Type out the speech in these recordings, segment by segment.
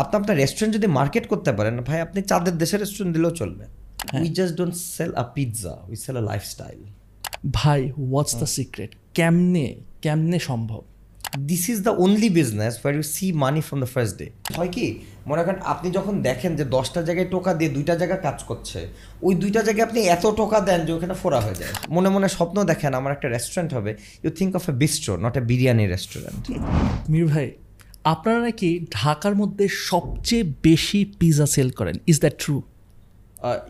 আপনি আপনার রেস্টুরেন্ট যদি মার্কেট করতে পারেন ভাই আপনি চাঁদের দেশের রেস্টুরেন্ট দিলেও চলবে। We just don't sell a pizza we sell a lifestyle ভাই হোয়াটস দ্য সিক্রেট কেমনে কেমনে সম্ভব? This is the only business where you see money from the first day হয় কি? মনে করেন আপনি যখন দেখেন যে দশটা জায়গায় টোকা দিয়ে দুইটা জায়গায় কাজ করছে ওই দুইটা জায়গায় আপনি এত টোকা দেন যে ওখানে ফোরা হয়ে যায়। মনে মনে স্বপ্ন দেখেন আমার একটা রেস্টুরেন্ট হবে। You think of a bistro not a biryani restaurant Mir ভাই আপনারা নাকি ঢাকার মধ্যে সবচেয়ে বেশি পিৎজা সেল করেন? ইজ দ্যাট ট্রু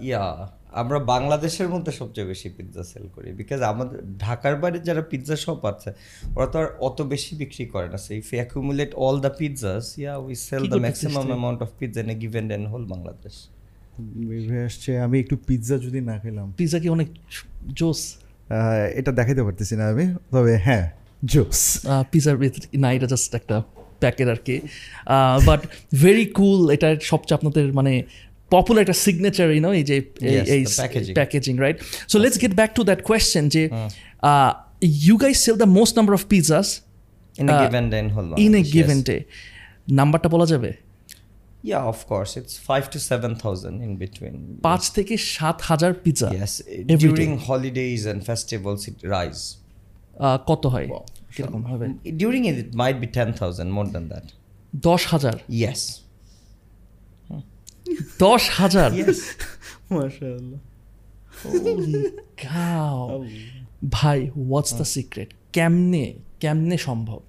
ইয়া আমরা বাংলাদেশের মধ্যে সবচেয়ে বেশি পিৎজা সেল করি বিকজ আমাদের ঢাকার বাইরে যারা পিৎজা শপ আছে ওরা তো আর অত বেশি বিক্রি করে না। So if accumulate all the pizzas yeah we sell the maximum amount of pizza in a given in whole Bangladesh আসছে আমি একটু পিৎজা যদি না খেলাম। পিৎজা কি অনেক জোস এটা দেখাইতে পারতেছি না আমি তবে হ্যাঁ জোস পিৎজার না এটা জাস্ট একটা প্যাকেট আর কি। বাট ভেরি কুল এটা সবচেয়ে আপনাদের মানে পপুলার একটা সিগনেচার ইউনো এই যে এই packaging right so let's get back to that question যে you guys sell the most number of pizzas in a given day in নাম্বারটা বলা যাবে? Yeah, of course. It's five to seven thousand in between. পাঁচ থেকে সাত হাজার pizza Yes, Every during holidays and festivals, it rise. কত হয়? কীরকম হবে? During it, it might be ten thousand, more than that. দশ হাজার? Yes. দশ হাজার? Yes. মাশাআল্লাহ। Holy cow. ভাই হোয়াটস দ্য সিক্রেট কেমনে কেমনে সম্ভব?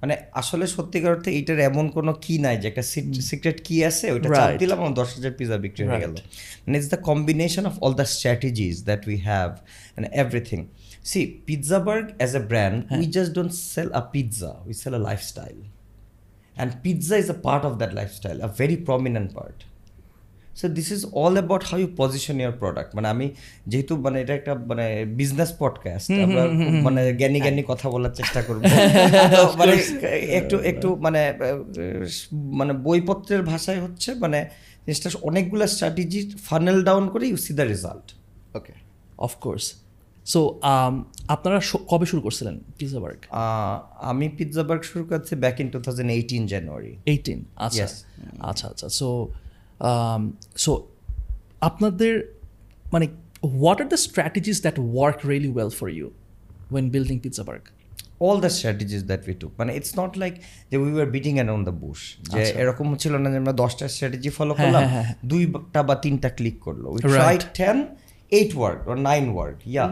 মানে আসলে সত্যিকার অর্থে এইটার এমন কোনো কি নাই যে একটা সিক্রেট কি আছে ওইটা চাপ দিলাম আমার দশ হাজার পিজা বিক্রি হয়ে গেল. মানে it's the combination of all the strategies that we have and everything see Pizzaburg as a brand we just don't sell a pizza we sell a lifestyle and pizza is a part of that lifestyle a very prominent part so this is all about how you position your product মানে আমি যেহেতু মানে এটা একটা মানে business podcast আমরা মানে জ্ঞানী জ্ঞানী কথা বলার চেষ্টা করব। মানে একটু একটু মানে মানে বইপত্রের ভাষায় হচ্ছে মানে জিনিসটা অনেকগুলো স্ট্র্যাটেজি ফানেল ডাউন করে you see the result okay of course so um, আপনারা কবে শুরু করছিলেন পিৎজা বার্গ আমি পিৎজা বার্গ শুরু করছি back in two thousand eighteen January eighteen আচ্ছা। আচ্ছা আচ্ছা। সো সো আপনাদের মানে what are the strategies that work really well for you when building Pizzaburg all the strategies that we took মানে ইটস নট লাইক যে we are beating around the bush যে এরকম ছিল না যে আমরা দশটা স্ট্র্যাটেজি ফলো করলাম হ্যাঁ, হ্যাঁ। দুইটা বা তিনটা ক্লিক করল। We Right. Try ten eight work or nine work yeah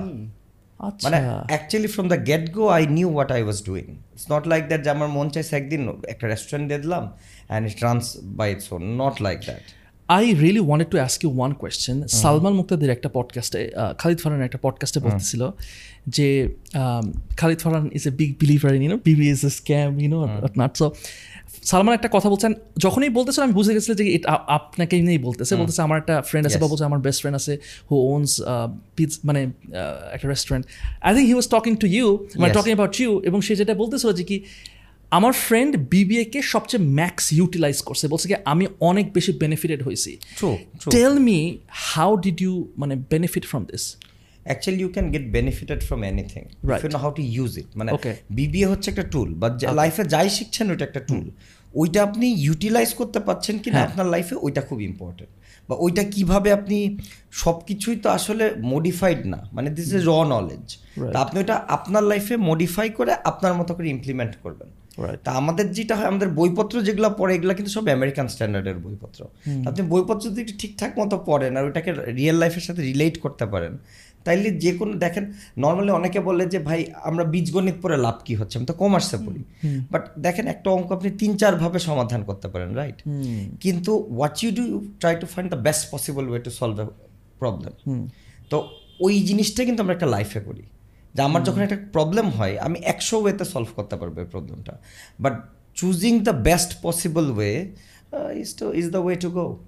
আচ্ছা মানে actually from the get go I knew what I was doing it's not like that যে আমার মন চাইছে একদিন একটা রেস্টুরেন্ট দিয়ে দিলাম and it runs by its own not like that I really wanted to ask you one question Salman মুক্তাদের একটা পডকাস্টে খালিদ ফারহানের একটা পডকাস্টে বলতেছিল যে Khalid Farhan is a big believer in you know BB is a scam you know not so Salman একটা কথা বলছেন যখনই বলতেছিল আমি বুঝে গেছিলাম যে আপনাকে নিয়েই বলতেছে। বলতেছে আমার একটা ফ্রেন্ড আছে বা বলছে আমার বেস্ট ফ্রেন্ড আছে হু ওনস পিজ মানে uh, একটা restaurant I think he was talking to you মানে টকিং অ্যাবাউট ইউ এবং সে যেটা বলতেছিল যে কি আমার ফ্রেন্ড বিবিএকে সবচেয়ে ম্যাক্স ইউটিলাইজ করছে। বলছে কি আমি অনেক বেশি বেনিফিটেড হয়েছি। Tell me how did you মানে benefit from this actually you can get benefited from anything Right. You know how to use it মানে. বিবিএ হচ্ছে একটা টুল বা লাইফে যাই শিখছেন ওইটা একটা টুল ওইটা আপনি ইউটিলাইজ করতে পারছেন কিনা হ্যাঁ। আপনার লাইফে ওইটা খুব ইম্পর্টেন্ট বা ওইটা কীভাবে আপনি সব কিছুই তো আসলে মডিফাইড না মানে দিস ইজ র নলেজ তা আপনি ওটা আপনার লাইফে মডিফাই করে আপনার মতো করে ইমপ্লিমেন্ট করবেন. তা আমাদের যেটা হয় আমাদের বইপত্র যেগুলো পড়ে এগুলো কিন্তু সব আমেরিকান স্ট্যান্ডার্ডের বইপত্র। আপনি বইপত্র যদি ঠিকঠাক মতো পড়েন আর ওইটাকে রিয়েল লাইফের সাথে রিলেট করতে পারেন তাইলে যে কোনো দেখেন নর্মালি অনেকে বলে যে ভাই আমরা বীজগণিত পড়ে লাভ কি হচ্ছে? আমি তো কমার্সে পড়ি। বাট দেখেন একটা অঙ্ক আপনি তিন চার ভাবে সমাধান করতে পারেন রাইট কিন্তু what you do try to find the best possible way to solve a problem তো ওই জিনিসটা কিন্তু আমরা একটা লাইফে করি। যে আমার যখন একটা প্রবলেম হয় আমি একশো ওয়েতে সলভ করতে পারব এই প্রবলেমটা but choosing the best possible way is to is the way to go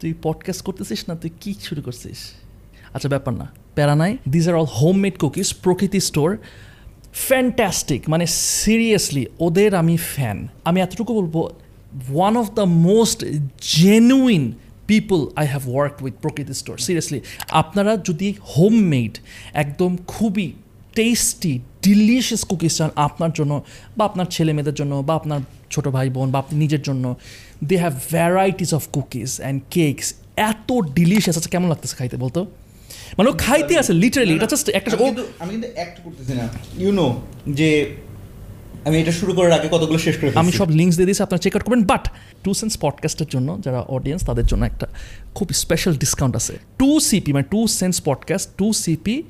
তুই পডকাস্ট করতেছিস না? তুই কি শুরু করছিস? আচ্ছা ব্যাপার না। প্যারা নাই। These are all home made cookies Prokriti store fantastic মানে সিরিয়াসলি ওদের আমি ফ্যান আমি এতটুকু বলব one of the most genuine people I have work with Prokriti store seriously আপনারা যদি হোম মেড একদম খুবই টেস্টি ডিলিশিয়াস কুকিজ চান আপনার জন্য বা আপনার ছেলে মেয়েদের জন্য বা আপনার ছোট ভাই বোন বা আপনি নিজের জন্য they have varieties of cookies and cakes এত ডিলিশিয়াস আছে কেমন লাগতেছে খাইতে বলতো? মানে খাইতে আছে লিটারালি এটা জাস্ট একটা আমি ও কিন্তু আমি কিন্তু অ্যাক্ট করতেছি না। ইউ নো যে আমি এটা শুরু করার আগে কতগুলো শেষ করে আমি সব লিঙ্কস দিয়ে দিয়েছি আপনারা চেক আউট করবেন। বাট টু সেন্স পডকাস্টের জন্য যারা অডিয়েন্স তাদের জন্য একটা খুব স্পেশাল ডিসকাউন্ট আছে। টু সিপি মানে two cents podcast two C P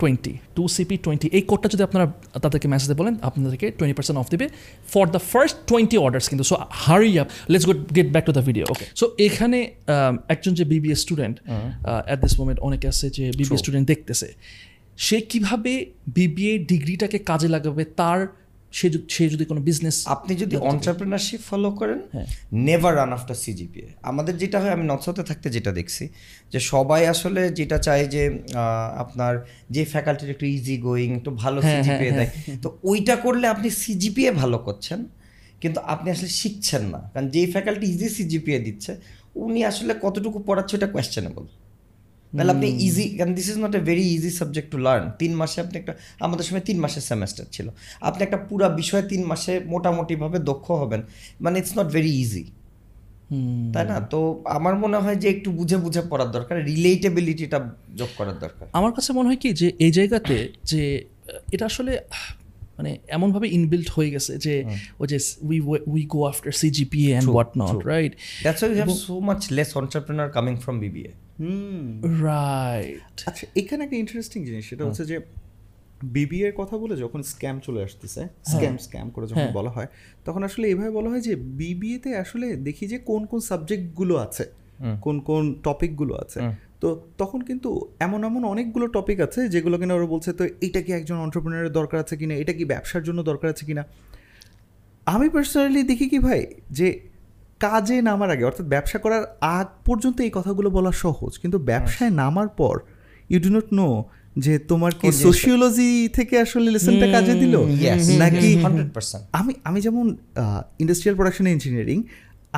twenty two C P twenty এই কোডটা যদি আপনারা তাদেরকে মেসেজে বলেন আপনাদেরকে টোয়েন্টি পার্সেন্ট অফ দেবে for the first twenty orders কিন্তু so hurry up let's good get back to the video okay so এখানে um, একজন যে BBA student at this moment অনেকে আছে যে বিবিএ স্টুডেন্ট দেখতেছে সে কীভাবে বিবিএ ডিগ্রিটাকে কাজে লাগাবে তার সে যদি- সে যদি কোনো বিজনেস আপনি যদি অন্টারপ্রিনারশিপ ফলো করেন হ্যাঁ। নেভার রান আফটার সিজিপিএ আমাদের যেটা হয় আমি নর্থ সাউথে থাকতে যেটা দেখছি যে সবাই আসলে যেটা চায় যে আপনার যে ফ্যাকাল্টির একটু ইজি গোয়িং একটু ভালো হ্যাঁ, সিজিপিএ হ্যাঁ, দেয়। তো ওইটা করলে আপনি সিজিপিএ ভালো করছেন কিন্তু আপনি আসলে শিখছেন না। কারণ যেই ফ্যাকাল্টি ইজি সিজিপিএ দিচ্ছে উনি আসলে কতটুকু পড়াচ্ছে ওটা কোয়েশ্চেনেবল তাহলে আপনি ইজি কারণ this is not a very easy subject to learn তিন মাসে আপনি একটা আমাদের সময় তিন মাসের সেমেস্টার ছিল। আপনি একটা পুরো বিষয় তিন মাসে মোটামুটিভাবে দক্ষ হবেন। মানে ইটস নট ভেরি ইজি তাই না? তো আমার মনে হয় যে একটু বুঝে বুঝে পড়ার দরকার রিলেটেবিলিটিটা যোগ করার দরকার। আমার কাছে মনে হয় কি যে এই জায়গাতে যে এটা আসলে মানে এমনভাবে ইনবিল্ট হয়ে গেছে যে ওই যে we we go after CGPA and what not right that's why have so much less entrepreneur coming from BBA right আচ্ছা এখানে একটা ইন্টারেস্টিং জিনিস সেটা হচ্ছে যে বিবি এর কথা বলে যখন স্ক্যাম চলে আসতেছে স্ক্যাম স্ক্যাম করে যখন বলা হয় তখন আসলে এভাবে বলা হয় যে বিবিএ তে আসলে দেখি যে কোন কোন সাবজেক্টগুলো আছে কোন কোন টপিকগুলো আছে। তো তখন কিন্তু এমন এমন অনেকগুলো টপিক আছে যেগুলো কিনা ওরা বলছে তো এটা কি একজন অন্টারপ্রিনারের দরকার আছে কিনা? এটা কি ব্যবসার জন্য দরকার আছে কিনা? আমি পার্সোনালি দেখি কি ভাই যে কাজে নামার আগে অর্থাৎ ব্যবসা করার আগ পর্যন্ত এই কথাগুলো বলা সহজ। কিন্তু ব্যবসায় নামার পর ইউ ডু নট নো যে তোমার কি সোশিওলজি থেকে আসলে লেসনটা কাজে দিল? নাকি পার্সেন্ট আমি আমি যেমন ইন্ডাস্ট্রিয়াল প্রোডাকশন ইঞ্জিনিয়ারিং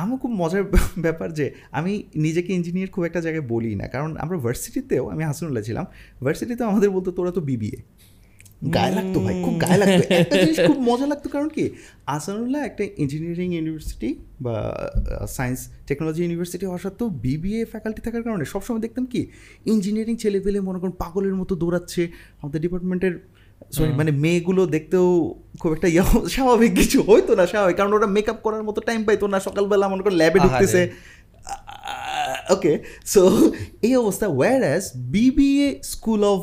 আমার খুব মজার ব্যাপার যে আমি নিজেকে ইঞ্জিনিয়ার খুব একটা জায়গায় বলি না। কারণ আমরা ভার্সিটিতেও আমি হাসনুল্লাহ ছিলাম ভার্সিটিতেও আমাদের বলতো তোরা তো বিবিএ গায়ে লাগতো ভাই খুব গায়ে লাগতো। একটা জিনিস খুব মজা লাগতো কারণ কি? আসানুল্লাহ একটা ইঞ্জিনিয়ারিং ইউনিভার্সিটি বা সায়েন্স টেকনোলজি ইউনিভার্সিটি হওয়া সত্ত্বেও বিবিএ ফ্যাকাল্টি থাকার কারণে সবসময় দেখতাম কি ইঞ্জিনিয়ারিং ছেলে পেলে মনে করুন পাগলের মতো দৌড়াচ্ছে। আমাদের ডিপার্টমেন্টের সরি মানে মেয়েগুলো দেখতেও খুব একটা ইয়া স্বাভাবিক কিছু হয়তো না স্বাভাবিক কারণ ওরা মেকআপ করার মতো টাইম পাইতো না। সকালবেলা মনে করো ল্যাবে ঢুকতেছে। ওকে সো এই অবস্থা। We're as BBA school of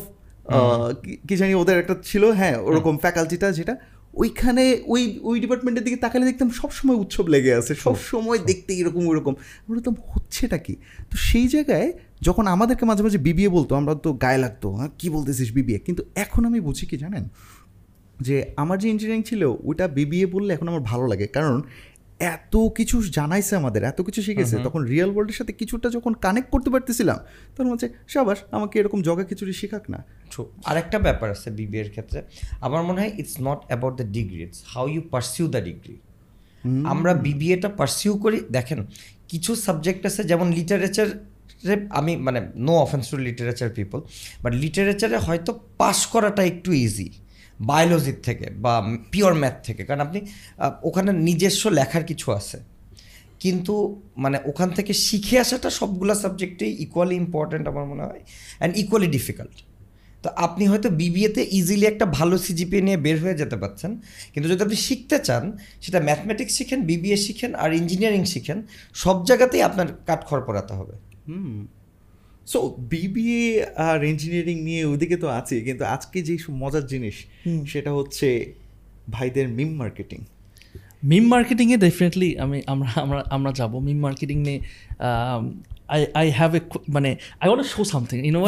কি জানি ওদের একটা ছিল হ্যাঁ ওরকম ফ্যাকাল্টিটা যেটা ওইখানে ওই ওই ডিপার্টমেন্টের দিকে তাকালে দেখতাম সবসময় উৎসব লেগে আছে সব সময় দেখতে এরকম ওইরকম আমরা বলতাম হচ্ছেটা কি? তো সেই জায়গায় যখন আমাদেরকে মাঝে মাঝে বিবিএ বলতো আমরা তো গায়ে লাগতো হ্যাঁ কী বলতেছিস বিবিএ? কিন্তু এখন আমি বুঝি কি জানেন? যে আমার যে ইঞ্জিনিয়ারিং ছিল ওইটা বিবিএ বললে এখন আমার ভালো লাগে। কারণ এত কিছু জানাইছে আমাদের এত কিছু শিখেছে। তখন রিয়েল ওয়ার্ল্ডের সাথে কিছুটা যখন কানেক্ট করতে পারতেছিলাম তখন হচ্ছে সাবাস আমাকে এরকম জগা খিচুড়ি শেখাক না। ট্রু আরেকটা ব্যাপার আছে বিবিএ এর ক্ষেত্রে। আমার মনে হয় it's not about the degree it's how you pursue the degree আমরা বিবিএটা পারসিউ করি। দেখেন কিছু সাবজেক্ট আছে যেমন লিটারেচার আমি মানে no offence to literature people but লিটারেচারে হয়তো পাস করাটা একটু ইজি বায়োলজির থেকে বা পিওর ম্যাথ থেকে। কারণ আপনি ওখানে নিজস্ব লেখার কিছু আছে। কিন্তু মানে ওখান থেকে শিখে আসাটা সবগুলা সাবজেক্টেই ইকুয়ালি ইম্পর্ট্যান্ট আমার মনে হয় অ্যান্ড ইকুয়ালি ডিফিকাল্ট তো আপনি হয়তো বিবিএতে ইজিলি একটা ভালো সিজিপিএ নিয়ে বের হয়ে যেতে পারছেন। কিন্তু যদি আপনি শিখতে চান সেটা ম্যাথমেটিক্স শিখেন বিবিএ শিখেন আর ইঞ্জিনিয়ারিং শিখেন সব জায়গাতেই আপনার কাঠখড় পড়াতে হবে। সো বিবিএ আর ইঞ্জিনিয়ারিং নিয়ে ওদিকে তো আছে কিন্তু আজকে যে সব মজার জিনিস সেটা হচ্ছে ভাইদের মিম মার্কেটিং মিম মার্কেটিংয়ে ডেফিনেটলি আমি আমরা আমরা আমরা যাব। মিম মার্কেটিং নিয়ে আই আই হ্যাভ এ মানে I want show something you know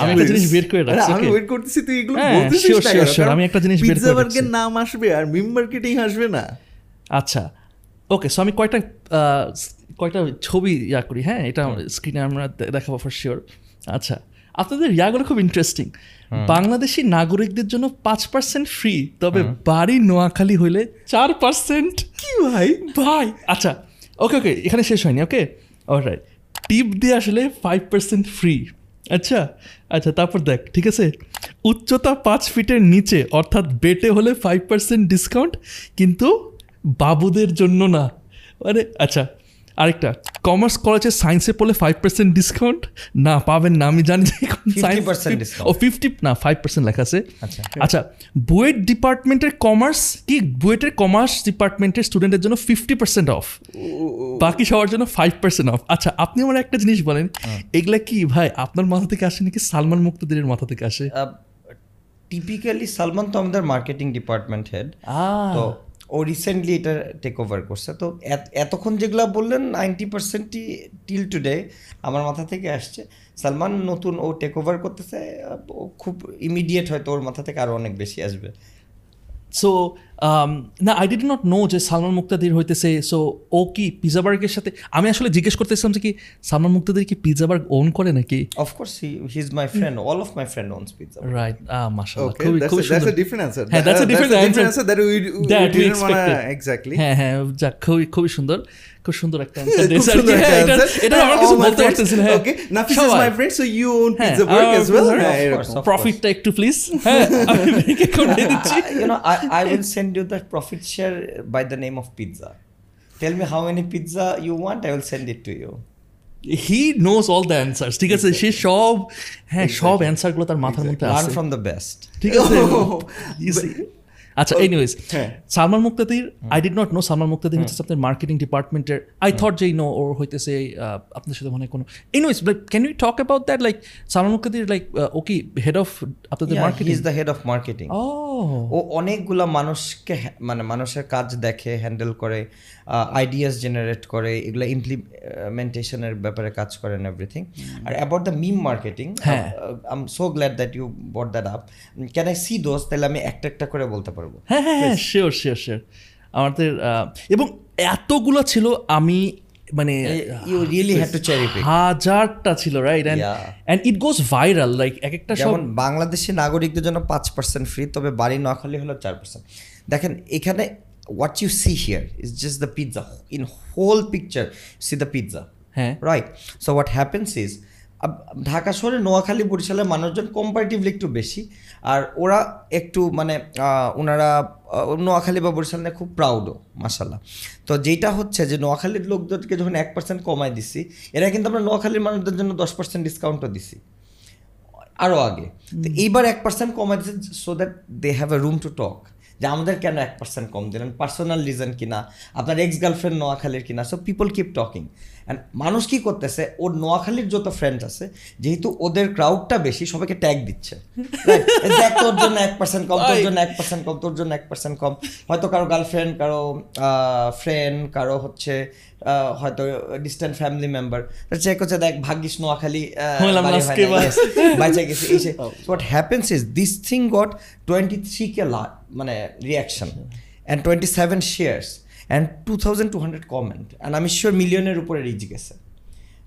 আমি একটা জিনিস বের করে রাখছি আমি? ওয়েট করতেছি তুই এগুলো হ্যাঁ, বলতেছিস না কারণ আমি একটা জিনিস বের করে রাখছি। নাম আসবে আর মিম মার্কেটিং আসবে না। আচ্ছা ওকে সো আমি কয়টা কয়টা ছবি ইয়া করি হ্যাঁ? এটা স্ক্রিনে আমরা দে- দেখাবো ফর শিওর আচ্ছা আপনাদের ইয়াগুলো খুব ইন্টারেস্টিং বাংলাদেশি নাগরিকদের জন্য পাঁচ পার্সেন্ট ফ্রি তবে বাড়ি নোয়াখালী হলে চার পার্সেন্ট কি ভাই? ভাই আচ্ছা ওকে ওকে এখানে শেষ হয়নি ওকে অলরাইট টিপ দিয়ে আসলে ফাইভ পার্সেন্ট ফ্রি আচ্ছা আচ্ছা তারপর দেখ ঠিক আছে? উচ্চতা পাঁচ ফিটের নিচে অর্থাৎ বেটে হলে ফাইভ পার্সেন্ট ডিসকাউন্ট কিন্তু বাবুদের জন্য না। মানে আচ্ছা আরেকটা কমার্স কলেজে সায়েন্সে পড়লে ফাইভ পার্সেন্ট ডিসকাউন্ট না পাবেন না আমি জানি যে এখন 50% science- discount। ও ফিফটি না ফাইভ পার্সেন্ট লেখা আছে। আচ্ছা। আচ্ছা বুয়েট ডিপার্টমেন্টের কমার্স কি? বুয়েটের কমার্স ডিপার্টমেন্টের স্টুডেন্টের জন্য ফিফটি পার্সেন্ট অফ বাকি সবার জন্য ফাইভ পার্সেন্ট অফ আচ্ছা আপনি আমার একটা জিনিস বলেন। এগুলা কি ভাই আপনার মাথা থেকে আসে নাকি সালমান মুক্তদিনের মাথা থেকে আসে? টিপিক্যালি সালমান তো আমাদের মার্কেটিং ডিপার্টমেন্ট হেড তো ও রিসেন্টলি এটা টেক ওভার করছে। তো এত- এতক্ষণ যেগুলো বললেন নাইনটি পার্সেন্টই টিল টুডে আমার মাথা থেকে আসছে। সালমান নতুন ও টেক ওভার করতেছে ও খুব ইমিডিয়েট হয়তো ওর মাথা থেকে আরও অনেক বেশি আসবে। সো না আই ডিড নট নো যে সালমান মুক্তাদির হইতেছে সো ও কি পিজা বার্গের সাথে আমি আসলে জিজ্ঞেস করতেছিলাম যে কি সালমান মুক্তাদির কি পিজা বার্গ ওন করে নাকি of course he he is my friend all of my friend owns pizza right uh মাশাআল্লাহ a, that's সুন্দর a different answer. হ্যাঁ, that's a different answer. answer that we, we That we didn't wanna expected. exactly. হ্যাঁ হ্যাঁ যাক খুবই খুবই সুন্দর খুব সুন্দর একটা খুব দিয়েছে আর কি। হ্যাঁ, এটা-. এটা আমার কিছু বলতে friends- পারতেছি না হ্যাঁ। Okay, Nafis is সবাই। my friend, so you own হ্যাঁ, Pizza Burg আমার as well. pizza- হ্যাঁ, of এরকম। course, of প্রফিটটা একটু প্লিজ হ্যাঁ আমি করে দিচ্ছি you know, I, I will send you the profit share by the name of pizza. Tell me how many pizza you want, I will send it to you. He knows all the answers ঠিক আছে সে সব হ্যাঁ সব অ্যান্সারগুলো তার মাথার মধ্যে Learn আছে from the best. ঠিক আছে Oh. আচ্ছা এনিওয়েজ হ্যাঁ। Salman Muktadir I did not know Salman Muktadir হচ্ছে আপনার মার্কেটিং ডিপার্টমেন্টের আই থট যে নো ওর হইতেছে আপনার সাথে মনে হয় কোনো anyways like can you talk about that like Salman Muktadir like ও কি হেড অফ আপনাদের marketing is the head of marketing ও অনেকগুলা মানুষকে মানে মানুষের কাজ দেখে হ্যান্ডেল করে আইডিয়াস জেনারেট করে এগুলো ইমপ্লিমেন্টেশনের ব্যাপারে কাজ করেন everything R about the meme marketing হ্যাঁ। I am so glad that you bought that up can I see those তাহলে আমি একটা একটা করে বলতে পারব। হ্যাঁ হ্যাঁ হ্যাঁ শিওর শিওর শিওর আমাদের এবং এতগুলো ছিল আমি মানে you really had to cherry pick হাজারটা ছিল right Yeah. And it goes viral like এক একটা যেমন বাংলাদেশি নাগরিকদের জন্য পাঁচ পার্সেন্ট ফ্রি তবে বাড়ি নোয়াখালী হলো চার পার্সেন্ট দেখেন এখানে what you see here is just the pizza in whole picture see the pizza হ্যাঁ। Right so what happens is Dhaka শহরে নোয়াখালী বরিশালের মানুষজন কম্পারেটিভলি একটু বেশি আর ওরা একটু মানে ওনারা নোয়াখালী বা বরিশাল নিয়ে খুব প্রাউডও মাসাল্লাহ তো যেটা হচ্ছে যে নোয়াখালীর লোকদেরকে যখন এক পার্সেন্ট কমায় দিছি এরা কিন্তু আমরা নোয়াখালীর মানুষদের জন্য দশ পার্সেন্ট ডিসকাউন্টও দিছি। আরও আগে। তো এইবার এক পার্সেন্ট কমাই দিচ্ছে so that they have a room to talk যে আমাদের কেন এক পার্সেন্ট কম দিলেন? পার্সোনাল রিজন কিনা? আপনার এক্স গার্লফ্রেন্ড নোয়াখালীর কিনা? So people keep talking and মানুষ কি করতেছে? ওর নোয়াখালীর যত ফ্রেন্ড আছে যেহেতু ওদের ক্রাউডটা বেশি সবাইকে ট্যাগ দিচ্ছে। দেখ তোর জন্য এক পার্সেন্ট কম তোর জন্য এক পার্সেন্ট কম তোর জন্য এক পার্সেন্ট কম। হয়তো কারও গার্লফ্রেন্ড কারও ফ্রেন্ড কারও হচ্ছে হয়তো ডিস্ট্যান্ট ফ্যামিলি মেম্বার চেক হচ্ছে দেখ ভাগ্যিস নোয়াখালী. বাঁচা গেছে এই সে what happens is this thing got twenty three K মানে reaction and twenty seven shares and two thousand two hundred comment and আমি শিওর মিলিয়নের উপরে রিচ গেছে।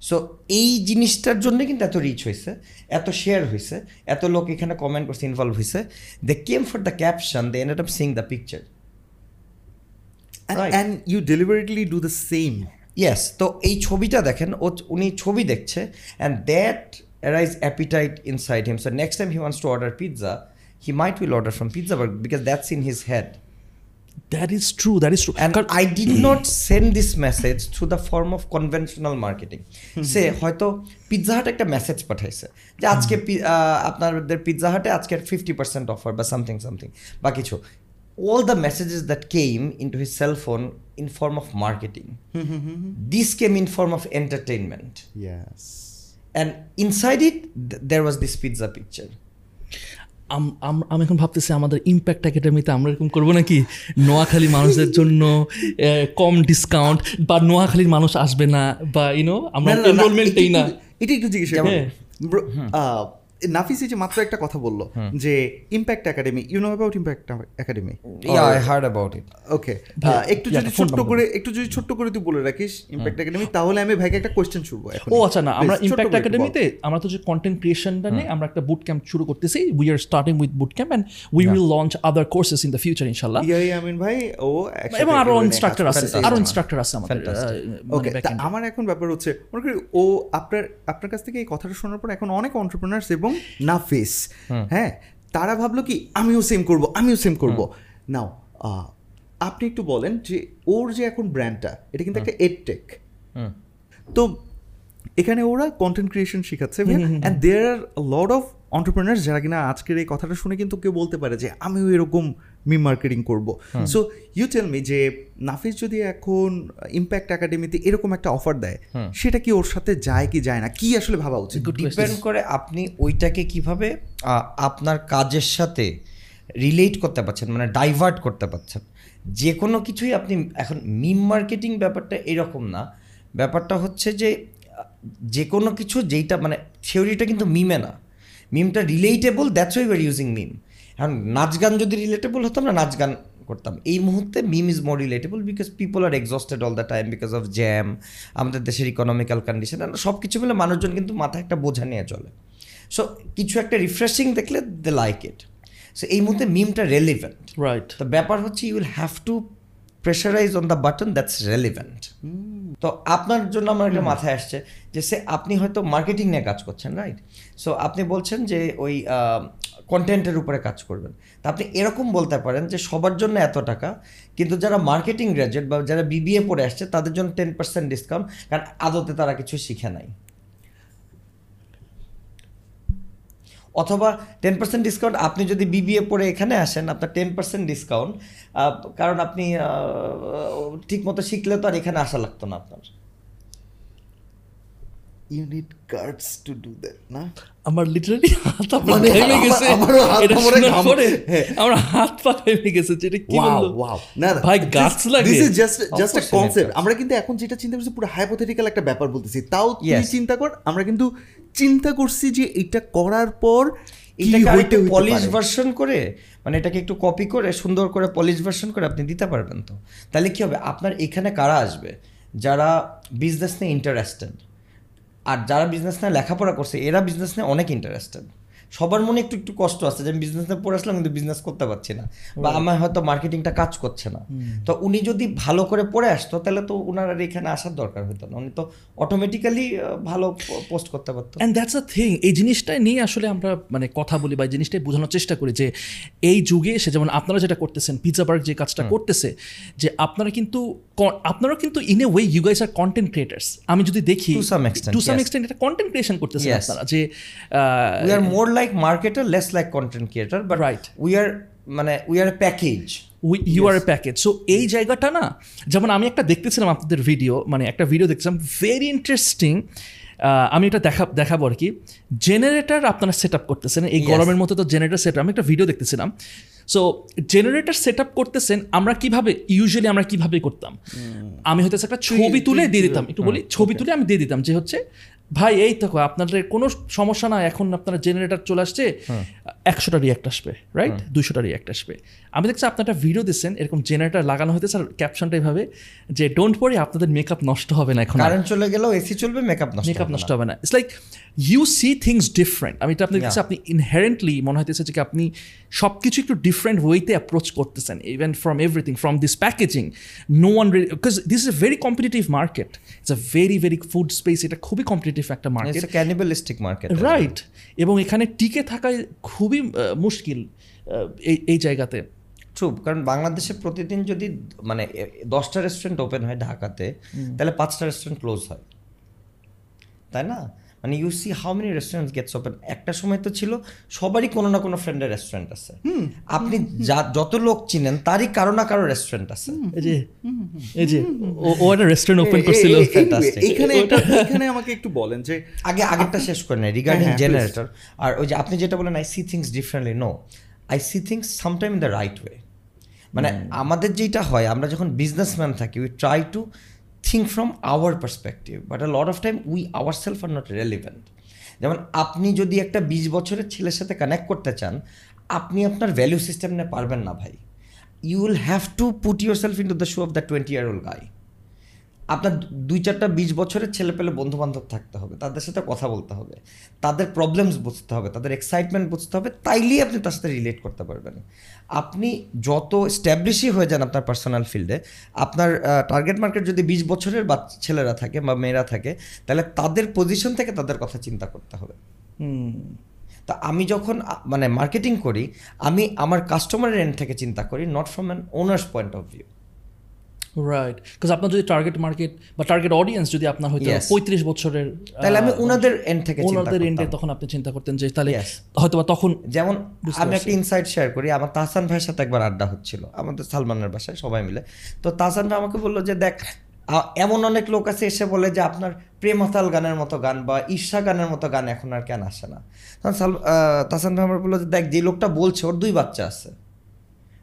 সো এই জিনিসটার জন্য কিন্তু এত রিচ হয়েছে এত শেয়ার হয়েছে এত লোক এখানে কমেন্ট করছে ইনভলভ হয়েছে। They came for the caption they end up seeing the picture and you deliberately do the same. Yes তো এই ছবিটা দেখেন ও উনি ছবি দেখছে and that arise appetite inside him so next time he wants to order pizza he might will order from Pizzaburg because that's in his head that is true that is true and I did not send this message through the form of conventional marketing সে হয়তো Pizza Hut একটা message পাঠাইছে যে আজকে আপনাদের Pizza হাটে আজকে fifty percent offer বা something something বা কিছু all the messages that came into his cell phone in form of marketing this came in form of entertainment Yes. and inside it th- there was this pizza picture আম- এখন ভাবতেছি আমাদের impact একাডেমিতে আমরা এরকম করব নাকি? নোয়াখালী মানুষদের জন্য কম ডিসকাউন্ট বা নোয়াখালীর মানুষ আসবে না বা ইউনো আমরা এনরোলমেন্টেই না এটা একটু জিজ্ঞেস নাফিস যে মাত্র একটা কথা বলল যে impact academy you know about impact academy Yeah, I heard about it. Okay একটু যদি ছোট্ট করে একটু যদি ছোট্ট করে তুই বলে রাখিস ইম্প্যাক্ট একাডেমি তাহলে আমি ভাইকে একটা কোয়েশ্চেন ছুড়বো ও আচ্ছা না আমরা ইম্প্যাক্ট একাডেমিতে আমরা তো যে কন্টেন্ট ক্রিয়েশনটা নিয়ে আমরা একটা বুট ক্যাম্প শুরু করতেছি we are starting with boot camp and we will launch other courses in the future ইনশাল্লাহ ইয়াই আমিন ভাই ও এবং আরও ইনস্ট্রাক্টর আছে আরও ইনস্ট্রাক্টর আছে আমাদের ওকে মানে। আমার এখন ব্যাপার হচ্ছে মনে করি ও আপনার আপনার কাছ থেকে এই কথাটা শোনার পর এখন অনেক অন্টারপ্রিনার্স এবং নাফিস হ্যাঁ তারা ভাবলো কি আমিও সেম করব আমিও সেম করব। নাও আপনি একটু বলেন যে ওর যে এখন ব্র্যান্ডটা এটা কিন্তু একটা এডটেক তো এখানে ওরা কন্টেন্ট ক্রিয়েশন শেখাচ্ছে and there are lot of entrepreneurs যারা কিনা আজকের এই কথাটা শুনে কিন্তু কেউ বলতে পারে যে আমিও এরকম মি মার্কেটিং করব। সো ইউ টেল মি যে নাফিস যদি এখন ইম্প্যাক্ট একাডেমিতে এরকম একটা অফার দেয় সেটা কি ওর সাথে যায় কি যায় না? কি আসলে ভাবা উচিত? ডিপেন্ড করে আপনি ওইটাকে কীভাবে আহ, আপনার কাজের সাথে রিলেট করতে পারছেন মানে ডাইভার্ট করতে পারছেন। যে কোনো কিছুই আপনি এখন মিম মার্কেটিং ব্যাপারটা এরকম না। ব্যাপারটা হচ্ছে যে যে কোনো কিছু যেইটা মানে থিওরিটা কিন্তু মিমে না। মিমটা relatable that's why we're using meme এখন নাচ গান যদি রিলেটেবল হতো আমরা নাচ গান করতাম। এই মুহূর্তে meme is more relatable because people are exhausted all the time because of jam আমাদের দেশের ইকোনমিক্যাল কন্ডিশন সব কিছু মিলে মানুষজন কিন্তু মাথায় একটা বোঝা নিয়ে চলে। সো কিছু একটা রিফ্রেশিং দেখলে দে লাইক ইট সো এই মুহূর্তে মিমটা রেলিভেন্ট রাইট তো ব্যাপার হচ্ছে you will have to pressurise on the button that's relevant তো আপনার জন্য আমার একটা মাথায় আসছে যে সে আপনি হয়তো মার্কেটিং নিয়ে কাজ করছেন রাইট সো আপনি বলছেন যে ওই কন্টেন্টের উপরে কাজ করবেন। তা আপনি এরকম বলতে পারেন যে সবার জন্য এত টাকা কিন্তু যারা মার্কেটিং গ্র্যাজুয়েট বা যারা বিবিএ পড়ে আসছে তাদের জন্য টেন পার্সেন্ট ডিসকাউন্ট কারণ আদতে তারা কিছু শিখে নাই। অথবা টেন পার্সেন্ট ডিসকাউন্ট আপনি যদি বিবিএ পড়ে এখানে আসেন আপনার টেন পার্সেন্ট ডিসকাউন্ট কারণ আপনি ঠিক মতো শিখলে তো আর এখানে আসা লাগতো না আপনার। You need cards to do that না? আমার লিটারালি হাত মানে আমার- গেছে। হাত পরে হ্যাঁ। আমার হাত পা থেমে গেছে যেটা কি বলল? ওয়াও না না, ভাই গাছ লাগে। just just a course, concept. yeah. আমরা কিন্তু এখন যেটা চিন্তা করছি পুরো হাইপোথেটিক্যাল একটা ব্যাপার বলতেছি। তাও তুই চিন্তা কর আমরা কিন্তু চিন্তা করছি যে এটা করার পর এটাকে পলিশ ভার্সন করে মানে এটাকে একটু কপি করে সুন্দর করে পলিশ ভার্সন করে আপনি দিতে পারবেন তো। তাহলে কি হবে? আপনার এখানে কারা আসবে? যারা বিজনেস নিয়ে ইন্টারেস্টেড আর যারা বিজনেস নিয়ে লেখাপড়া করছে এরা বিজনেস নিয়ে অনেক ইন্টারেস্টেড সবার মনে একটু একটু কষ্ট আছে যে আমি বিজনেস পড়ে আসলাম কিন্তু বিজনেস করতে পারছি না। বা আমার হয়তো মার্কেটিংটা কাজ করছে না। তো উনি যদি ভালো করে পড়ে আসতো তাহলে তো উনার আর এখানে আসার দরকার হতো না। উনি তো অটোমেটিক্যালি ভালো পোস্ট করতে পারতো। অ্যান্ড দ্যাটস আ থিং এই জিনিসটাই নিয়ে আসলে আমরা মানে কথা বলি বা এই জিনিসটাই বোঝানোর চেষ্টা করি যে এই যুগে এসে যেমন আপনারা যেটা করতেছেন পিৎজা বার্গ যে কাজটা করতেছে যে আপনারা কিন্তু আপনারা কিন্তু in a way you guys are content creators আমি যদি দেখি To some extent, to some extent এটা কন্টেন্ট ক্রিয়েশন করতেছেন Yes. আপনারা যে we are more like marketer less like content creator but Right. we are মানে we are a package. You are a package so এই জায়গাটা না যেমন আমি একটা দেখতেছিলাম আপনাদের ভিডিও মানে একটা ভিডিও দেখছিলাম ভেরি ইন্টারেস্টিং আমি এটা দেখা দেখাবো আর কি। জেনারেটর আপনারা সেট আপ করতেছেন এই গরমের মতো তো জেনারেটার সেট আমি একটা ভিডিও দেখতেছিলাম। সো জেনারেটর সেট আপ করতেছেন আমরা কীভাবে ইউজুয়ালি আমরা কীভাবে করতাম? আমি হয়তো একটা ছবি তুলে দিয়ে দিতাম একটু বলি ছবি তুলে আমি দিয়ে দিতাম যে হচ্ছে ভাই এই তো আপনাদের কোনো সমস্যা না এখন আপনারা জেনারেটর চলে আসছে একশোটা রিয়াক্ট আসবে রাইট দুশোটা রিয়াক্ট আসবে। আমি দেখছি আপনার একটা ভিডিও দিচ্ছেন এরকম জেনারেটর লাগানো হতে স্যার ক্যাপশনটা এইভাবে যে ডোন্ট পরি আপনাদের মেকআপ নষ্ট হবে না এখন কারেন্ট চলে গেলেও এসি চলবে মেকআপ নষ্ট মেকআপ নষ্ট হবে না। It's like you see things different আমি এটা আপনি দেখছি আপনি ইনহারেন্টলি মনে হইতেছে যে আপনি সব কিছু একটু ডিফারেন্ট ওয়েতে অ্যাপ্রোচ করতেছেন even from everything from this packaging no one because this is a very competitive market it's a very very food space এটা খুবই কম্পিটিটিভ একটা মার্কেট a cannibalistic রাইট এবং এখানে টিকে থাকা খুবই মুশকিল এই এই জায়গাতে। ট্রু কারণ বাংলাদেশে প্রতিদিন যদি মানে দশটা রেস্টুরেন্ট ওপেন হয় ঢাকাতে তাহলে পাঁচটা রেস্টুরেন্ট ক্লোজ হয়। তাই না? মানে you see how many restaurant gets open একটা সময় তো ছিল সবারই কোনো না কোনো ফ্রেন্ডের রেস্টুরেন্ট আছে। আপনি যা যত লোক চিনেন তারই কারও না কারও রেস্টুরেন্ট আছে। এই যে এই যে ও- ও একটা রেস্টুরেন্ট ওপেন এ- এ- করছিল। এ- anyway, Fantastic. এইখানে একটা- এইখানে আমাকে একটু বলেন যে আগে আগেরটা শেষ করে নেই রিগার্ডিং জেনারেটর আর ওই যে আপনি যেটা বলেন I see things differently no I see things sometime in the right way মানে আমাদের যেটা হয় আমরা যখন বিজনেসম্যান থাকি we try to think from our perspective but a lot of time we ourself are not relevant যেমন আপনি যদি একটা বিশ বছরের ছেলের সাথে কানেক্ট করতে চান আপনি আপনার ভ্যালু সিস্টেম নিয়ে পারবেন না ভাই। You will have to put yourself into the shoe of the twenty year old guy আপনার দুই চারটা বিশ বছরের ছেলে পেলে বন্ধু বান্ধব থাকতে হবে তাদের সাথে কথা বলতে হবে তাদের প্রবলেমস বুঝতে হবে তাদের এক্সাইটমেন্ট বুঝতে হবে তাইলেই আপনি তার সাথে রিলেট করতে পারবেন। আপনি যত স্ট্যাবলিশই হয়ে যান আপনার পার্সোনাল ফিল্ডে আপনার টার্গেট মার্কেট যদি বিশ বছরের বাচ্চা ছেলেরা থাকে বা মেয়েরা থাকে তাহলে তাদের পজিশন থেকে তাদের কথা চিন্তা করতে হবে। তা আমি যখন মানে মার্কেটিং করি আমি আমার কাস্টমারের এন্ড থেকে চিন্তা করি not from an owners point of view right because আপনার যদি টার্গেট মার্কেট বা টার্গেট অডিয়েন্স যদি আপনার হয়তো পঁয়ত্রিশ বছরের তাহলে আমি ওনাদের এন্ড থেকে ওনাদের এন্ডে তখন আপনি চিন্তা করতেন যে তাহলে. হয়তো বা তখন যেমন আমি। একটা ইনসাইট শেয়ার করি আমার তাহসান ভাইয়ের সাথে একবার আড্ডা হচ্ছিল আমাদের সালমানের বাসায় সবাই মিলে। তো তাহসান ভাই আমাকে বলল যে দেখ এমন অনেক লোক আছে এসে বলে যে আপনার প্রেমাতাল গানের মতো গান বা ঈর্ষা গানের মতো গান এখন আর কেন আসে না? তখন সাল তাহসান ভাই আমার বলল যে দেখ যে লোকটা বলছে ওর দুই বাচ্চা আছে।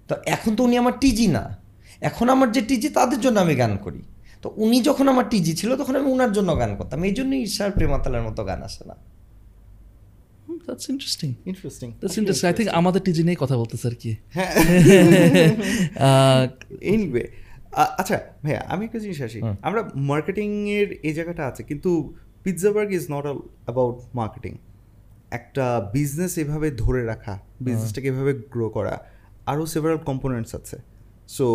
তো এখন তো উনি আমার টিজি না। এখন আমার যে টিজি তাদের জন্য আমি গান করি। তো উনি যখন আমার টিজি ছিল তখন আমি উনার জন্য গান করতাম। এই জন্যই ঈর্ষার প্রেমাতালের মতো গান আসে না। That's interesting interesting that's interesting I think আমাদের টিজি নিয়ে কথা বলতেছে আর কি। হ্যাঁ। এনিওয়ে আচ্ছা ভাইয়া আমি একটা জিনিস আসি। আমরা মার্কেটিং এর এই জায়গাটা আছে কিন্তু Pizzaburg is not about marketing একটা বিজনেস এভাবে ধরে রাখা বিজনেসটাকে এভাবে গ্রো করা আরও সেভারাল কম্পোনেন্টস আছে। So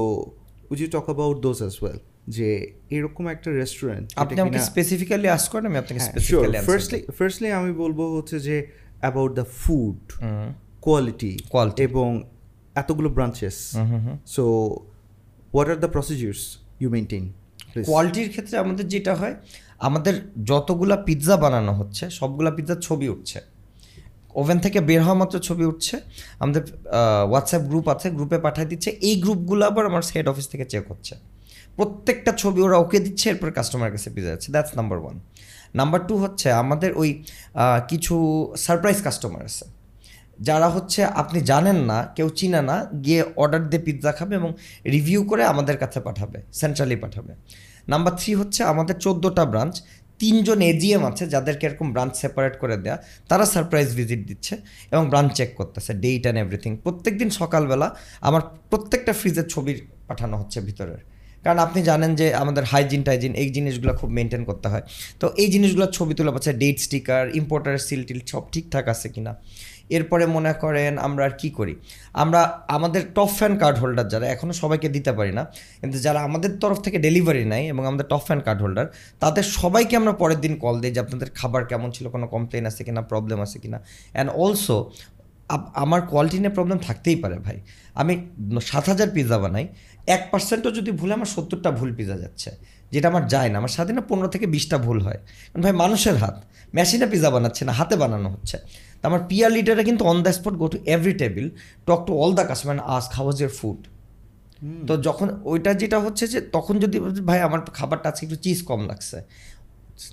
which you talk about those as well যে এরকম একটা রেস্টুরেন্ট আপনি আমাকে স্পেসিফিক্যালি আস্ক করেন আমি আপনাকে স্পেসিফিক্যালি ফার্স্টলি ফার্স্টলি আমি বলব হচ্ছে যে about the food quality Quality. এবং এতগুলো branches so what are the procedures you maintain কোয়ালিটির ক্ষেত্রে আমাদের যেটা হয় আমাদের যতগুলা পিৎজা বানানো হচ্ছে সবগুলা পিৎজার ছবি উঠছে। ওভেন থেকে বের হওয়া মাত্র ছবি উঠছে। আমাদের হোয়াটসঅ্যাপ গ্রুপ আছে গ্রুপে পাঠিয়ে দিচ্ছে। এই গ্রুপগুলো আবার আমার হেড অফিস থেকে চেক হচ্ছে। প্রত্যেকটা ছবি ওরা ওকে দিচ্ছে, এরপর কাস্টমার কাছে পিজা যাচ্ছে। That's number one number two হচ্ছে আমাদের ওই কিছু সারপ্রাইজ কাস্টমার আছে। যারা হচ্ছে আপনি জানেন না, কেউ চিনে না, গিয়ে অর্ডার দিয়ে পিৎজা খাবে এবং রিভিউ করে আমাদের কাছে পাঠাবে সেন্ট্রালি পাঠাবে। নাম্বার থ্রি হচ্ছে আমাদের চোদ্দোটা ব্রাঞ্চ তিনজন এজিএম আছে যাদেরকে এরকম ব্রাঞ্চ সেপারেট করে দেয়া। তারা সারপ্রাইজ ভিজিট দিচ্ছে এবং ব্রাঞ্চ চেক করতেছে ডেট অ্যান্ড এভরিথিং প্রত্যেক দিন সকালবেলা আমার প্রত্যেকটা ফ্রিজের ছবি পাঠানো হচ্ছে ভিতরের। কারণ আপনি জানেন যে আমাদের হাইজিন টাইজিন এই জিনিসগুলো খুব মেনটেন করতে হয়। তো এই জিনিসগুলোর ছবি তোলা পাচ্ছে date sticker importer seal till সব ঠিকঠাক আছে কিনা। এরপরে মনে করেন আমরা আর কী করি? আমরা আমাদের টপ ফ্যান কার্ড হোল্ডার যারা এখনও সবাইকে দিতে পারি না, কিন্তু যারা আমাদের তরফ থেকে ডেলিভারি নেয় এবং আমাদের টপ ফ্যান কার্ড হোল্ডার তাদের সবাইকে আমরা পরের দিন কল দিই যে আপনাদের খাবার কেমন ছিল, কোনো কমপ্লেন আছে কিনা প্রবলেম আছে কিনা? অ্যান্ড অলসো আমার কোয়ালিটি নিয়ে প্রবলেম থাকতেই পারে ভাই। আমি সাত হাজার পিৎজা বানাই, এক পার্সেন্টও যদি ভুলে আমার সত্তরটা ভুল পিৎজা যাচ্ছে, যেটা আমার যায় না, আমার সাথে না পনেরো থেকে বিশটা ভুল হয়। কারণ ভাই মানুষের হাত মেশিনে পিৎজা বানাচ্ছে না, হাতে বানানো হচ্ছে। আমার পিয়ার লিডারে কিন্তু on the spot go to every table talk to all the customer ask how was your food তো যখন ওইটা যেটা হচ্ছে যে তখন যদি ভাই আমার খাবারটা আজকে একটু চিজ কম লাগছে।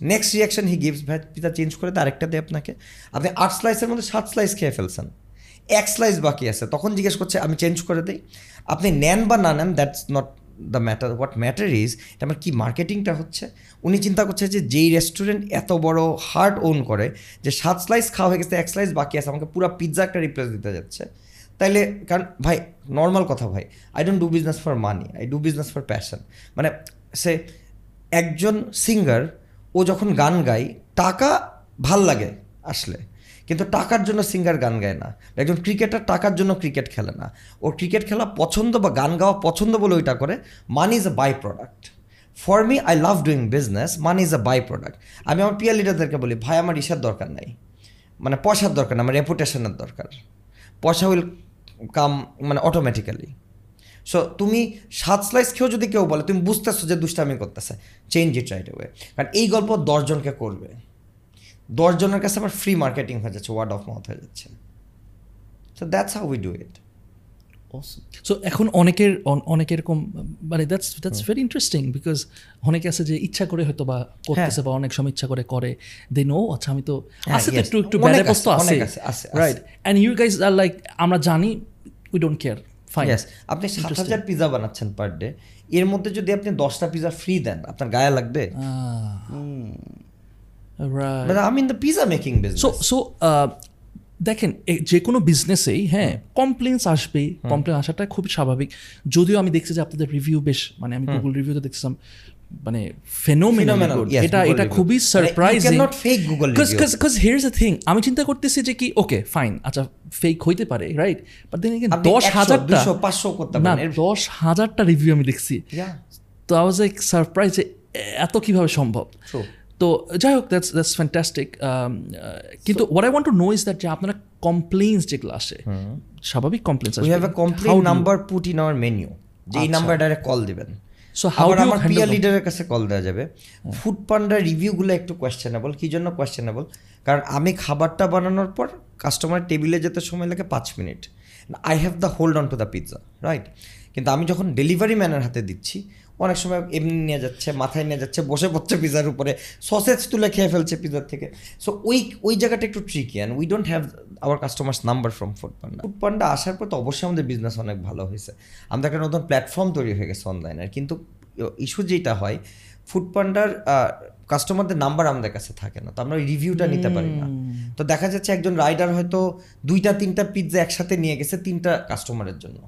নেক্সট রিয়াকশন হি গিভস ভাই পিতা চেঞ্জ করে দিয়ে আরেকটা দেয় আপনাকে। আপনি আট স্লাইসের মধ্যে সাত স্লাইস খেয়ে ফেলছেন। এক স্লাইস বাকি আছে। তখন জিজ্ঞেস করছে আমি চেঞ্জ করে দিই? আপনি নেন বা না নেন that's not the matter what matter is আমার কি মার্কেটিংটা হচ্ছে? উনি চিন্তা করছে যে যেই রেস্টুরেন্ট এত বড় হার্ট ওন করে, যে সাত স্লাইস খাওয়া হয়ে গেছে, এক স্লাইস বাকি আছে, আমাকে পুরো পিৎজা একটা রিপ্লেস দিতে যাচ্ছে। তাইলে কারণ, ভাই নর্মাল কথা ভাই I don't do business for money I do business for passion মানে সে একজন সিঙ্গার ও যখন গান গায়, টাকা ভালো লাগে আসলে, কিন্তু টাকার জন্য সিঙ্গার গান গায় না। একজন ক্রিকেটার টাকার জন্য ক্রিকেট খেলে না। ও ক্রিকেট খেলা পছন্দ বা গান গাওয়া পছন্দ বলে ওইটা করে money is a by product for me I love doing business money is a by product আমি আমার পিয়ার লিডারদেরকে বলি, ভাই, আমার ইসার দরকার নাই। মানে পয়সার দরকার না, আমার রেপুটেশনের দরকার। পয়সা উইল কাম মানে অটোমেটিক্যালি সো তুমি সাত স্লাইস খেয়েও যদি কেউ বলে, তুমি বুঝতেছো যে দুষ্টামি করতেছে চেঞ্জ ইট রাইট ওয়ে কারণ এই গল্প দশজনকে করবে। দশজনের কাছে আমার ফ্রি মার্কেটিং হয়ে যাচ্ছে ওয়ার্ড অফ মাউথ হয়ে যাচ্ছে। So that's how we do it so এখন অনেকের অন- অনেক এরকম মানে that's that's very interesting because অনেকে আছে যে ইচ্ছা করে হয়তো বা করতেছে বা অনেক সময় ইচ্ছা করে করে। দে নো আচ্ছা আমি তো হ্যাঁ, আছে তো একটু একটু ব্যাড অবস্থা আছে। Right and you guys are like আমরা জানি we don't care fine yes আপনি সাত হাজার পিজা বানাচ্ছেন পার ডে এর মধ্যে যদি আপনি দশটা পিজা ফ্রি দেন আপনার গায়ে লাগবে? আমি in the pizza making so business so uh, দেখেন যে কোনো বিজনেসেই হ্যাঁ কমপ্লেন্স আসবেই কমপ্লেন আসাটা খুবই স্বাভাবিক। যদিও আমি দেখছি যে আপনাদের রিভিউ বেশ মানে আমি গুগল রিভিউতে দেখছিলাম মানে ফেনোমেনাল এটা এটা খুবই সারপ্রাইজিং হিয়ার্স দ্য থিং আমি চিন্তা করতেছি যে কি ওকে ফাইন আচ্ছা ফেক হইতে পারে রাইট বাট দেন দশ 100, হাজারটা 200, 500 করতে না পারেন। এর- দশ হাজারটা রিভিউ আমি দেখছি. তো আই ওয়াজ লাইক সারপ্রাইজ এত কীভাবে সম্ভব. তো যাই হোক দ্যাটস দ্যাটস ফ্যান্টাস্টিক কিন্তু what I want to know is that যে আপনারা কমপ্লেইনস যেগুলো আসে স্বাভাবিক complaints we have a complaint number put in our menu. যে এই নাম্বার ডাইরেক্ট কল দিবেন। So how আবার আমার পিয়ার লিডারের কাছে কল দেওয়া যাবে। ফুড পান্ডার রিভিউগুলো একটু কোয়েশ্চেনেবল কি জন্য কোয়েশ্চেনেবল কারণ আমি খাবারটা বানানোর পর কাস্টমার টেবিলে যেতে সময় লাগে পাঁচ minute I have the hold on to the pizza right কিন্তু আমি যখন ডেলিভারি ম্যানের হাতে দিচ্ছি অনেক সময় এমনি নিয়ে যাচ্ছে মাথায় নিয়ে যাচ্ছে বসে পড়ছে পিজার উপরে সসেজ তুলে খেয়ে ফেলছে পিজার থেকে। সো ওই ওই জায়গাটা একটু tricky and we don't have our customers number from Foodpanda Foodpanda আসার পর তো অবশ্যই আমাদের বিজনেস অনেক ভালো হয়েছে। আমাদের একটা নতুন প্ল্যাটফর্ম তৈরি হয়ে গেছে অনলাইনের কিন্তু ইস্যু যেটা হয় ফুড পান্ডার কাস্টমারদের নাম্বার আমাদের কাছে থাকে না। তো আমরা ওই রিভিউটা নিতে পারি না। তো দেখা যাচ্ছে একজন রাইডার হয়তো দুইটা তিনটা পিৎজা একসাথে নিয়ে গেছে তিনটা কাস্টমারের জন্য।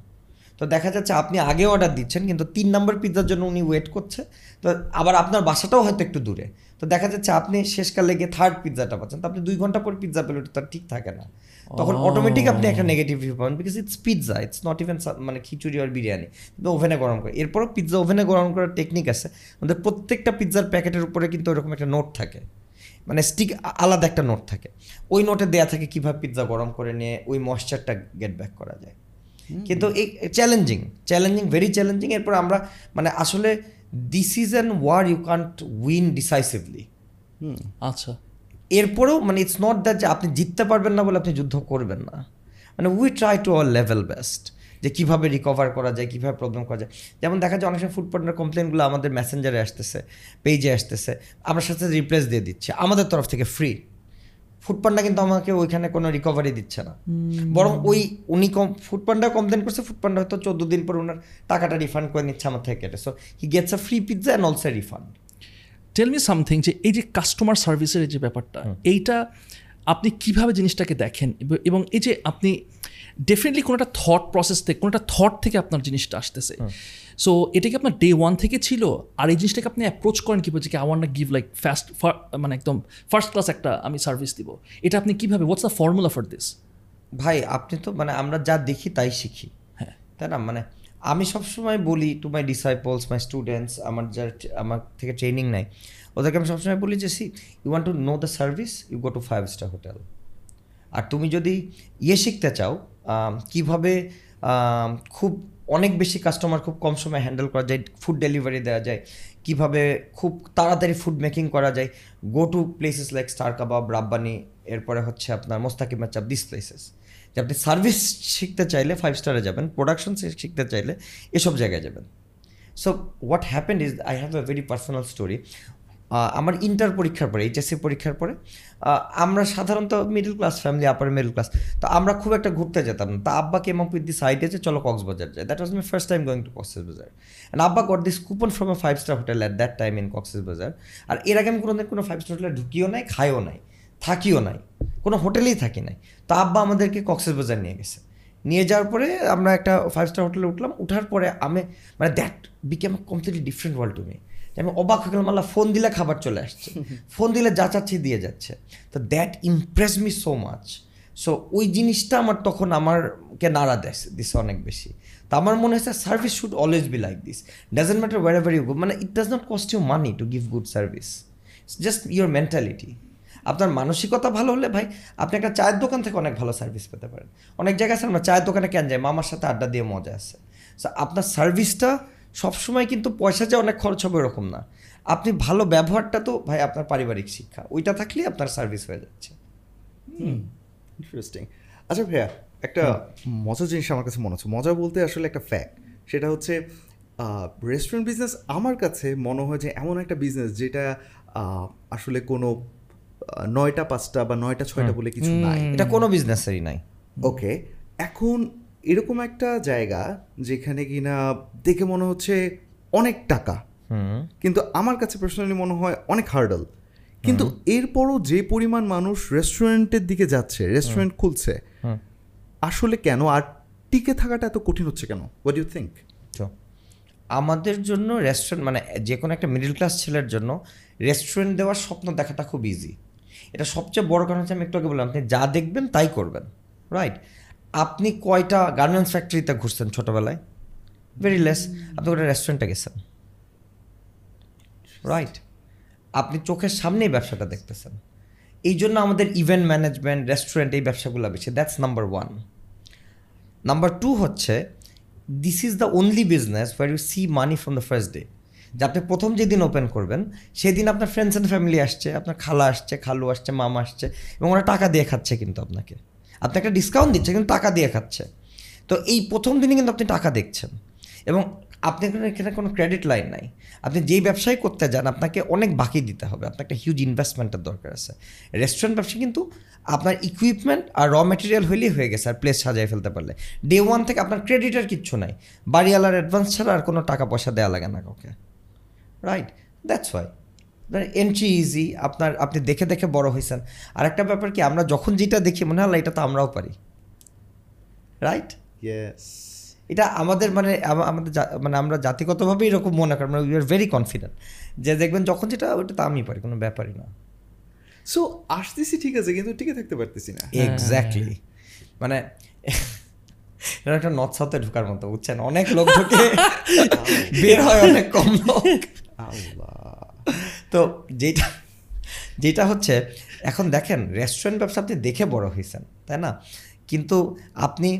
তো দেখা যাচ্ছে আপনি আগে অর্ডার দিচ্ছেন কিন্তু তিন নম্বর পিৎজার জন্য উনি ওয়েট করছে। তো আবার আপনার বাসাটাও হয়তো একটু দূরে। তো দেখা যাচ্ছে আপনি শেষকালে গিয়ে থার্ড পিৎজাটা পাচ্ছেন। তো আপনি দুই ঘণ্টা পর পিৎজা পেলে ওটা ঠিক থাকে না। তখন অটোমেটিক আপনি একটা নেগেটিভ রিভিউ পাবেন because it's pizza it's not even মানে খিচুড়ি আর বিরিয়ানি। কিন্তু ওভেনে গরম করে এরপরও পিৎজা ওভেনে গরম করার টেকনিক আছে। আমাদের প্রত্যেকটা পিৎজার প্যাকেটের উপরে কিন্তু ওরকম একটা নোট থাকে। মানে স্টিক আলাদা একটা নোট থাকে। ওই নোটে দেয়া থাকে কীভাবে পিৎজা গরম করে নিয়ে ওই ময়শ্চারটা গেট ব্যাক করা যায়। কিন্তু এই চ্যালেঞ্জিং চ্যালেঞ্জিং ভেরি চ্যালেঞ্জিং এরপর আমরা মানে আসলে this is an war you can't win decisively আচ্ছা। এরপরেও মানে ইটস নট দ্যাট যে আপনি জিততে পারবেন না বলে আপনি যুদ্ধ করবেন না। মানে we try to our level best যে কীভাবে রিকভার করা যায় কীভাবে প্রবলেম করা যায়। যেমন দেখা যায় অনেক সময় ফুড পার্টনার কমপ্লেনগুলো আমাদের মেসেঞ্জারে আসতেছে পেজে আসতেছে আমরা সাথে রিপ্লেস দিয়ে দিচ্ছি আমাদের তরফ থেকে ফ্রি ফুড পান্ডা কিন্তু আমাকে ওইখানে কোনো রিকভারি দিচ্ছে না। বরং ওই উনি কম ফুড পান্ডা কমপ্লেন করছে ফুড পান্ডা হয়তো চোদ্দ দিন পর ওনার টাকাটা রিফান্ড করে নিচ্ছে আমার থেকে। কেটে so he gets a free pizza and also refund tell me something যে এই যে কাস্টমার সার্ভিসের যে ব্যাপারটা এইটা আপনি কীভাবে জিনিসটাকে দেখেন? এবং এই যে আপনি ডেফিনেটলি কোনো একটা থট প্রসেস থেকে কোনো একটা থট থেকে আপনার জিনিসটা আসতেছে। সো এটা কি আপনার ডে ওয়ান থেকে ছিল? আর এই জিনিসটাকে আপনি অ্যাপ্রোচ করেন কী বলছে কি I want give like first মানে একদম ফার্স্ট ক্লাস একটা আমি সার্ভিস দিব। এটা আপনি কীভাবে what's the formula for this ভাই আপনি তো মানে আমরা যা দেখি তাই শিখি। হ্যাঁ। তাই না? মানে আমি সবসময় বলি to my disciples my students আমার যারা আমার থেকে ট্রেনিং নেয় ওদেরকে আমি সবসময় বলি যে see you want to know the service you go to five star hotel আর তুমি যদি ইয়ে শিখতে চাও কীভাবে খুব অনেক বেশি কাস্টমার খুব কম সময় হ্যান্ডেল করা যায় ফুড ডেলিভারি দেওয়া যায়, কীভাবে খুব তাড়াতাড়ি ফুড মেকিং করা যায়। Go to places like Star Kabab Rabbani এরপরে হচ্ছে আপনার মোস্তাকিম চাপ দিস প্লেসেস যে আপনি সার্ভিস শিখতে চাইলে ফাইভ স্টারে যাবেন প্রোডাকশন শিখতে চাইলে এসব জায়গায় যাবেন। So what happened is I have a very personal story আমার ইন্টার পরীক্ষার পরে এইচএসসি পরীক্ষার পরে আমরা সাধারণত middle class family upper middle class তো আমরা খুব একটা ঘুরতে যেতাম না। তা আব্বা came up with this idea যে চলো কক্সবাজার যায় that was my first time going to Cox's Bazar. And আব্বা got this coupon from a five star hotel at that time in Cox's Bazar. আর এর আগে আমি কোনোদিন কোনো ফাইভ স্টার হোটেলে ঢুকিও নাই, খাইও নাই, থাকিও নাই, কোনো হোটেলেই থাকি নাই। তো আব্বা আমাদেরকে কক্সবাজার নিয়ে গেছে। নিয়ে যাওয়ার পরে আমরা একটা ফাইভ স্টার হোটেলে উঠলাম। উঠার পরে আমি মানে that became completely different world to me আমি অবাক হয়ে গেলাম, আল্লাহ ফোন দিলে খাবার চলে আসছে। ফোন দিলে যা চাচ্ছি দিয়ে যাচ্ছে। তো that impress me so much so ওই জিনিসটা আমার তখন আমারকে নাড়া দেয় দিছে অনেক বেশি। তো আমার মনে হয়েছে service should always be like this doesn't matter wherever you মানে it does not cost you money to give good service just your mentality আপনার মানসিকতা ভালো হলে ভাই, আপনি একটা চায়ের দোকান থেকে অনেক ভালো সার্ভিস পেতে পারেন। অনেক জায়গায় আছে, আমরা চায়ের দোকানে কেন যাই? মামার সাথে আড্ডা দিয়ে মজা আছে। সো আপনার সার্ভিসটা সবসময় কিন্তু পয়সা যে অনেক খরচ হবে এরকম না। আপনি ভালো ব্যবহারটা তো ভাই আপনার পারিবারিক শিক্ষা। ওইটা থাকলেই আপনার সার্ভিস হয়ে যাচ্ছে। ইন্টারেস্টিং আচ্ছা ভাইয়া একটা মজার জিনিস আমার কাছে মনে হচ্ছে। মজা বলতে আসলে একটা ফ্যাক্ট সেটা হচ্ছে রেস্টুরেন্ট বিজনেস আমার কাছে মনে হয় যে এমন একটা বিজনেস যেটা আসলে কোনো নয়টা পাঁচটা বা নয়টা ছয়টা বলে কিছু নাই। এটা কোনো বিজনেসেরই নাই। ওকে এখন এরকম একটা জায়গা যেখানে কিনা দেখে মনে হচ্ছে অনেক টাকা। কিন্তু আমার কাছে পার্সোনালি মনে হয় অনেক হার্ডল কিন্তু এরপরও যে পরিমাণ মানুষ রেস্টুরেন্টের দিকে যাচ্ছে রেস্টুরেন্ট খুলছে আসলে কেন? আর টিকে থাকাটা এত কঠিন হচ্ছে কেন? হোয়াট ইউ থিঙ্ক আমাদের জন্য রেস্টুরেন্ট মানে যে কোনো একটা মিডল ক্লাস ছেলের জন্য রেস্টুরেন্ট দেওয়ার স্বপ্ন দেখাটা খুব ইজি এটা সবচেয়ে বড় কারণ হচ্ছে আমি একটু আগে বললাম আপনি যা দেখবেন তাই করবেন রাইট আপনি কয়টা গার্মেন্টস ফ্যাক্টরিতে ঘুরছেন ছোটোবেলায়? ভেরি লেস আপনি ওটা রেস্টুরেন্টে গেছেন। রাইট আপনি চোখের সামনেই ব্যবসাটা দেখতেছেন। এই জন্য আমাদের ইভেন্ট ম্যানেজমেন্ট রেস্টুরেন্ট এই ব্যবসাগুলো বেশি। That's number one number two হচ্ছে this is the only business where you see money from the first day যে আপনি প্রথম যেদিন ওপেন করবেন, সেদিন আপনার ফ্রেন্ডস অ্যান্ড ফ্যামিলি আসছে, আপনার খালা আসছে, খালু আসছে, মামা আসছে, এবং ওরা টাকা দিয়ে খাচ্ছে কিন্তু আপনাকে। আপনি একটা ডিসকাউন্ট দিচ্ছে, কিন্তু টাকা দিয়ে খাচ্ছে। তো এই প্রথম দিনই কিন্তু আপনি টাকা দেখছেন। এবং আপনি এখানে কোনো ক্রেডিট লাইন নাই। আপনি যেই ব্যবসায় করতে যান, আপনাকে অনেক বাকি দিতে হবে। আপনার একটা হিউজ ইনভেস্টমেন্টের দরকার আছে। রেস্টুরেন্ট ব্যবসা কিন্তু আপনার ইকুইপমেন্ট আর র মেটেরিয়াল হইলেই হয়ে গেছে, আর প্লেস সাজাই ফেলতে পারলে। ডে ওয়ান থেকে আপনার ক্রেডিটের কিচ্ছু নাই। বাড়িওয়ালার অ্যাডভান্স ছাড়া আর কোনো টাকা পয়সা দেওয়া লাগে না কাউকে। Right that's why entry easy আপনার আপনি দেখে দেখে বড় হয়েছেন আর একটা ব্যাপার কি আমরা যখন যেটা দেখি মনে হয় এটা তো আমরাও পারি। রাইট এটা আমাদের মানে আমাদের মানে আমরা জাতিগতভাবে এরকম মনে করি মানে উই আর ভেরি কনফিডেন্ট যে দেখবেন যখন যেটা ওটা তো আমি পারি কোনো ব্যাপারই না। সো আসতেছি ঠিক আছে কিন্তু টিকে থাকতে পারতেছি না। এক্স্যাক্টলি মানে এটা একটা নর্থ সাউথে ঢোকার মতো বুঝছেন? অনেক লোক ঢোকে বের হয় অনেক কম লোক। তো যেটা যেটা হচ্ছে এখন দেখেন রেস্টুরেন্ট ব্যবসা আপনি দেখে বড় হয়েছেন তাই না? কিন্তু আপনি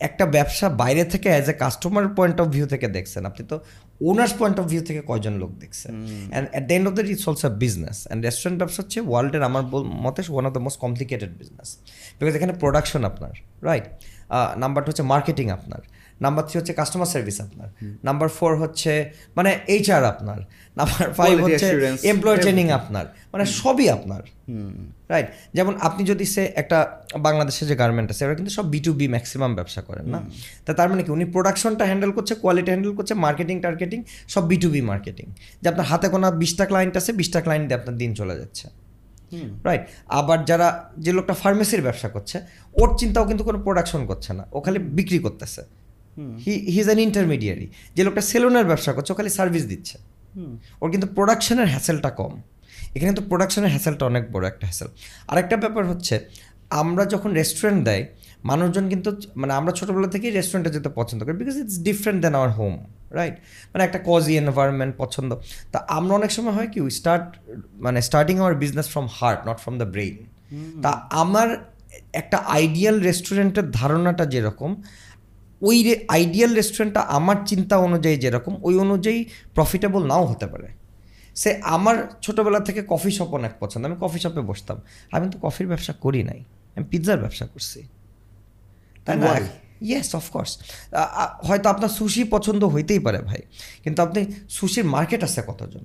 একটা ব্যবসা বাইরে থেকে as a customer point of view থেকে দেখছেন। আপনি তো ওনার্স পয়েন্ট অফ ভিউ থেকে কয়জন লোক দেখছেন? And at the end of the it's also business and restaurant ব্যবসা হচ্ছে ওয়ার্ল্ডের আমার মতে one of the most complicated business because এখানে প্রোডাকশন আপনার রাইট নাম্বার টু হচ্ছে মার্কেটিং আপনার। নাম্বার থ্রি হচ্ছে কাস্টমার সার্ভিস আপনার। নাম্বার ফোর হচ্ছে মানে এইচআর আপনার। নাম্বার ফাইভ হচ্ছে এমপ্লয় ট্রেনিং আপনার। মানে সবই আপনার। রাইট যেমন আপনি যদি সে একটা বাংলাদেশে যে গার্মেন্ট আছে ওরা কিন্তু সব বি টু বি ম্যাক্সিমাম ব্যবসা করেন না? তা তার মানে কি? উনি প্রোডাকশনটা হ্যান্ডেল করছে কোয়ালিটি হ্যান্ডেল করছে মার্কেটিং টার্গেটিং সব বি টু বি মার্কেটিং যে আপনার হাতে কোনো বিশটা ক্লায়েন্ট আছে বিশটা ক্লায়েন্ট আপনার দিন চলে যাচ্ছে। রাইট আবার যারা যে লোকটা ফার্মেসির ব্যবসা করছে ওর চিন্তাও কিন্তু কোনো প্রোডাকশন করছে না। ও খালি বিক্রি করতেছে। হি হিজ অ্যান ইন্টারমিডিয়ারি যে লোকটা সেলুনের ব্যবসা করছে ও খালি সার্ভিস দিচ্ছে। ওর কিন্তু প্রোডাকশনের হ্যাসেলটা কম। এখানে তো প্রোডাকশনের হ্যাসেলটা অনেক বড় একটা হ্যাসেল আরেকটা ব্যাপার হচ্ছে আমরা যখন রেস্টুরেন্ট দেয় মানুষজন কিন্তু মানে আমরা ছোটোবেলা থেকেই রেস্টুরেন্টে যেতে পছন্দ করি because it's different than our home right মানে একটা কজি এনভায়রনমেন্ট পছন্দ। তা আমরা অনেক সময় হয় কি উই স্টার্ট মানে starting our business from heart not from the brain তা আমার একটা আইডিয়াল রেস্টুরেন্টের ধারণাটা যেরকম ওই আইডিয়াল রেস্টুরেন্টটা আমার চিন্তা অনুযায়ী যেরকম ওই অনুযায়ী প্রফিটেবল নাও হতে পারে। সে আমার ছোটোবেলা থেকে কফি শপ অনেক পছন্দ আমি কফি শপে বসতাম। আমি তো কফির ব্যবসা করি নাই আমি পিৎজার ব্যবসা করছি। তাই না? ইয়েস অফকোর্স হয়তো আপনার সুশি পছন্দ হইতেই পারে ভাই কিন্তু আপনি সুশির মার্কেট আছে কতজন?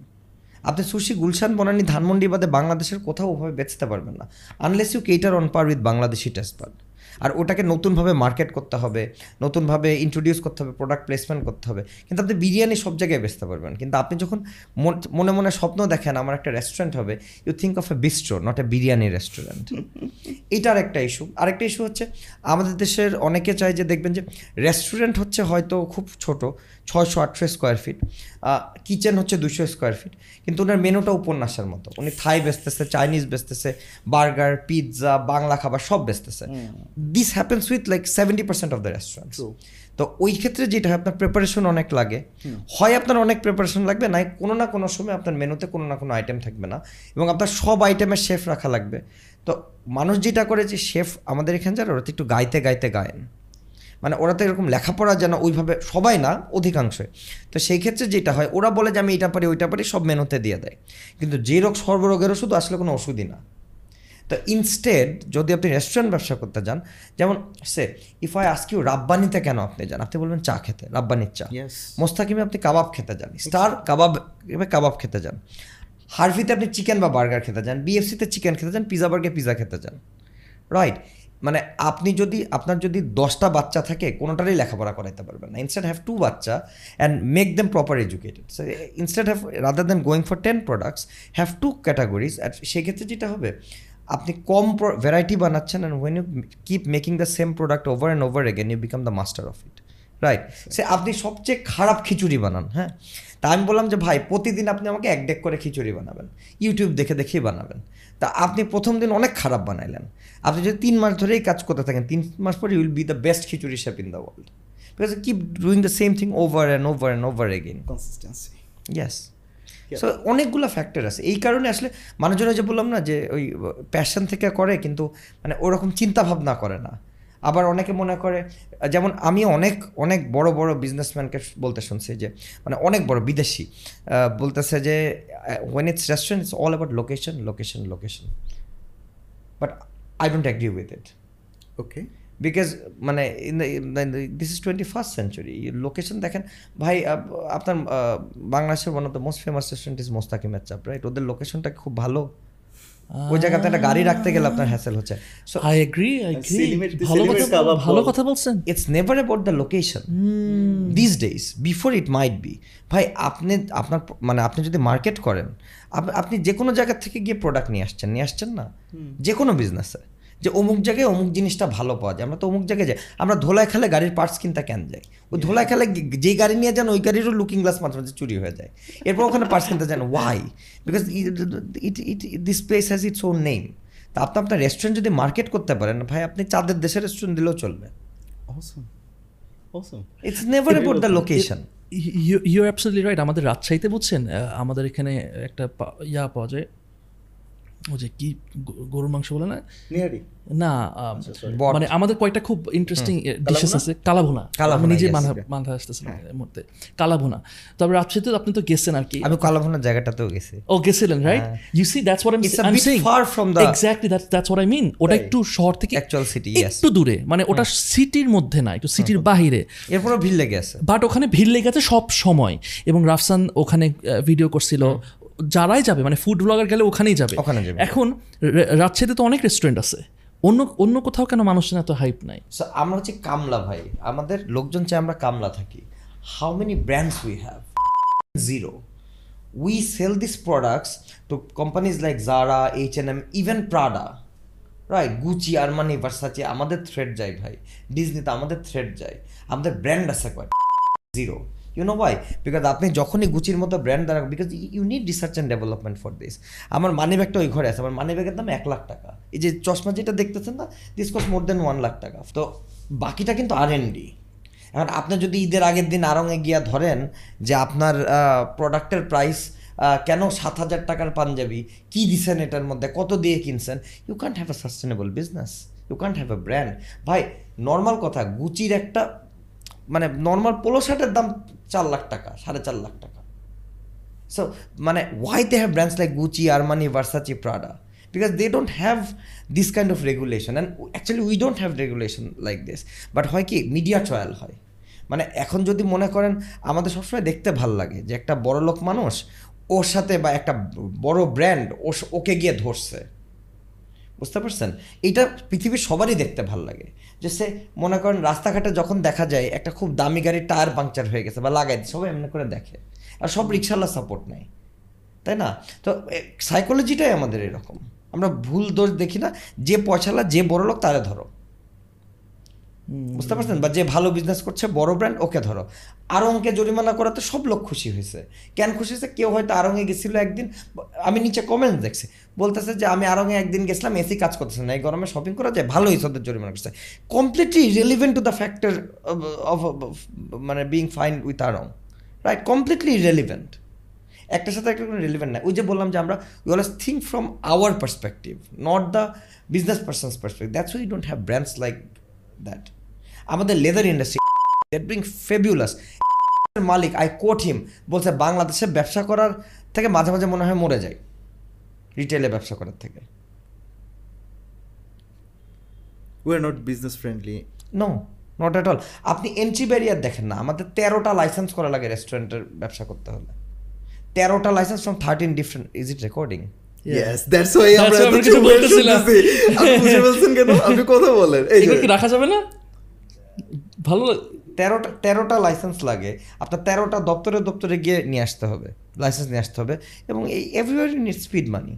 আপনি সুশি গুলশান বনানি ধানমন্ডি বাদে বাংলাদেশের কোথাও ওভাবে বেচতে পারবেন না unless you cater on par with Bangladeshi taste বাদ আর ওটাকে নতুনভাবে মার্কেট করতে হবে, নতুনভাবে ইন্ট্রোডিউস করতে হবে প্রোডাক্ট প্লেসমেন্ট করতে হবে। কিন্তু আপনি বিরিয়ানি সব জায়গায় বেচতে পারবেন। কিন্তু আপনি যখন মন- মনে স্বপ্ন দেখেন আমার একটা রেস্টুরেন্ট হবে you think of a bistro not a biryani restaurant এটার একটা ইস্যু আরেকটা ইস্যু হচ্ছে, আমাদের দেশের অনেকে চায় যে দেখবেন যে রেস্টুরেন্ট হচ্ছে হয়তো খুব ছোট ছয়শো আটশো স্কোয়ার ফিট কিচেন হচ্ছে দুশো স্কোয়ার ফিট কিন্তু ওনার মেনুটা উপন্যাসের মতো। উনি থাই বেচতেছে চাইনিজ বেচতেছে বার্গার পিৎজা বাংলা খাবার সব বেচতেছে। This happens with like seventy percent of the restaurant তো ওই ক্ষেত্রে যেটা হয় আপনার প্রিপারেশন অনেক লাগে। হয় আপনার অনেক প্রিপারেশন লাগবে নাই কোনো না কোনো সময় আপনার মেনুতে কোনো না কোনো আইটেম থাকবে না। এবং আপনার সব আইটেমের শেফ রাখা লাগবে। তো মানুষ যেটা করে যে শেফ আমাদের এখানে যারা ওরা তো একটু গাইতে গাইতে গায়েন। মানে ওরা তো এরকম লেখাপড়া যেন ওইভাবে সবাই না অধিকাংশই তো সেই ক্ষেত্রে যেটা হয় ওরা বলে যে আমি এটা পারি ওইটা পারি সব মেনুতে দিয়ে দেয়। কিন্তু যে রোগ সর্বরোগের ওষুধ আসলে কোনো ওষুধই না। তো ইনস্টেড যদি আপনি রেস্টুরেন্ট ব্যবসা করতে যান যেমন say if I ask you রাব্বানিতে কেন আপনি যান? আপনি বলবেন চা খেতে রাব্বানির চা। মোস্তাকিমে আপনি কাবাব খেতে যান। স্টার কাবাব কাবাব খেতে যান। হারফিতে আপনি চিকেন বা বার্গার খেতে যান। বিএফসিতে চিকেন খেতে যান পিজা বার্গে পিজা খেতে যান। রাইট মানে আপনি যদি আপনার যদি দশটা বাচ্চা থাকে কোনোটারই লেখাপড়া করাইতে পারবেন না। ইনস্টেড হ্যাভ টু বাচ্চা and make them proper educated instead have rather than going for ten products have two categories সেক্ষেত্রে যেটা হবে আপনি কম ভ্যারাইটি বানাচ্ছেন and when you keep making the same product over and over again you become the master of it right say আপনি সবচেয়ে খারাপ খিচুড়ি বানান হ্যাঁ? তা আমি বললাম যে ভাই প্রতিদিন আপনি আমাকে এক ডেক করে খিচুড়ি বানাবেন ইউটিউব দেখে দেখেই বানাবেন। তা আপনি প্রথম দিন অনেক খারাপ বানাইলেন। আপনি যদি তিন মাস ধরেই কাজ করতে থাকেন তিন মাস পরে will be the best khichuri shape in the world because keep doing the same thing over and over and over again consistency yes so অনেকগুলো ফ্যাক্টর আছে। এই কারণে আসলে মানুষজন যে বললাম না যে ওই প্যাশন থেকে করে কিন্তু মানে ওরকম চিন্তাভাবনা করে না। আবার অনেকে মনে করে যেমন আমি অনেক অনেক বড় বড় বিজনেসম্যানকে বলতে শুনছি যে মানে অনেক বড় বিদেশি বলতেছে যে when it's restaurant it's all about location location location but I don't agree with it okay because মানে in this is twenty first century location দেখেন ভাই আপনার বাংলাদেশের one of the most famous restaurant is মোস্তাকিমের চাপ right ওদের লোকেশনটা খুব ভালো। ওই জায়গাতে একটা গাড়ি রাখতে গেলে আপনার হ্যাসেল হচ্ছে। So I agree I agree ভালো কথা ভালো কথা বলছেন। It's never about the location these days before it might be ভাই আপনি আপনার মানে আপনি যদি মার্কেট করেন আপনি যে কোনো জায়গা থেকে গিয়ে প্রোডাক্ট নিয়ে আসছেন নিয়ে আসছেন না। যে কোনো বিজনেসে যে অমুক জায়গায় অমুক জিনিসটা ভালো পাওয়া যায়। আমরা তো অমুক জায়গায় যাই। আমরা ধোলাই খেলে গাড়ির পার্টস কিনতে কেন যাই? ওই ধোলাই খেলে যে গাড়ি নিয়ে যান ওই গাড়িরও লুকিং গ্লাস মাঝে মাঝে চুরি হয়ে যায়। এরপর ওখানে পার্টস কিনতে যান। Why because it it this place has its own name তা আপনি আপনার রেস্টুরেন্ট যদি মার্কেট করতে পারেন ভাই আপনি চাঁদের দেশের রেস্টুরেন্ট দিলেও চলবে। It's never about the location you absolutely right আমাদের রাজশাহীতে বুঝছেন? আমাদের এখানে একটা ইয়া পাওয়া যায়। ও যে কি গরুর মাংস বলে না? নিয়ারি না মানে আমাদের কয়েকটা খুব ইন্টারেস্টিং ডিশেস আছে। কালাভুনা। আমি নিজে. মাথা- এই মুহূর্তে। কালাভুনা। তবে রাজশাহীতে আপনি তো গেছেন আর কি। আমি কলাভনের জায়গাটাতেও গেছি। ও গেছিলেন right you see that's what I am saying far from the- exactly that's that's what I mean ওটা একটু শহর থেকে Actual সিটি yes. একটু দূরে। মানে ওটা সিটির মধ্যে না একটু সিটির বাহিরে। এরপরও ভিড় লেগে আছে। বাট ওখানে ভিড় লেগে আছে সব সময়। এবং রাফসান ওখানে ভিডিও করছিল। যারাই যাবে মানে ফুড ব্লগার গেলে ওখানেই যাবে। ওখানে যাবে। এখন রাজশাহীতে তো অনেক রেস্টুরেন্ট আছে। অন্য অন্য কোথাও কেন মানুষের এত হাইপ নাই? আমরা হচ্ছে কামলা ভাই। আমাদের লোকজন চাই আমরা কামলা থাকি। How many brands we have zero we sell this products to companies like Zara H and M even Prada right Gucci Armani Versace আমাদের থ্রেড যায় ভাই। ডিজনিতে আমাদের থ্রেড যায়। আমাদের ব্র্যান্ড আছে কয় zero you know why because আপনি যখনই গুচির মতো ব্র্যান্ড দ্বারা because you need research and development for this আমার মানি ব্যাগটা ওই ঘরে আছে। আমার মানি ব্যাগের দাম এক লাখ টাকা। এই যে চশমা যেটা দেখতেছেন না this cost more than one lakh taka. তো বাকিটা কিন্তু আর এন ডি এখন আপনি যদি ঈদের আগের দিন আরঙে গিয়া ধরেন যে আপনার প্রোডাক্টের প্রাইস কেন সাত হাজার টাকার পাঞ্জাবি? কি দিছেন এটার মধ্যে? কত দিয়ে কিনছেন? You can't have a sustainable business you can't have a brand ভাই নর্মাল কথা গুচির একটা মানে নর্মাল পোলো শার্টের দাম চার লাখ টাকা, সাড়ে চার লাখ টাকা। সো মানে why they have brands like Gucci Armani Versace Prada because they don't have this kind of regulation and actually we don't have regulation like this but হয় কি মিডিয়া ট্রায়াল হয়। মানে এখন যদি মনে করেন, আমাদের সবসময় দেখতে ভালো লাগে যে একটা বড় লোক মানুষ, ওর সাথে বা একটা বড় ব্র্যান্ড ও ওকে গিয়ে ধরছে। বুঝতে পারছেন? এটা পৃথিবীর সবারই দেখতে ভালো লাগে। যে সে, মনে করেন রাস্তাঘাটে যখন দেখা যায়, একটা খুব দামি গাড়ির টায়ার পাংচার হয়ে গেছে বা লাগাই সবাই এমনি করে দেখে। আর সব রিক্সাওয়ালা সাপোর্ট নেয় তাই না? তো সাইকোলজিটাই আমাদের এরকম। আমরা ভুল দোষ দেখি না, যে পয়সালা, যে বড় লোক, তারে ধরো। বুঝতে পারছেন? বা যে ভালো বিজনেস করছে, বড় ব্র্যান্ড ওকে ধরো। আরংকে জরিমানা করাতে সব লোক খুশি হয়েছে। কেন খুশি হয়েছে? কেউ হয়তো আরঙে গেছিল একদিন, আমি নিচে কমেন্ট দেখছি। বলতেছে যে আমি আরঙে একদিন গেছিলাম এসি কাজ করতেছে না। এই গরমে শপিং করা যায়, ভালোই হয়েছে জরিমানা করছে। Completely relevant to the factor of মানে being fine with Aarong right completely relevant একটার সাথে একটা কোনো রিলেভেন্ট নাই। ওই যে বললাম যে আমরা we always think from our perspective not the business persons perspective that's we don't have brands like that আমাদের leather industry that being fabulous Malik I quote him বলছে, বাংলাদেশে ব্যবসা করার থেকে মাঝে মাঝে মনে হয় মরে যায়। রিটেলে ব্যবসা করার থেকে। We are not business friendly no not at all আপনি এন্ট্রি ব্যারিয়ার দেখেন না আমাদের তেরোটা লাইসেন্স করা লাগে রেস্টুরেন্টের ব্যবসা করতে হলে। তেরোটা license from thirteen different is it recording yes that's why আমরা এত কিছু বলতেছিলাম। আপনি বুঝে কেন? আপনি কথা বলেন। এই রাখা যাবে না? ভালো তেরোটা তেরোটা লাইসেন্স লাগে। আপনার তেরোটা দপ্তরে দপ্তরে গিয়ে নিয়ে আসতে হবে। লাইসেন্স নিয়ে আসতে হবে এবং এই এভরিওয়ার নিড স্পিড মানি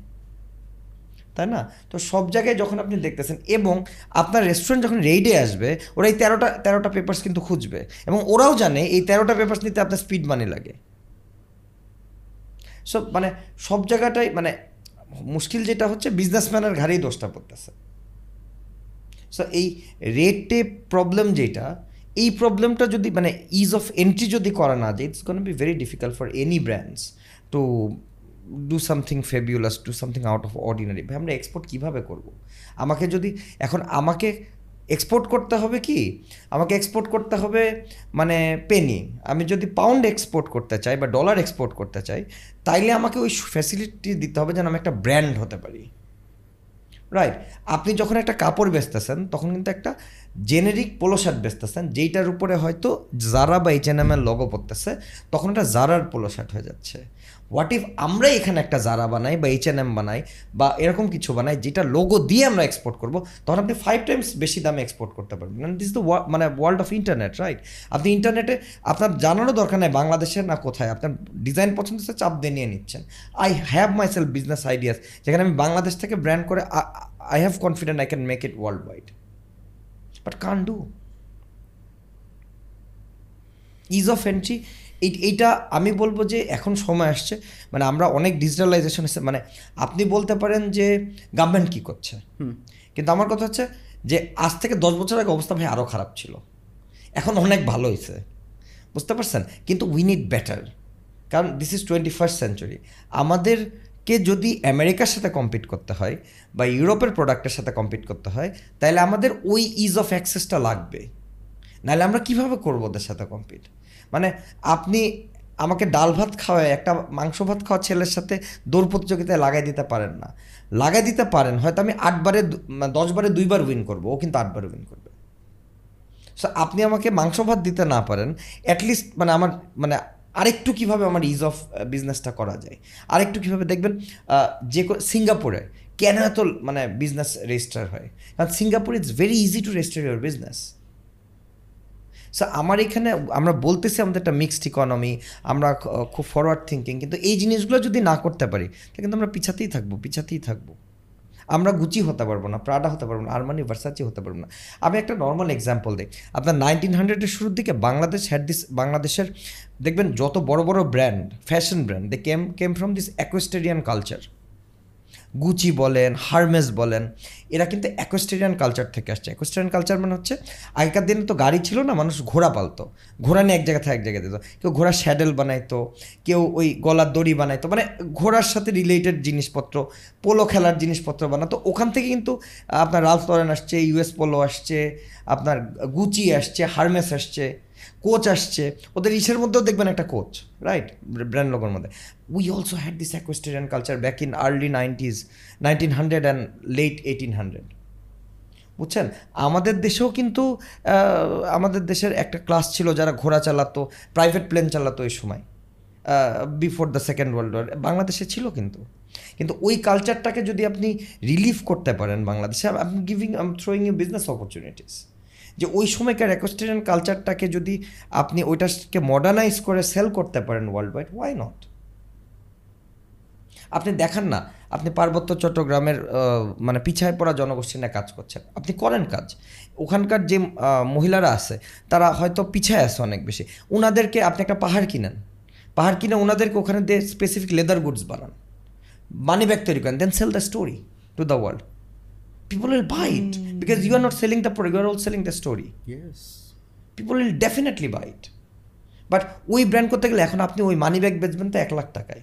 তাই না? তো সব জায়গায় যখন আপনি দেখতেছেন এবং আপনার রেস্টুরেন্ট যখন রেইডে আসবে, ওরা এই তেরোটা তেরোটা পেপার্স কিন্তু খুঁজবে এবং ওরাও জানে এই তেরোটা পেপার্স নিতে আপনার স্পিড মানি লাগে। সব মানে সব জায়গাটাই মানে মুশকিল যেটা হচ্ছে বিজনেসম্যানের ঘাড়েই দোষটা পড়তেছে। সো এই রেটে প্রবলেম যেটা এই প্রবলেমটা যদি মানে ইজ অফ এন্ট্রি যদি করা না যায় it's gonna be very difficult for any brands to do something fabulous do something out of ordinary ভাই, আমরা এক্সপোর্ট কীভাবে করব? আমাকে যদি, এখন আমাকে এক্সপোর্ট করতে হবে কি? আমাকে এক্সপোর্ট করতে হবে মানে পেনি আমি যদি পাউন্ড এক্সপোর্ট করতে চাই বা ডলার এক্সপোর্ট করতে চাই, তাইলে আমাকে ওই ফ্যাসিলিটি দিতে হবে যেন আমি একটা ব্র্যান্ড হতে পারি। রাইট আপনি যখন একটা কাপড় বেচতেছেন, তখন কিন্তু একটা জেনেরিক পোলো শার্ট বেচতেছেন যেইটার উপরে হয়তো জারা বা এইচ এন লগো পড়তেছে, তখন এটা জারার পোলো শার্ট হয়ে যাচ্ছে। হোয়াট ইফ আমরা এখানে একটা জারা বানাই বা এইচএনএম বানাই বা এরকম কিছু বানাই যেটা লোগো দিয়ে আমরা এক্সপোর্ট করব, তখন আপনি ফাইভ টাইমস বেশি দামে এক্সপোর্ট করতে পারবেন। দিস দ্য মানে ওয়ার্ল্ড অফ ইন্টারনেট রাইট আপনি ইন্টারনেটে আপনার জানারও দরকার নেই বাংলাদেশে না কোথায়। আপনার ডিজাইন পছন্দ হচ্ছে চাপ দিয়ে নিয়ে নিচ্ছেন। I have myself business ideas যেখানে আমি বাংলাদেশ থেকে ব্র্যান্ড করে I have confident I can make it worldwide but can do ease of entry এই এইটা আমি বলব যে এখন সময় আসছে। মানে আমরা অনেক ডিজিটালাইজেশন এসে মানে আপনি বলতে পারেন যে গভর্নমেন্ট কী করছে। কিন্তু আমার কথা হচ্ছে যে আজ থেকে দশ বছর আগে অবস্থা ভাই আরও খারাপ ছিল। এখন অনেক ভালো হয়েছে বুঝতে পারছেন? কিন্তু উই নিড বেটার কারণ this is twenty first century আমাদেরকে যদি আমেরিকার সাথে কম্পিট করতে হয় বা ইউরোপের প্রোডাক্টের সাথে কম্পিট করতে হয় তাহলে আমাদের ওই ইজ অফ অ্যাক্সেসটা লাগবে। নাহলে আমরা কীভাবে করব ওদের সাথে কম্পিট মানে আপনি আমাকে ডাল ভাত খাওয়ায়, একটা মাংস ভাত খাওয়া ছেলের সাথে দৌড় প্রতিযোগিতায় লাগাই দিতে পারেন না। লাগাই দিতে পারেন, হয়তো আমি আটবারে মানে দশবারে দুইবার উইন করব, ও কিন্তু আটবার উইন করবে। সো আপনি আমাকে মাংস ভাত দিতে না পারেন অ্যাটলিস্ট মানে আমার মানে আরেকটু কীভাবে আমার ইজ অফ বিজনেসটা করা যায়? আরেকটু কীভাবে দেখবেন যে সিঙ্গাপুরে কেন এত মানে বিজনেস রেজিস্টার হয়? কারণ Singapore it's very easy to register your business so আমার এখানে, আমরা বলতেছি আমাদের একটা মিক্সড ইকোনমি আমরা খুব ফরওয়ার্ড থিঙ্কিং কিন্তু এই জিনিসগুলো যদি না করতে পারি, তাহলে কিন্তু আমরা পিছাতেই থাকব পিছাতেই থাকব। আমরা গুচি হতে পারব না প্রাডা হতে পারব না আরমানি ভার্সাচি হতে পারব না। আমি একটা নর্মাল এক্সাম্পল দিই। আপনার নাইনটিন হান্ড্রেডের শুরুর দিকে বাংলাদেশ হ্যাড দিস বাংলাদেশের দেখবেন যত বড় বড় brand fashion brand they came came from this equestrian culture Gucci বলেন হারমেস বলেন, এরা কিন্তু অ্যাকোস্টেরিয়ান কালচার থেকে আসছে। অ্যাকোস্টেরিয়ান কালচার মানে হচ্ছে, আগেকার দিনে তো গাড়ি ছিল না, মানুষ ঘোড়া পালতো। ঘোড়া নিয়ে এক জায়গা থেকে এক জায়গায় দিত কেউ ঘোড়ার স্যাডেল বানাইতো, কেউ ওই গলার দড়ি বানাইতো মানে ঘোড়ার সাথে রিলেটেড জিনিসপত্র পোলো খেলার জিনিসপত্র বানাতো। ওখান থেকে কিন্তু আপনার রালফ লরেন আসছে ইউএস পোলো আসছে, আপনার গুচি আসছে হারমেস আসছে কোচ আসছে। ওদের ইসের মধ্যেও দেখবেন একটা কোচ রাইট ব্র্যান্ড লোগোর মধ্যে। Had this equestrian culture back in early nineties nineteen hundred and late eighteen hundred বুঝছেন? আমাদের দেশেও কিন্তু আমাদের দেশের একটা ক্লাস ছিল যারা ঘোড়া চালাতো প্রাইভেট প্লেন চালাতো ওই সময় before the second world war বাংলাদেশে ছিল কিন্তু। কিন্তু ওই কালচারটাকে যদি আপনি রিলিভ করতে পারেন বাংলাদেশে আপনি giving um throwing you business opportunities যে ওই সময়কার অ্যাকোস্টেরিয়ান কালচারটাকে যদি আপনি ওইটাকে মডার্নাইজ করে সেল করতে পারেন ওয়ার্ল্ড ওয়াইড ওয়াই নট আপনি দেখান না। আপনি পার্বত্য চট্টগ্রামের মানে পিছায় পড়া জনগোষ্ঠী নিয়ে কাজ করছেন। আপনি করেন কাজ। ওখানকার যে মহিলারা আছে তারা হয়তো পিছায় আছে অনেক বেশি। ওনাদেরকে আপনি একটা পাহাড় কিনেন। পাহাড় কিনে ওনাদেরকে ওখানে দিয়ে স্পেসিফিক লেদার গুডস বানান। মানি ব্যাগ তৈরি করেন। Then sell the story to the world people will buy it because you are not selling the product you are all selling the story people will definitely buy it but ওই brand করতে গেলে এখন আপনি ওই money bag বেচবেন তো এক লাখ টাকায়।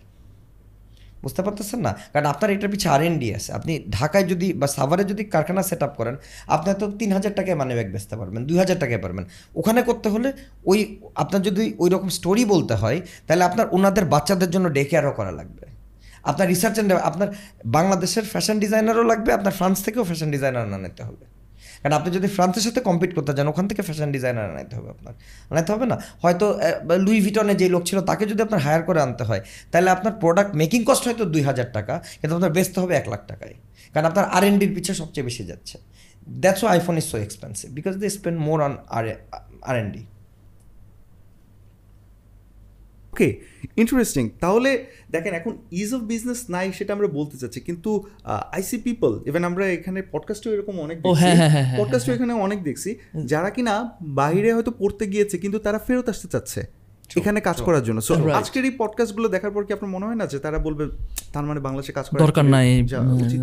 বুঝতে পারতেছেন না? কারণ আপনার এটার পিছিয়ে আর এন ডি আছে। আপনি ঢাকায় যদি বা সাভারে যদি কারখানা সেট আপ করেন, আপনি তো তিন হাজার টাকায় মানি ব্যাগ বেচতে পারবেন, দুই হাজার টাকায় পারবেন। ওখানে করতে হলে ওই, আপনার যদি ওই রকম স্টোরি বলতে হয়, তাহলে আপনার ওনাদের বাচ্চাদের জন্য ডে কেয়ারও করা লাগবে। আপনার রিসার্চ অ্যান্ড আপনার বাংলাদেশের ফ্যাশন ডিজাইনারও লাগবে, আপনার ফ্রান্স থেকেও ফ্যাশন ডিজাইনার না নিতে হবে। কারণ আপনি যদি ফ্রান্সের সাথে কম্পিট করতে চান ওখান থেকে ফ্যাশন ডিজাইনার আনাইতে হবে আপনার আনাইতে হবে না? হয়তো লুই ভিটনে যে লোক ছিল, তাকে যদি আপনার হায়ার করে আনতে হয়, তাহলে আপনার প্রোডাক্ট মেকিং কস্ট হয়তো দুই হাজার টাকা, কিন্তু আপনার বেচতে হবে এক লাখ টাকায়। কারণ আপনার আর এন ডির পিছে সবচেয়ে বেশি যাচ্ছে। That's iPhone is so expensive because they spend more on R R and D okay interesting তাহলে দেখেন এখন ইজ অফ বিজনেস নাই সেটা আমরা বলতে চাচ্ছি কিন্তু আইসি পিপল ইভেন আমরা এখানে পডকাস্টও এরকম অনেক ও, হ্যাঁ, হ্যাঁ, হ্যাঁ, পডকাস্টও এখানে অনেক দেখছি যারা কিনা বাইরে হয়তো পড়তে গিয়েছে কিন্তু তারা ফেরত আসতে চাচ্ছে। এখানে কাজ করার জন্য। সো আজকের এই পডকাস্টগুলো দেখার পর কি আপনার মনে হয় না যে তারা বলবে তার মানে বাংলাদেশে কাজ করার দরকার নাই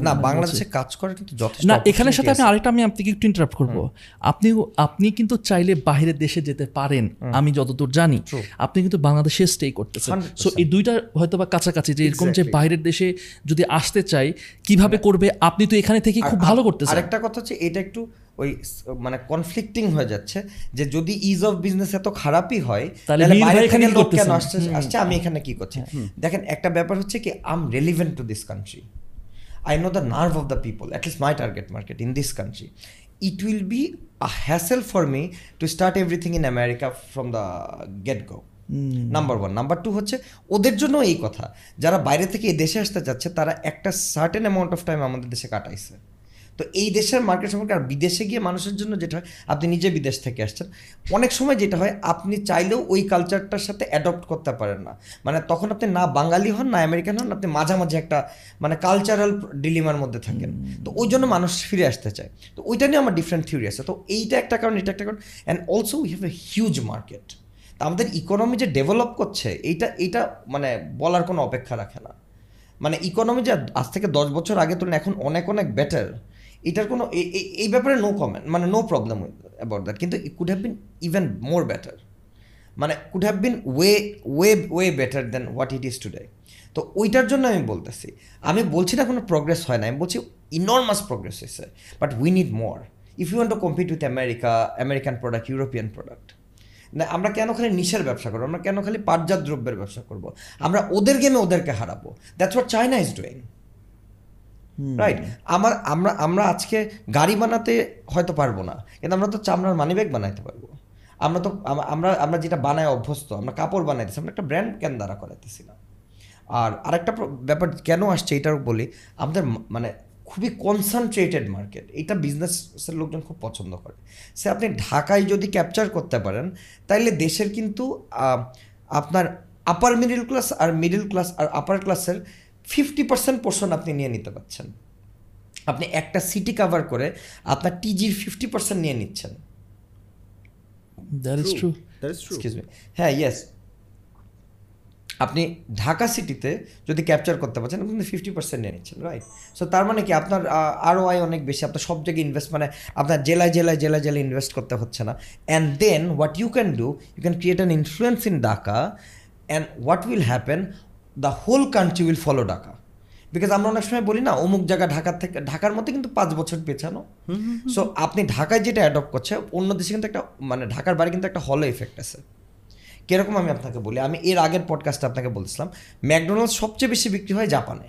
না বাংলাদেশে কাজ করার কিন্তু যথেষ্ট না এখানের সাথে আমি আরেকটা আমি আপনাকে একটু ইন্টারাপ্ট করব। আপনি আপনি কিন্তু চাইলে বাইরের দেশে যেতে পারেন আমি যতদূর জানি। আপনি কিন্তু বাংলাদেশে স্টে করতেছেন। সো এই দুইটা হয়তো বা কাছাকাছি যে এরকম যে. বাইরের দেশে যদি আসতে চাই কীভাবে করবে? আপনি তো এখানে থেকে খুব ভালো করতেছেন। আরেকটা কথা হচ্ছে এটা একটু ওই মানে কনফ্লিক্টিং হয়ে যাচ্ছে যে যদি ইজ অফ বিজনেস এত খারাপই হয় তাহলে বাইরে এখানে থেকে লোক কেন আসছে আসছে আমি এখানে কি করছি? দেখেন একটা ব্যাপার হচ্ছে কি আম relevant to this country I know the nerve of the people at least my target market in this country it will be a hassle for me to start everything in America from the get go number one number two হচ্ছে ওদের জন্য এই কথা যারা বাইরে থেকে এই দেশে আসতে চাচ্ছে তারা একটা সার্টেন অ্যামাউন্ট অফ টাইম আমাদের দেশে কাটাইছে। তো এই দেশের মার্কেট সম্পর্কে আর বিদেশে গিয়ে মানুষের জন্য যেটা হয় আপনি নিজে বিদেশ থেকে আসছেন। অনেক সময় যেটা হয় আপনি চাইলেও ওই কালচারটার সাথে অ্যাডপ্ট করতে পারেন না। মানে তখন আপনি না বাঙালি হন না আমেরিকান হন আপনি মাঝামাঝি একটা মানে কালচারাল ডিলিমার মধ্যে থাকেন। তো ওই জন্য মানুষ ফিরে আসতে চায়। তো ওইটা নিয়ে আমার ডিফারেন্ট থিওরি আছে। তো এইটা একটা কারণ এটা একটা কারণ and also we have a huge market তা আমাদের ইকোনমি যে ডেভেলপ করছে এইটা এইটা মানে বলার কোনো অপেক্ষা রাখে না। মানে ইকোনমি যে আজ থেকে দশ বছর আগে তুলনায় এখন অনেক অনেক বেটার এটার কোনো এই- ব্যাপারে নো কমেন্ট মানে নো প্রবলেম অ্যাবাউট দ্যাট কিন্তু it could have been even more better মানে could have been way way way better than what it is today তো ওইটার জন্য আমি বলতেছি, আমি বলছি না কোনো প্রোগ্রেস হয় না, আমি বলছি ইনর্মাস প্রোগ্রেস হয়েছে but we need more if you want to compete with America American product European product না, আমরা কেন খালি নিশের ব্যবসা করব? আমরা কেন খালি পাটজাত দ্রব্যের ব্যবসা করব? আমরা ওদের গেমে ওদেরকে হারাবো। That's what China is doing right আমার, আমরা আমরা আজকে গাড়ি বানাতে হয়তো পারব না, কিন্তু আমরা তো চামড়ার মানিব্যাগ বানাইতে পারব। আমরা তো আমরা আমরা যেটা বানায় অভ্যস্ত, আমরা কাপড় বানাইতেছি, আমরা একটা ব্র্যান্ড কেন দ্বারা করাইতেছি না? আর আরেকটা ব্যাপার কেন আসছে এটাও বলি, আমাদের মানে খুবই কনসেন্ট্রেটেড মার্কেট এটা বিজনেসের লোকজন খুব পছন্দ করে। সে আপনি ঢাকায় যদি ক্যাপচার করতে পারেন, তাইলে দেশের কিন্তু আপনার আপার মিডিল ক্লাস আর মিডল ক্লাস আর আপার ক্লাসের ফিফটি পার্সেন্ট পোর্শন আপনি নিয়ে নিতে পারছেন আপনি একটা সিটি কাভার করে আপনার টিজির ফিফটি পার্সেন্ট নিয়ে নিচ্ছেন। হ্যাঁ ইয়েস আপনি ঢাকা সিটিতে যদি ক্যাপচার করতে পারছেন আপনি ফিফটি পার্সেন্ট নিয়ে নিচ্ছেন রাইট সো তার মানে কি আপনার আরও আয় অনেক বেশি আপনার সব জায়গায় ইনভেস্ট মানে আপনার জেলায় জেলায় জেলায় জেলায় ইনভেস্ট করতে হচ্ছে না। And then what you can do you can create an influence in Dhaka and what will happen the whole country will follow Dhaka because আমরা অনেক সময় বলি না অমুক জায়গা ঢাকার থেকে ঢাকার মধ্যে কিন্তু পাঁচ বছর পেছানো। সো আপনি ঢাকায় যেটা অ্যাডপ্ট করছে অন্য দেশে কিন্তু একটা মানে ঢাকার বাইরে কিন্তু একটা হলো এফেক্ট আছে। কীরকম আমি আপনাকে বলি? আমি এর আগের পডকাস্টে আপনাকে বলছিলাম ম্যাকডোনাল্ডস সবচেয়ে বেশি বিক্রি হয় জাপানে।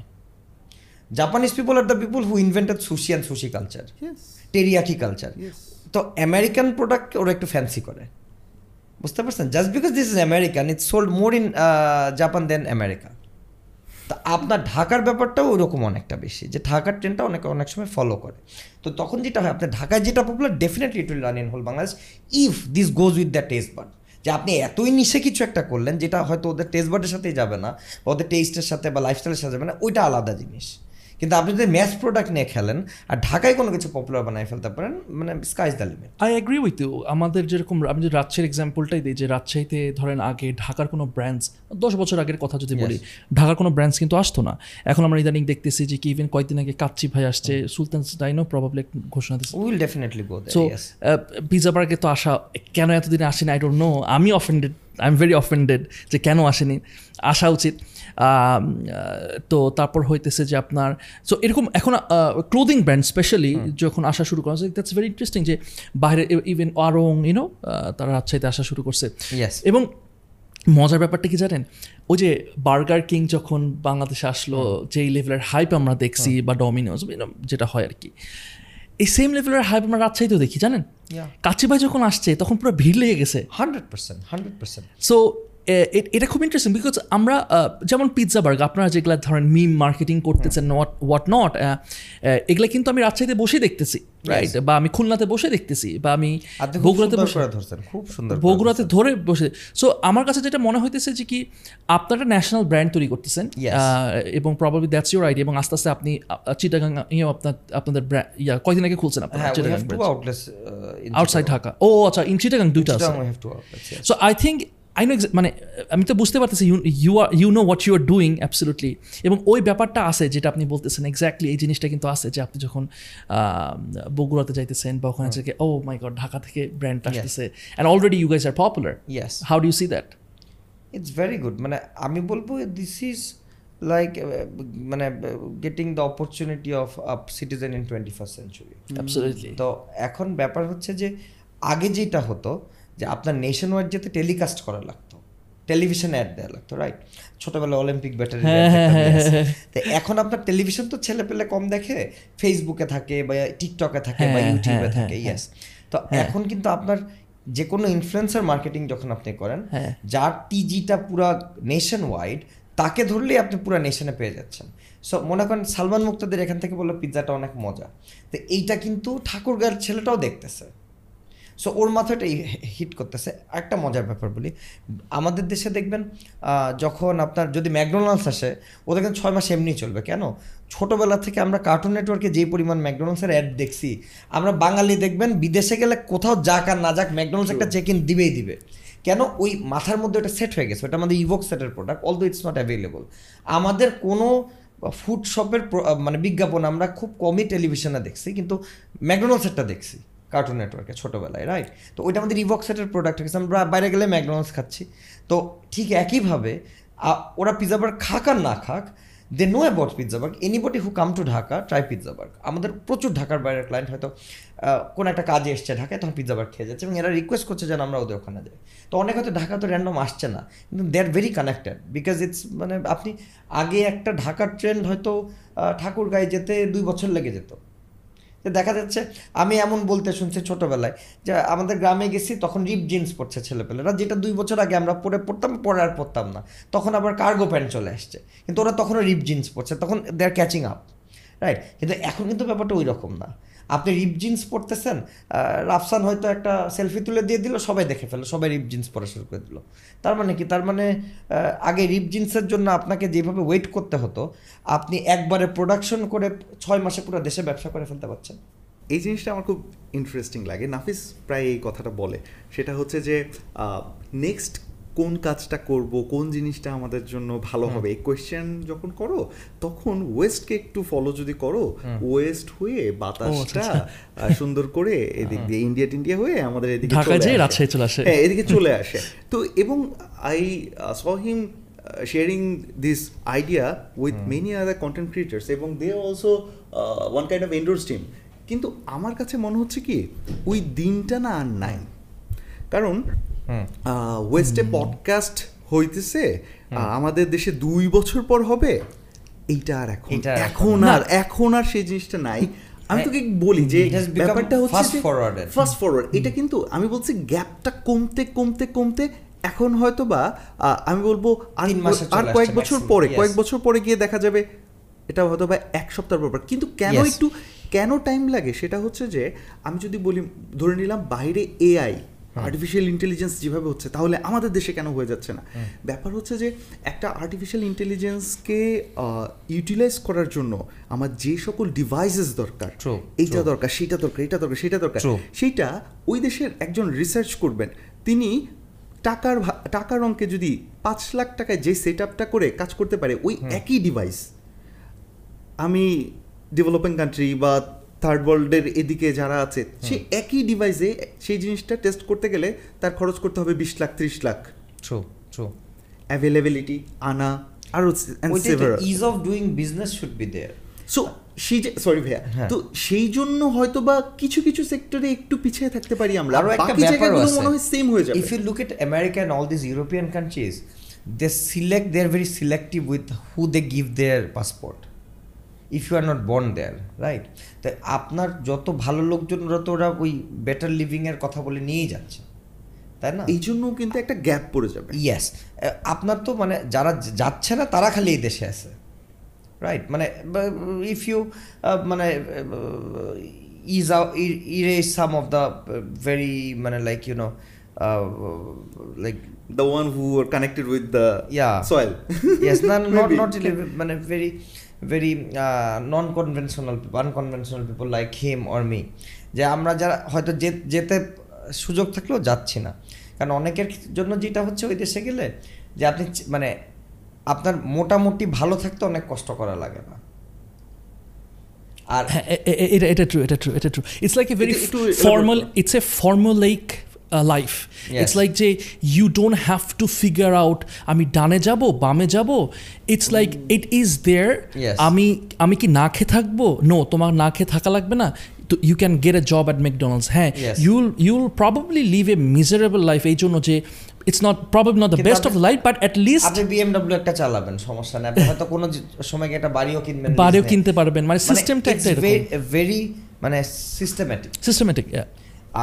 Japanese people are the people who invented sushi and sushi culture teriyaki culture তো আমেরিকান প্রোডাক্ট ওরা একটু ফ্যান্সি করে। বুঝতে পারছেন? Just because this is American it's sold more in Japan than America তা আপনার ঢাকার ব্যাপারটাও ওরকম অনেকটা বেশি, যে ঢাকার ট্রেনটা অনেক অনেক সময় ফলো করে। তো তখন যেটা হয়, আপনার ঢাকায় যেটা popular definitely it will run in whole Bangladesh if this goes with the taste bud যে আপনি এতই নিশে কিছু একটা করলেন, যেটা হয়তো ওদের টেস্ট বার্ডের সাথেই যাবে না ওদের টেস্টের সাথে বা লাইফস্টাইলের সাথে যাবে না, ওইটা আলাদা জিনিস। কিন্তু আপনি যদি ম্যাচ প্রোডাক্ট নিয়ে খেলেন আর ঢাকায় কোনো কিছু পপুলার বানাই ফেলতে পারেন মানে sky's the limit I agree with you আমাদের যেরকম আমি যদি রাজশাহীর এক্সাম্পলটাই দিই যে রাজশাহীতে ধরেন আগে ঢাকার কোনো ব্র্যান্ডস দশ বছর আগের কথা যদি বলি ঢাকার কোনো ব্র্যান্ডস কিন্তু আসতো না। এখন আমরা ইদানিং দেখতেছি যে কি ইভেন কয়েকদিন আগে কাচ্চি ভাই আসছে সুলতান ডাইনো প্রবাবলি ঘোষণা দিচ্ছে will definitely go so pizza burg তো আসা কেন এতদিন আসেনি? আই ডোন্ট নো আমি offended I am very offended যে কেন আসেনি? আসা উচিত। তো তারপর হইতেছে যে আপনার সো এরকম এখন ক্লোদিং ব্র্যান্ড স্পেশালি যখন আসা শুরু করা দ্যাটস ভেরি ইন্টারেস্টিং যে বাইরে ইভেন আরং ইউনো তারা রাজশাহীতে আসা শুরু করছে। এবং মজার ব্যাপারটা কি জানেন? ওই যে বার্গার কিং যখন বাংলাদেশে আসলো যেই লেভেলের হাইপ আমরা দেখছি বা ডমিনোজ যেটা হয় আর কি। এই সেম লেভেলের হাইপ আমরা রাজশাহীতেও দেখি জানেন? ভাই যখন আসছে তখন পুরো ভিড় লেগে গেছে। Hundred percent hundred percent so এটা খুব ইন্টারেস্টিং বিকজ আমরা যেমন পিৎজা বার্গ আপনারা যেগুলা ধরেন মিম মার্কেটিং করতেছেন নট হোয়াট নট এগুলা কিন্তু আমি রাজশাহীতে বসে দেখতেছি রাইট বা আমি খুলনাতে বসে দেখতেছি বা আমি বগুড়াতে বসে খুব সুন্দর বগুড়াতে ধরে বসে। সো আমার কাছে যেটা মনে হইতেছে যে কি আপনারা ন্যাশনাল ব্র্যান্ড তৈরি করতেছেন এবং প্রবাবলি দ্যাটস ইউর আইডিয়া এবং আস্তে আস্তে আপনি চিটাগাং ইয়ে আপনার আপনাদের brand- ইয়া কয়দিন আগে খুলছেন আপনারা চিটাগাং আউটসাইড ঢাকা ও আচ্ছা ইন চিটাগাং দুইটা আছে. So I think I know মানে আমি তো বুঝতে পারতেছি you are you know what you are doing absolutely এবং ওই ব্যাপারটা আছে যেটা আপনি বলতেছেন এক্স্যাক্টলি এই জিনিসটা কিন্তু আছে যে আপনি যখন বগুড়াতে যাইতেছেন বা ওখানে থেকে ও মাই গড ঢাকা থেকে ব্র্যান্ড আসতেছে and already you guys are popular yes. How do you see that it's very good মানে আমি বলব দিস ইজ লাইক মানে getting the opportunity of up citizen in twenty first century তো এখন ব্যাপার হচ্ছে যে আগে যেটা হতো যে আপনার নেশন ওয়াইড যেতে টেলিকাস্ট করা লাগতো। টেলিভিশন অ্যাড দেওয়া লাগতো রাইট ছোটবেলা অলিম্পিক ব্যাটারি হ্যাঁ, হ্যাঁ, হ্যাঁ, তো এখন আপনার টেলিভিশন তো ছেলে পেলে কম দেখে ফেসবুকে থাকে বা টিকটকে থাকে বা হ্যাঁ, ইউটিউবে হ্যাঁ, থাকে হ্যাঁ, ইয়েস তো এখন কিন্তু আপনার যে কোনো ইনফ্লুয়েন্সার মার্কেটিং যখন আপনি করেন হ্যাঁ। যার টিজিটা পুরা নেশন ওয়াইড তাকে ধরলেই আপনি পুরো নেশনে পেয়ে যাচ্ছেন। সো মনে করেন সালমান মুক্তাদের এখান থেকে বলল পিৎজাটা অনেক মজা। তো এইটা কিন্তু ঠাকুরগাঁর ছেলেটাও দেখতেছে। সো ওর মাথাটা হিট করতেছে। একটা মজার ব্যাপার বলি। আমাদের দেশে দেখবেন যখন আপনার যদি ম্যাকডোনাল্ডস আসে ওদের কিন্তু ছয় মাস এমনি চলবে। কেন? ছোটোবেলা থেকে আমরা কার্টুন নেটওয়ার্কে যেই পরিমাণ ম্যাকডোনাল্ডসের অ্যাড দেখছি আমরা বাঙালি দেখবেন বিদেশে গেলে কোথাও যাক আর না যাক ম্যাকডোনাল্ডস একটা চেক ইন দিবেই দিবে। কেন? ওই মাথার মধ্যে ওটা সেট হয়ে গেছে। ওটা আমাদের ইভোক সেটের product although it's not available আমাদের কোনো ফুড শপের মানে বিজ্ঞাপন আমরা খুব কমই টেলিভিশনে দেখছি কিন্তু ম্যাকডোনাল্ডসেরটা দেখছি। কার্টুন নেটওয়ার্কে ছোটোবেলায় রাইট তো ওইটা আমাদের ইভক সেটের প্রোডাক্ট হয়ে গেছে আমরা বাইরে গেলে ম্যাকডোনাল্ডস খাচ্ছি। তো ঠিক একইভাবে ওরা পিৎজা বার্গ খাক আর না খাক they know about pizza burg anybody who come to Dhaka try pizza burg আমাদের প্রচুর ঢাকার বাইরের ক্লায়েন্ট হয়তো কোনো একটা কাজে এসছে ঢাকায় তখন পিৎজা বার্গ খেয়ে যাচ্ছে এবং এরা রিকোয়েস্ট করছে যেন আমরা ওদের ওখানে যাই। তো অনেক হয়তো ঢাকা তো র্যান্ডম আসছে না, কিন্তু they are very connected because it's মানে আপনি আগে একটা ঢাকার ট্রেন্ড হয়তো ঠাকুরগাঁয়ে যেতে দুই বছর লেগে যেত। যে দেখা যাচ্ছে আমি এমন বলতে শুনছি ছোটোবেলায় যে আমাদের গ্রামে গেছি, তখন রিপ জিন্স পরছে ছেলেপেলেরা, যেটা দুই বছর আগে আমরা পরে পড়তাম পরে আর পরতাম না। তখন আবার কার্গো প্যান্ট চলে আসছে। কিন্তু ওরা তখনও রিপ জিন্স পরছে, তখন they are catching up right কিন্তু এখন কিন্তু ব্যাপারটা ওই রকম না। আপনি রিপ জিন্স পরতেছেন রাফসান হয়তো একটা সেলফি তুলে দিয়ে দিল, সবাই দেখে ফেলো সবাই রিপ জিন্স পরা শুরু করে দিল। তার মানে কি? তার মানে আগে রিপ জিন্সের জন্য আপনাকে যেভাবে ওয়েট করতে হতো, আপনি একবারে প্রোডাকশন করে ছয় মাসে পুরো দেশে ব্যবসা করে ফেলতে পারছেন। এই জিনিসটা আমার খুব ইন্টারেস্টিং লাগে। নাফিস প্রায় এই কথাটা বলে। সেটা হচ্ছে যে নেক্সট কোন কাজটা করব কোন জিনিসটা আমাদের জন্য ভালো হবে এই কোয়েশ্চেন যখন করো তখন ওয়েস্টকে একটু ফলো যদি করো ওয়েস্ট হয়ে বাতাসটা আহ, সুন্দর করে এদিক দিয়ে ইন্ডিয়া টিন্ডিয়া হয়ে আমাদের এদিকে চলে আসে। চলে আসে। হ্যাঁ এদিকে চলে আসে। তো এবং I saw him sharing this idea with many other content creators এবং they also one kind of endorse them কিন্তু আমার কাছে মনে হচ্ছে কি ওই দিনটা না আর নাই। কারণ ওয়েস্টে পডকাস্ট হইতেছে আহ, আমাদের দেশে দুই বছর পর হবে। এইটা আর এখন আর এখন আর এখন আর সেই জিনিসটা নাই। আমি তোকে বলি যে ব্যাপারটা হচ্ছে forwarded. ফাস্ট ফরওয়ার্ড এটা কিন্তু আমি বলছি গ্যাপটা কমতে কমতে কমতে এখন হয়তো বা আহ, আমি বলব আর কয়েক বছর পরে কয়েক বছর পরে গিয়ে দেখা যাবে এটা হয়তো বা এক সপ্তাহ পর পর। কিন্তু কেন একটু কেন টাইম লাগে? সেটা হচ্ছে যে আমি যদি বলি ধরে নিলাম বাইরে এআই আর্টিফিশিয়াল ইন্টেলিজেন্স যেভাবে হচ্ছে তাহলে আমাদের দেশে কেন হয়ে যাচ্ছে না? ব্যাপার হচ্ছে যে একটা আর্টিফিশিয়াল ইন্টেলিজেন্সকে ইউটিলাইজ করার জন্য আমার যে সকল ডিভাইসেস দরকার এইটা দরকার সেটা দরকার এটা দরকার সেটা দরকার. সেইটা ওই দেশের একজন রিসার্চ করবেন। তিনি টাকার টাকার অঙ্কে যদি পাঁচ লাখ টাকায় যে সেট আপটা করে কাজ করতে পারে ওই একই ডিভাইস আমি ডেভেলপিং কান্ট্রি বা থার্ড ওয়ার্ল্ডের এদিকে যারা আছে সে একই ডিভাইসে সেই জিনিসটা টেস্ট করতে গেলে তার খরচ করতে হবে বিশ লাখ ত্রিশ লাখ। ট্রু ট্রু অ্যাভেলেবিলিটি আনা আরও ease of doing business should be there so সেই যে সরি ভাইয়া হ্যাঁ। তো সেই জন্য হয়তো বা কিছু কিছু সেক্টরে একটু পিছিয়ে থাকতে পারি আমরা। আরও একটা জায়গাগুলো মনে হয় সেম হয়ে যাবে। If you look at America all these European countries they select they are very selective with who they give their passport. If you are not born there right তাই আপনার যত ভালো লোকজন ওরা তো ওরা ওই বেটার লিভিংয়ের কথা বলে নিয়েই যাচ্ছে তাই না? এই জন্য কিন্তু একটা গ্যাপ পড়ে যাবে। ইয়েস আপনার তো মানে যারা যাচ্ছে না তারা খালি এই দেশে আছে রাইট মানে ইফ ইউ মানে is erase some of the very মানে like you know like the one who are connected with the Yeah. Soil yes no, not Maybe. not really, মানে very very uh, non-conventional people unconventional people like him or যে আমরা যারা হয়তো যেতে সুযোগ থাকলেও যাচ্ছি না। কারণ অনেকের জন্য যেটা হচ্ছে ওই দেশে গেলে যে আপনি মানে আপনার মোটামুটি ভালো থাকতে অনেক কষ্ট করা লাগে না। আর হ্যাঁ, এটা এটা ট্রু এটা ট্রু এটা true it's like a very formal it's a formulaic life it's like যে you don't have to figure out আমি ডানে যাব বামে যাব। It's like it is there আমি আমি কি না খেয়ে থাকব? নো তোমার না খেয়ে থাকা লাগবে না। তো you can get a job at McDonald's হ্যাঁ. You'll you'll probably live a miserable life এই জন্য যে it's not probably not the best of life but at least আপনি বিএমডব্লিউ একটা চালাবেন সমস্যা নেই। আপনি হয়তো কোনো সময় একটা বাড়িও কিনবেন বাড়িও কিনতে পারবেন। মানে মানে সিস্টেমটা একটা এরকম। ve- very মানে সিস্টেম্যাটিক সিস্টেমেটিক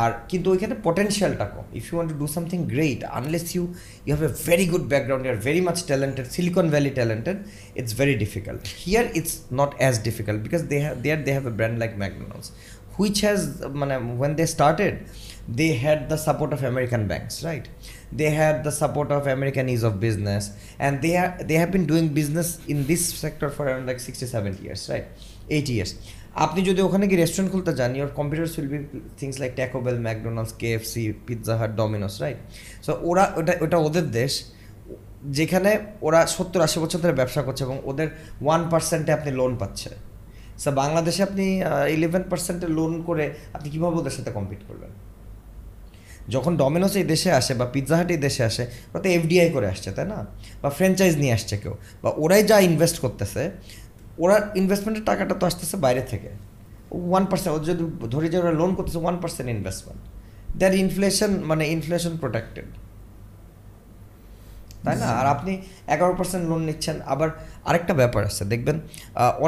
আর কিন্তু ওইখানে পটেনশিয়ালটা কম if you want to do something great unless you you have a very good background you are very much talented Silicon Valley talented it's very difficult here it's not as difficult because they have there they have a brand like McDonald's which has মানে when they started they had the support of American banks, right? They had the support of American ease of business, and they are they have been doing business in this sector for around like 60, 70 years, right? 80 years. আপনি যদি ওখানে গিয়ে restaurant খুলতে যান your computer will be things like Taco Bell McDonald's KFC Pizza Hut Domino's right so ওরা ওটা ওটা ওদের দেশ। যেখানে ওরা সত্তর আশি বছর ধরে ব্যবসা করছে এবং ওদের ওয়ান পার্সেন্টে আপনি লোন পাচ্ছে। সো বাংলাদেশে আপনি ইলেভেন পার্সেন্টে লোন করে আপনি কীভাবে ওদের সাথে কম্পিট করবেন? যখন ডমিনোস এই দেশে আসে বা পিৎজা হাট এই দেশে আসে, ওরা তো এফডিআই করে আসছে, তাই না? বা ফ্র্যাঞ্চাইজ নিয়ে আসছে কেউ। বা ওরাই যা ইনভেস্ট করতেছে ওরা ইনভেস্টমেন্টের টাকাটা তো আসতেছে বাইরে থেকে। ওয়ান পার্সেন্ট ওদের যদি ধরে যে ওরা লোন করতেছে one percent investment there inflation মানে ইনফ্লেশন প্রোটেক্টেড তাই না? আর আপনি এগারো পার্সেন্ট লোন নিচ্ছেন। আবার আরেকটা ব্যাপার আছে, দেখবেন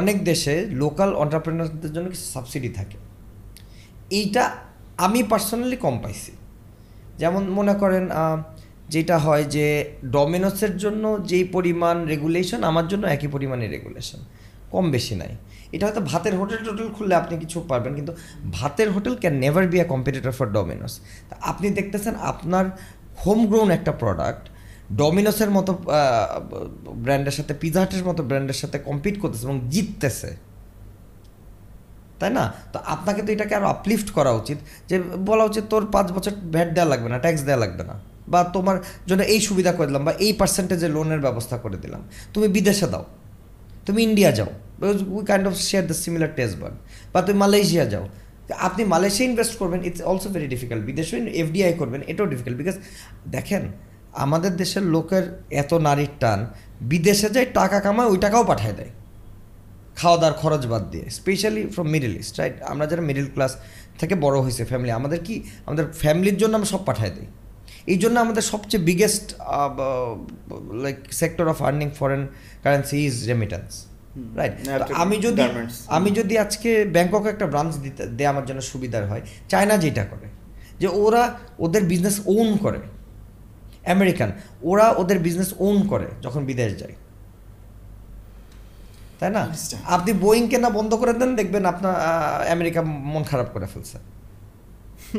অনেক দেশে লোকাল অন্টারপ্রেনারদের জন্য কিছু সাবসিডি থাকে। এইটা আমি পার্সোনালি কম পাইছি। যেমন মনে করেন যেটা হয় যে ডমিনোসের জন্য যেই পরিমাণ রেগুলেশন আমার জন্য একই পরিমাণে রেগুলেশন কম বেশি নাই। এটা হয়তো ভাতের হোটেল টোটেল খুললে আপনি কিছু পারবেন, কিন্তু ভাতের hotel can never be a competitor for Domino's তা আপনি দেখতেছেন আপনার হোম গ্রোন একটা প্রোডাক্ট ডমিনোসের মতো ব্র্যান্ডের সাথে পিজা হাটের মতো ব্র্যান্ডের সাথে কম্পিট করতেছে এবং জিততেছে। তাই না? তো আপনাকে তো এটাকে আরও আপলিফট করা উচিত, যে বলা উচিত তোর পাঁচ বছর ভ্যাট দেওয়া লাগবে না ট্যাক্স দেওয়া লাগবে না, বা তোমার জন্য এই সুবিধা করে দিলাম, বা এই পার্সেন্টেজে লোনের ব্যবস্থা করে দিলাম। তুমি বিদেশে দাও, তুমি ইন্ডিয়া যাও we kind of share the similar taste bud বা তুমি মালয়েশিয়া যাও আপনি মালয়েশিয়া ইনভেস্ট করবেন ইটস অলসো ভেরি ডিফিকাল্ট বিদেশেও এফডিআই করবেন, এটাও ডিফিকাল্ট বিকজ দেখেন, আমাদের দেশের লোকের এত নারীর টান, বিদেশে যায় টাকা কামায় ওই টাকাও পাঠায় দেয়। খাওয়া দাওয়ার খরচ বাদ দিয়ে specially from Middle East right আমরা যারা মিডল ক্লাস থেকে বড় হয়েছে ফ্যামিলি আমাদের কি, আমাদের ফ্যামিলির জন্য আমরা সব পাঠায় দিই। এই জন্য আমাদের সবচেয়ে biggest like sector of earning foreign currency is remittance right আমি যদি আমি যদি আজকে ব্যাংককে একটা ব্রাঞ্চ দিতে দেয় আমার জন্য সুবিধার হয় চায়না যেটা করে যে ওরা ওদের বিজনেস ওন করে আমেরিকান ওরা ওদের বিজনেস ওন করে যখন বিদেশ যায়। তাই না? আপনি বোয়িং কেনা বন্ধ করে দেন দেখবেন আপনার আমেরিকা মন খারাপ করে ফেলছে।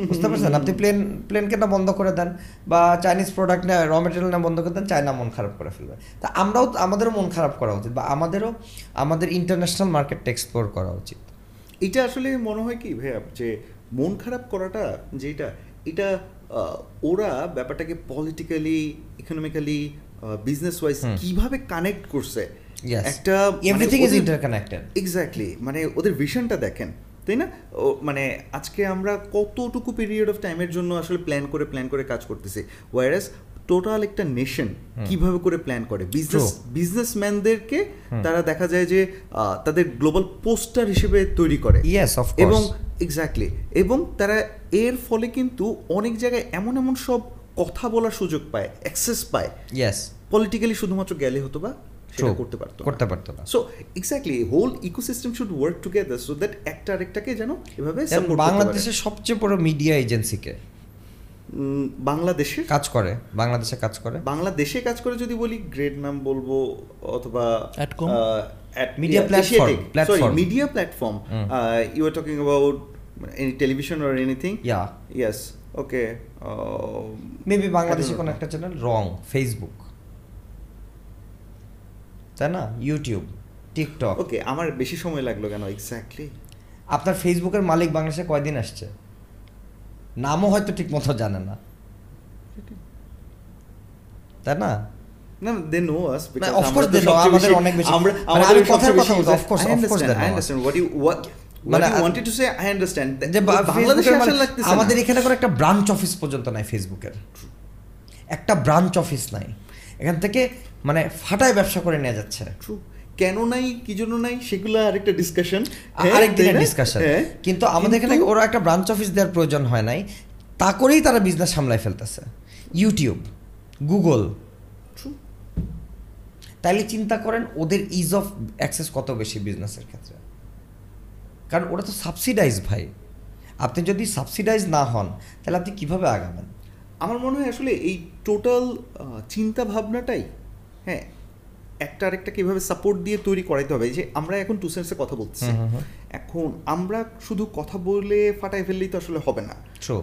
বুঝতে পারছেন? আপনি প্লেন প্লেন কেনা বন্ধ করে দেন বা চাইনিজ প্রোডাক্ট নেওয়া র মেটেরিয়াল নেওয়া বন্ধ করে দেন চায়না মন খারাপ করে ফেলবে। তা আমরাও আমাদেরও মন খারাপ করা উচিত বা আমাদেরও আমাদের ইন্টারন্যাশনাল মার্কেটটা এক্সপ্লোর করা উচিত। এটা আসলে মনে হয় কি ভাইয়া যে মন খারাপ করাটা যেটা এটা ওরা ব্যাপারটাকে পলিটিক্যালি ইকোনমিক্যালি বিজনেস ওয়াইজ কীভাবে কানেক্ট করছে? একটা এভরিথিং ইজ ইন্টারকানেক্টেড এক্স্যাক্টলি মানে ওদের ভিশনটা দেখেন। তাই না? ও মানে আজকে আমরা কতটুকু পিরিয়ড অফ টাইমের জন্য আসলে প্ল্যান করে প্ল্যান করে কাজ করতেছি? ওয়ারাস টোটাল একটা নেশন কীভাবে করে প্ল্যান করে? বিজনেস বিজনেসম্যানদেরকে তারা দেখা যায় যে তাদের গ্লোবাল পোস্টার হিসেবে তৈরি করে। এবং এক্স্যাক্টলি এবং তারা এর ফলে কিন্তু অনেক জায়গায় এমন এমন সব কথা বলার সুযোগ পায় অ্যাক্সেস পায়। ইয়েস পলিটিক্যালি শুধুমাত্র গেলে হতো বা সেটা করতে পারতো করতে পারতো না। So exactly whole ecosystem should work together so that একটা আরেকটাকে যেন এভাবে বাংলাদেশের সবচেয়ে বড় মিডিয়া এজেন্সিকে বাংলাদেশের? কাজ করে। বাংলাদেশে কাজ করে? বাংলাদেশে কাজ করে যদি বলি গ্রেড নাম বলব অথবা? Media platform, platform. Media platform you are talking about any television or anything yeah yes okay maybe বাংলাদেশে কোনো একটা চ্যানেল রং ফেসবুক তাই না? ইউটিউব টিকটক ওকে আমার বেশি সময় লাগল কেন? এক্স্যাক্টলি আপনার ফেসবুকের মালিক বাংলাদেশে কয়দিন আসছে? নামও হয়তো ঠিক মতো জানে না। তাই না? না দে নো আস না, of course আমাদের অনেক বেশি- আমরা মানে আমাদের কথার কথা বলছি, what what মানে যে বাংলাদেশে আসলে মানে- লাগতেছে আমাদের এখানে কোনো একটা ব্রাঞ্চ অফিস পর্যন্ত নাই ফেসবুকের একটা ব্রাঞ্চ অফিস নাই। এখান থেকে মানে ফাটায় ব্যবসা করে নিয়ে যাচ্ছে। কেন নাই কি জন্য নাই সেগুলো আরেকটা ডিসকাশন আরেকদিনের ডিসকাশন কিন্তু আমাদের এখানে ওরা একটা ব্রাঞ্চ অফিস দেওয়ার প্রয়োজন হয় নাই। তা করেই তারা বিজনেস সামলায় ফেলতেছে। ইউটিউব গুগল তাইলে চিন্তা করেন ওদের ইজ অফ অ্যাক্সেস কত বেশি বিজনেসের ক্ষেত্রে? কারণ ওরা তো সাবসিডাইজ ভাই। আপনি যদি সাবসিডাইজ না হন তাহলে আপনি কীভাবে আগাবেন? আমার মনে হয় আসলে এই টোটাল চিন্তা ভাবনাটাই হ্যাঁ একটা আরেকটা কীভাবে সাপোর্ট দিয়ে তৈরি করাইতে হবে যে আমরা এখন টু সেন্সে কথা বলছি এখন আমরা শুধু কথা বলে ফাটাই ফেললেই তো আসলে হবে না।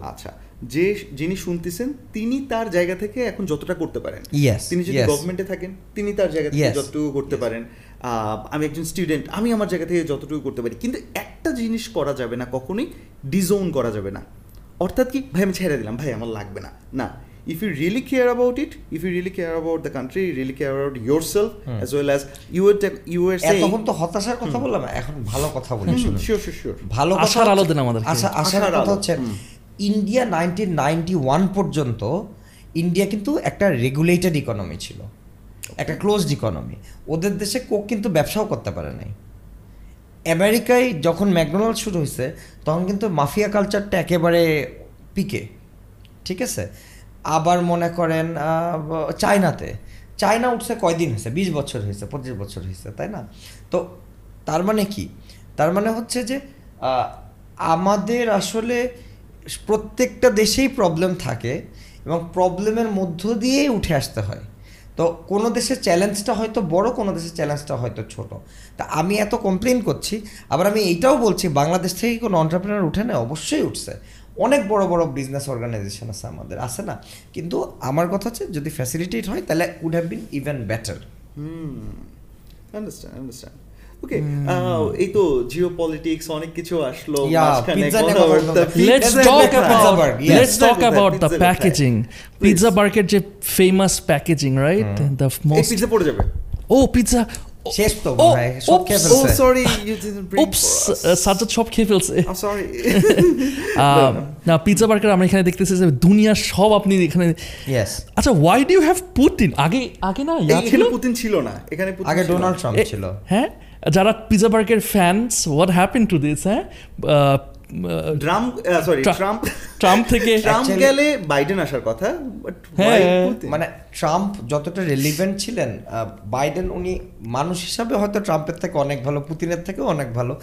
আচ্ছা যে যিনি শুনতেছেন তিনি তার জায়গা থেকে এখন যতটা করতে পারেন। তিনি যদি গভর্নমেন্টে থাকেন তিনি তার জায়গা থেকে যতটুকু করতে পারেন। আহ, আমি একজন স্টুডেন্ট আমি আমার জায়গা থেকে যতটুকু করতে পারি। কিন্তু একটা জিনিস করা যাবে না কখনোই ডিজোন করা যাবে না। অর্থাৎ কি ভাই আমি ছেড়ে দিলাম ভাই আমার লাগবে না। না if you really care about it if you really care about the country really care about yourself as well as you are you are saying এতক্ষণ তো হতাশার কথা বললাম এখন ভালো কথা বলি শুনুন। শিওর শিওর শিওর ভালো কথা আশার আলো দেন আমাদেরকে। আশা আশার কথা হচ্ছে ইন্ডিয়া নাইনটিন নাইনটি ওয়ান পর্যন্ত ইন্ডিয়া কিন্তু একটা রেগুলেটেড ইকোনমি ছিল। একটা ক্লোজড ইকোনমি ওদের দেশে কোক কিন্তু ব্যবসাও করতে পারে নাই। আমেরিকায় যখন ম্যাকডোনাল্ড শুরু হয়েছে তখন কিন্তু মাফিয়া কালচারটা একেবারে পিকে। ঠিক আছে? আবার মনে করেন চায়নাতে। চায়না উঠছে কয়দিন হয়েছে? বিশ বছর হয়েছে, পঁচিশ বছর হয়েছে, তাই না? তো তার মানে কি? তার মানে হচ্ছে যে আমাদের আসলে প্রত্যেকটা দেশেই প্রবলেম থাকে এবং প্রবলেমের মধ্য দিয়েই উঠে আসতে হয়। তো কোনো দেশের চ্যালেঞ্জটা হয়তো বড়, কোনো দেশের চ্যালেঞ্জটা হয়তো ছোট। তা আমি এত কমপ্লেন করছি, আবার আমি এইটাও বলছি, বাংলাদেশ থেকে কোনো অন্টারপ্রেনার উঠে না অবশ্যই উঠছে। অনেক বড় বড় বিজনেস অর্গানাইজেশন আছে আমাদের আছে না? কিন্তু আমার কথা হচ্ছে যদি ফ্যাসিলিটেট হয় তাহলে would have been even better understand understand okay এই তো জিও পলিটিক্স অনেক কিছু আসলো. Please. Pizza Burger যে famous packaging, right? The এই most পড়ে যাবে। Oh, pizza. শেষ তো Oh, ভাই সব খেয়ে oops. ও ফেলছে sorry you didn't bring Oops, uh, Sajjad সব খেয়ে ফেলছে আই সরি Um, না পিৎজা বার্গার আমরা এখানে দেখতেছি যে দুনিয়ার সব আপনি এখানে ইয়েস আচ্ছা why do you have Putin আগে আগে না ইয়া ছিল এখানে পুতিন ছিল না এখানে পুতিন আগে ডোনাল্ড ট্রাম্প ছিল। হ্যাঁ যারা pizza burger fans what happen to this হ্যাঁ? ড্রাম সরি ট্রাম্প ট্রাম্প থেকে ট্রাম্প গেলে বাইডেন আসার কথা বাট হ্যাঁ। মানে ট্রাম্প যতটা রেলিভেন্ট ছিলেন বাইডেন উনি মানুষ হিসাবে হয়তো ট্রাম্পের থেকে অনেক ভালো পুতিনের থেকেও অনেক ভালো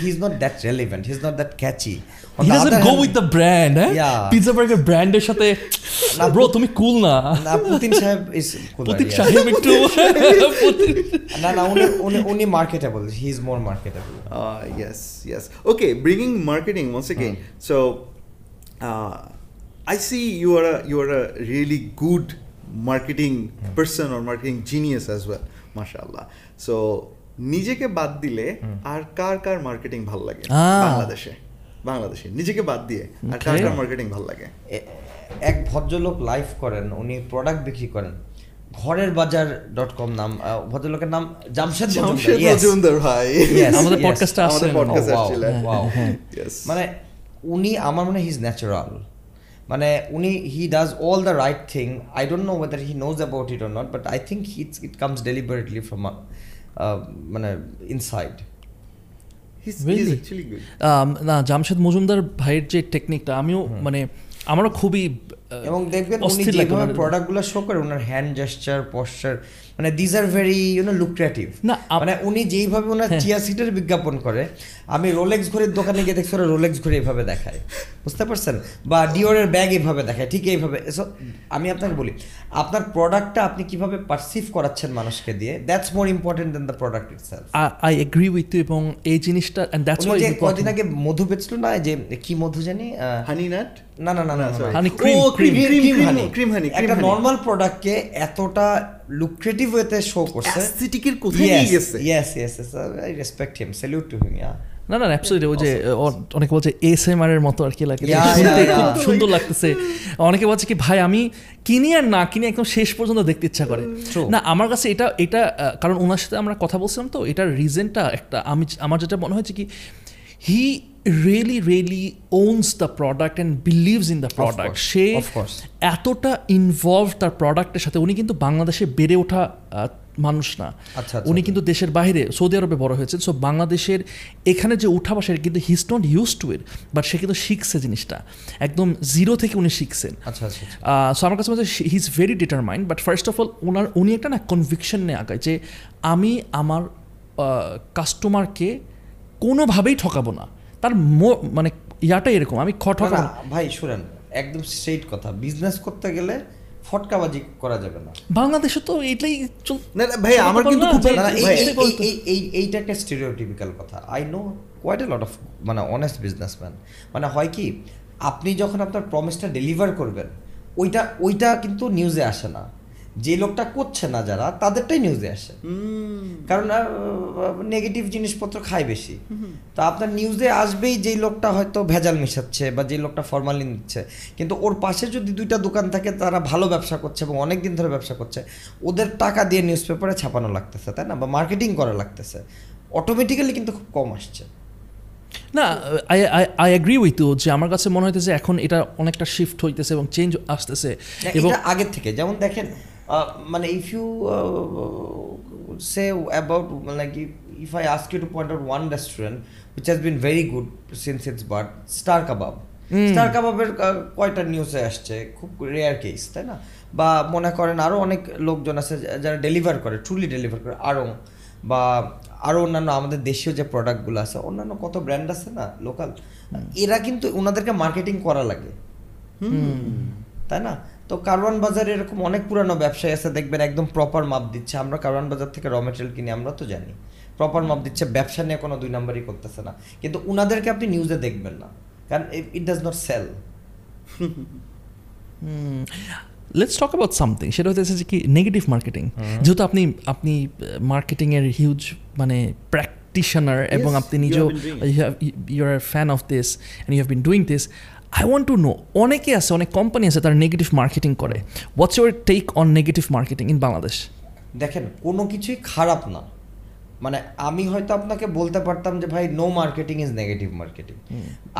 he is not that relevant he is not that catchy he doesn't go with the brand হ্যাঁ পিৎজা বার্গার ব্র্যান্ডের সাথে না, ব্রো তুমি কুল না। না পুতিন সাহেব ইজ পুতিন সাহেব একটু না না উনি উনি marketable he is more marketable Uh, yes, yes. Okay, bringing marketing once again. So, uh, I see you are a you are a really good marketing mm. person or marketing genius as well, mashallah. So, নিজেকে বাদ দিলে আর কার কার marketing ভালো লাগে Ah. বাংলাদেশে বাংলাদেশে নিজেকে বাদ দিয়ে আর কার. কার মার্কেটিং ভালো লাগে এক ভদ্রলোক লাইভ করেন উনি প্রোডাক্ট বিক্রি করেন ঘরের বাজার ডট কম নাম ভদ্রলোকের নাম জামশেদ মজুমদার, ভাই। আমাদের podcast Oh, wow, আসছিলেন। wow. Yes. মানে উনি আমার মনে হিজ ন্যাচারাল মানে উনি he does all the right thing I don't know whether he knows about it or not but I think it's it comes deliberately from মানে inside. Um, না জামশেদ মজুমদার ভাইয়ের যে টেকনিকটা আমিও মানে আমারও খুবই এবং দেখবেন উনি যেভাবে প্রোডাক্টগুলো শো করে ওনার হ্যান্ড জেস্টার পশ্চার মানে these are very you know lucrative না, মানে উনি যেইভাবে ওনার। চিয়া সিটের বিজ্ঞাপন করে আমি রোলেক্স ঘড়ির দোকানে গিয়ে দেখছি ওরা রোলেক্স ঘড়ি এইভাবে দেখায়। বুঝতে পারছেন? বা ডিওরের ব্যাগ এইভাবে দেখায় ঠিক এইভাবে। So, আমি আপনাকে বলি আপনার প্রোডাক্টটা আপনি কীভাবে পারসিভ করাচ্ছেন মানুষকে দিয়ে? That's more important than the product itself I agree with you এবং এই জিনিসটা অ্যান্ড দ্যাটস ওয়াই কদিন আগে মধু বেচলো না যে কি মধু জানি হানি নাট না না না না না, sorry. না Honey ও, cream, cream, Cream- cream, cream cream, honey। cream honey, cream একটা। নর্মাল প্রোডাক্টকে এতটা লুক্রেটিভ ওয়েতে শো করছে। অ্যাস্থেটিকের কোথায় নিয়ে গেছে? Yes yes I respect him salute to him yeah না না অ্যাবসলিউটলি ওই যে অনেকে বলছে এসএমআর এর মতো আর কি লাগে। খুব সুন্দর লাগতেছে। অনেকে বলছে কি ভাই আমি কিনি আর না কিনি একদম শেষ পর্যন্ত দেখতে ইচ্ছা করে। না আমার কাছে এটা এটা কারণ ওনার সাথে আমরা কথা বলছিলাম তো এটার রিজনটা একটা। আমি আমার যেটা মনে হয়েছে কি he really really owns the product and believes in the product সে এতটা ইনভলভ তার প্রোডাক্টের সাথে উনি কিন্তু বাংলাদেশে বেড়ে ওঠা মানুষ না। আচ্ছা, উনি কিন্তু দেশের বাইরে সৌদি আরবে বড় হয়েছেন। সো বাংলাদেশের এখানে যে উঠা বসে কিন্তু he is not use to it but সে কিন্তু শিখছে জিনিসটা। একদম জিরো থেকে উনি শিখছেন। আচ্ছা আচ্ছা আচ্ছা। সো আমার কাছে মনে হয় he is very determined but first of all ওনার উনি একটা না কনভিকশন নিয়ে আগায় যে আমি আমার কাস্টমারকে কোনোভাবেই ঠকাবো না। তার মো- মানে ইয়াটাই এরকম আমি খ ঠকাবো। ভাই শুনেন একদম স্ট্রেট কথা। বিজনেস করতে গেলে ফটকাবাজি করা যাবে না। বাংলাদেশে তো এটাই না ভাই আমার কিন্তু খুব এইটা একটা স্টেরিওটিপিক্যাল কথা। I know quite a lot of মানে অনেস্ট বিজনেসম্যান মানে হয় কি আপনি যখন আপনার প্রমিসটা ডেলিভার করবেন ওইটা ওইটা কিন্তু নিউজে আসে না। যে লোকটা করছে না যারা তাদেরটাই নিউজে আসে। কারণ নেগেটিভ জিনিসপত্র খায় বেশি। তো আপনার নিউজে আসবেই যেই লোকটা হয়তো ভেজাল মিশাচ্ছে বা যেই লোকটা ফরমালিন দিচ্ছে কিন্তু ওর পাশে যদি দুইটা দোকান থাকে তারা ভালো ব্যবসা করছে এবং অনেক দিন ধরে ব্যবসা করছে ওদের টাকা দিয়ে নিউজ পেপারে ছাপানো লাগতেছে তাই না? বা মার্কেটিং করা লাগতেছে। অটোমেটিক্যালি কিন্তু খুব কম আসছে। না I I I agree with you যে আমার কাছে মনে হইতেছে এখন এটা অনেকটা শিফট হইতেছে এবং চেঞ্জ আসতেছে এবং আগের থেকে। যেমন দেখেন আহ, মানে if you say about like if I ask you to point out one restaurant which has been very good since its birth Star Kabab Star কাবাবের কয়টা নিউজে আসছে? খুব রেয়ার কেস তাই না? বা মনে করেন আরও অনেক লোকজন আছে যারা ডেলিভার করে ট্রুলি ডেলিভার করে আরও বা আরও অন্যান্য আমাদের দেশীয় যে প্রোডাক্টগুলো আছে অন্যান্য কত ব্র্যান্ড আছে না লোকাল এরা কিন্তু ওনাদেরকে মার্কেটিং করা লাগে। তাই না? তো কারওয়ান বাজারে এরকম অনেক পুরানো ব্যবসায়ী আছে দেখবেন একদম প্রপার মাপ দিচ্ছে। আমরা কারওয়ান বাজার থেকে র মেটেরিয়াল কিনি আমরা তো জানি। প্রপার মাপ দিচ্ছে ব্যবসা নিয়ে কোনো দুই নাম্বারই করতেছে না। কিন্তু উনাদেরকে আপনি নিউজে দেখবেন না। কারণ it does not sell let's talk about something সেটা হচ্ছে যে কি নেগেটিভ মার্কেটিং যেহেতু আপনি আপনি মার্কেটিং এর হিউজ মানে প্র্যাকটিশনার এবং আপনি নিজেও you are fan of this and you have been doing this I want to know অনেকে আছে অনেক কোম্পানি আছে তারা নেগেটিভ মার্কেটিং করে। What's your take on negative marketing in Bangladesh দেখেন কোনো কিছুই খারাপ না। মানে আমি হয়তো আপনাকে বলতে পারতাম যে ভাই no marketing is negative marketing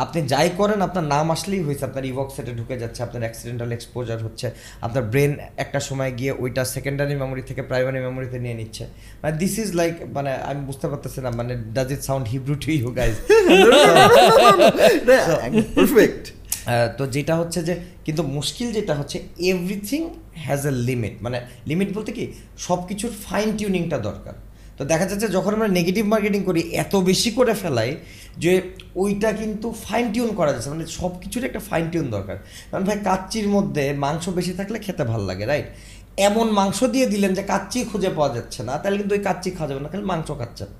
আপনি যাই করেন আপনার নাম আসলেই হয়েছে আপনার ইভক সেটে ঢুকে যাচ্ছে আপনার অ্যাক্সিডেন্টাল এক্সপোজার হচ্ছে আপনার ব্রেন একটা সময় গিয়ে ওইটা সেকেন্ডারি মেমোরি থেকে প্রাইমারি মেমোরিতে নিয়ে নিচ্ছে। মানে দিস ইজ লাইক মানে আমি বুঝতে পারতেছি না মানে does it sound Hebrew to you guys perfect তো যেটা হচ্ছে যে, কিন্তু মুশকিল যেটা হচ্ছে এভরিথিং হ্যাজ এ লিমিট মানে লিমিট বলতে কি সব কিছুর ফাইন টিউনিংটা দরকার। তো দেখা যাচ্ছে যখন আমরা নেগেটিভ মার্কেটিং করি, এত বেশি করে ফেলাই যে ওইটা কিন্তু ফাইন টিউন করা যাচ্ছে মানে সব কিছুর একটা ফাইন টিউন দরকার। কারণ ভাই, কাচ্চির মধ্যে মাংস বেশি থাকলে খেতে ভালো লাগে রাইট এমন মাংস দিয়ে দিলেন যে কাচ্চি খুঁজে পাওয়া যাচ্ছে না, তাহলে কিন্তু ওই কাচ্চি খাওয়া যাবে না, খালি মাংস খাচ্ছেন।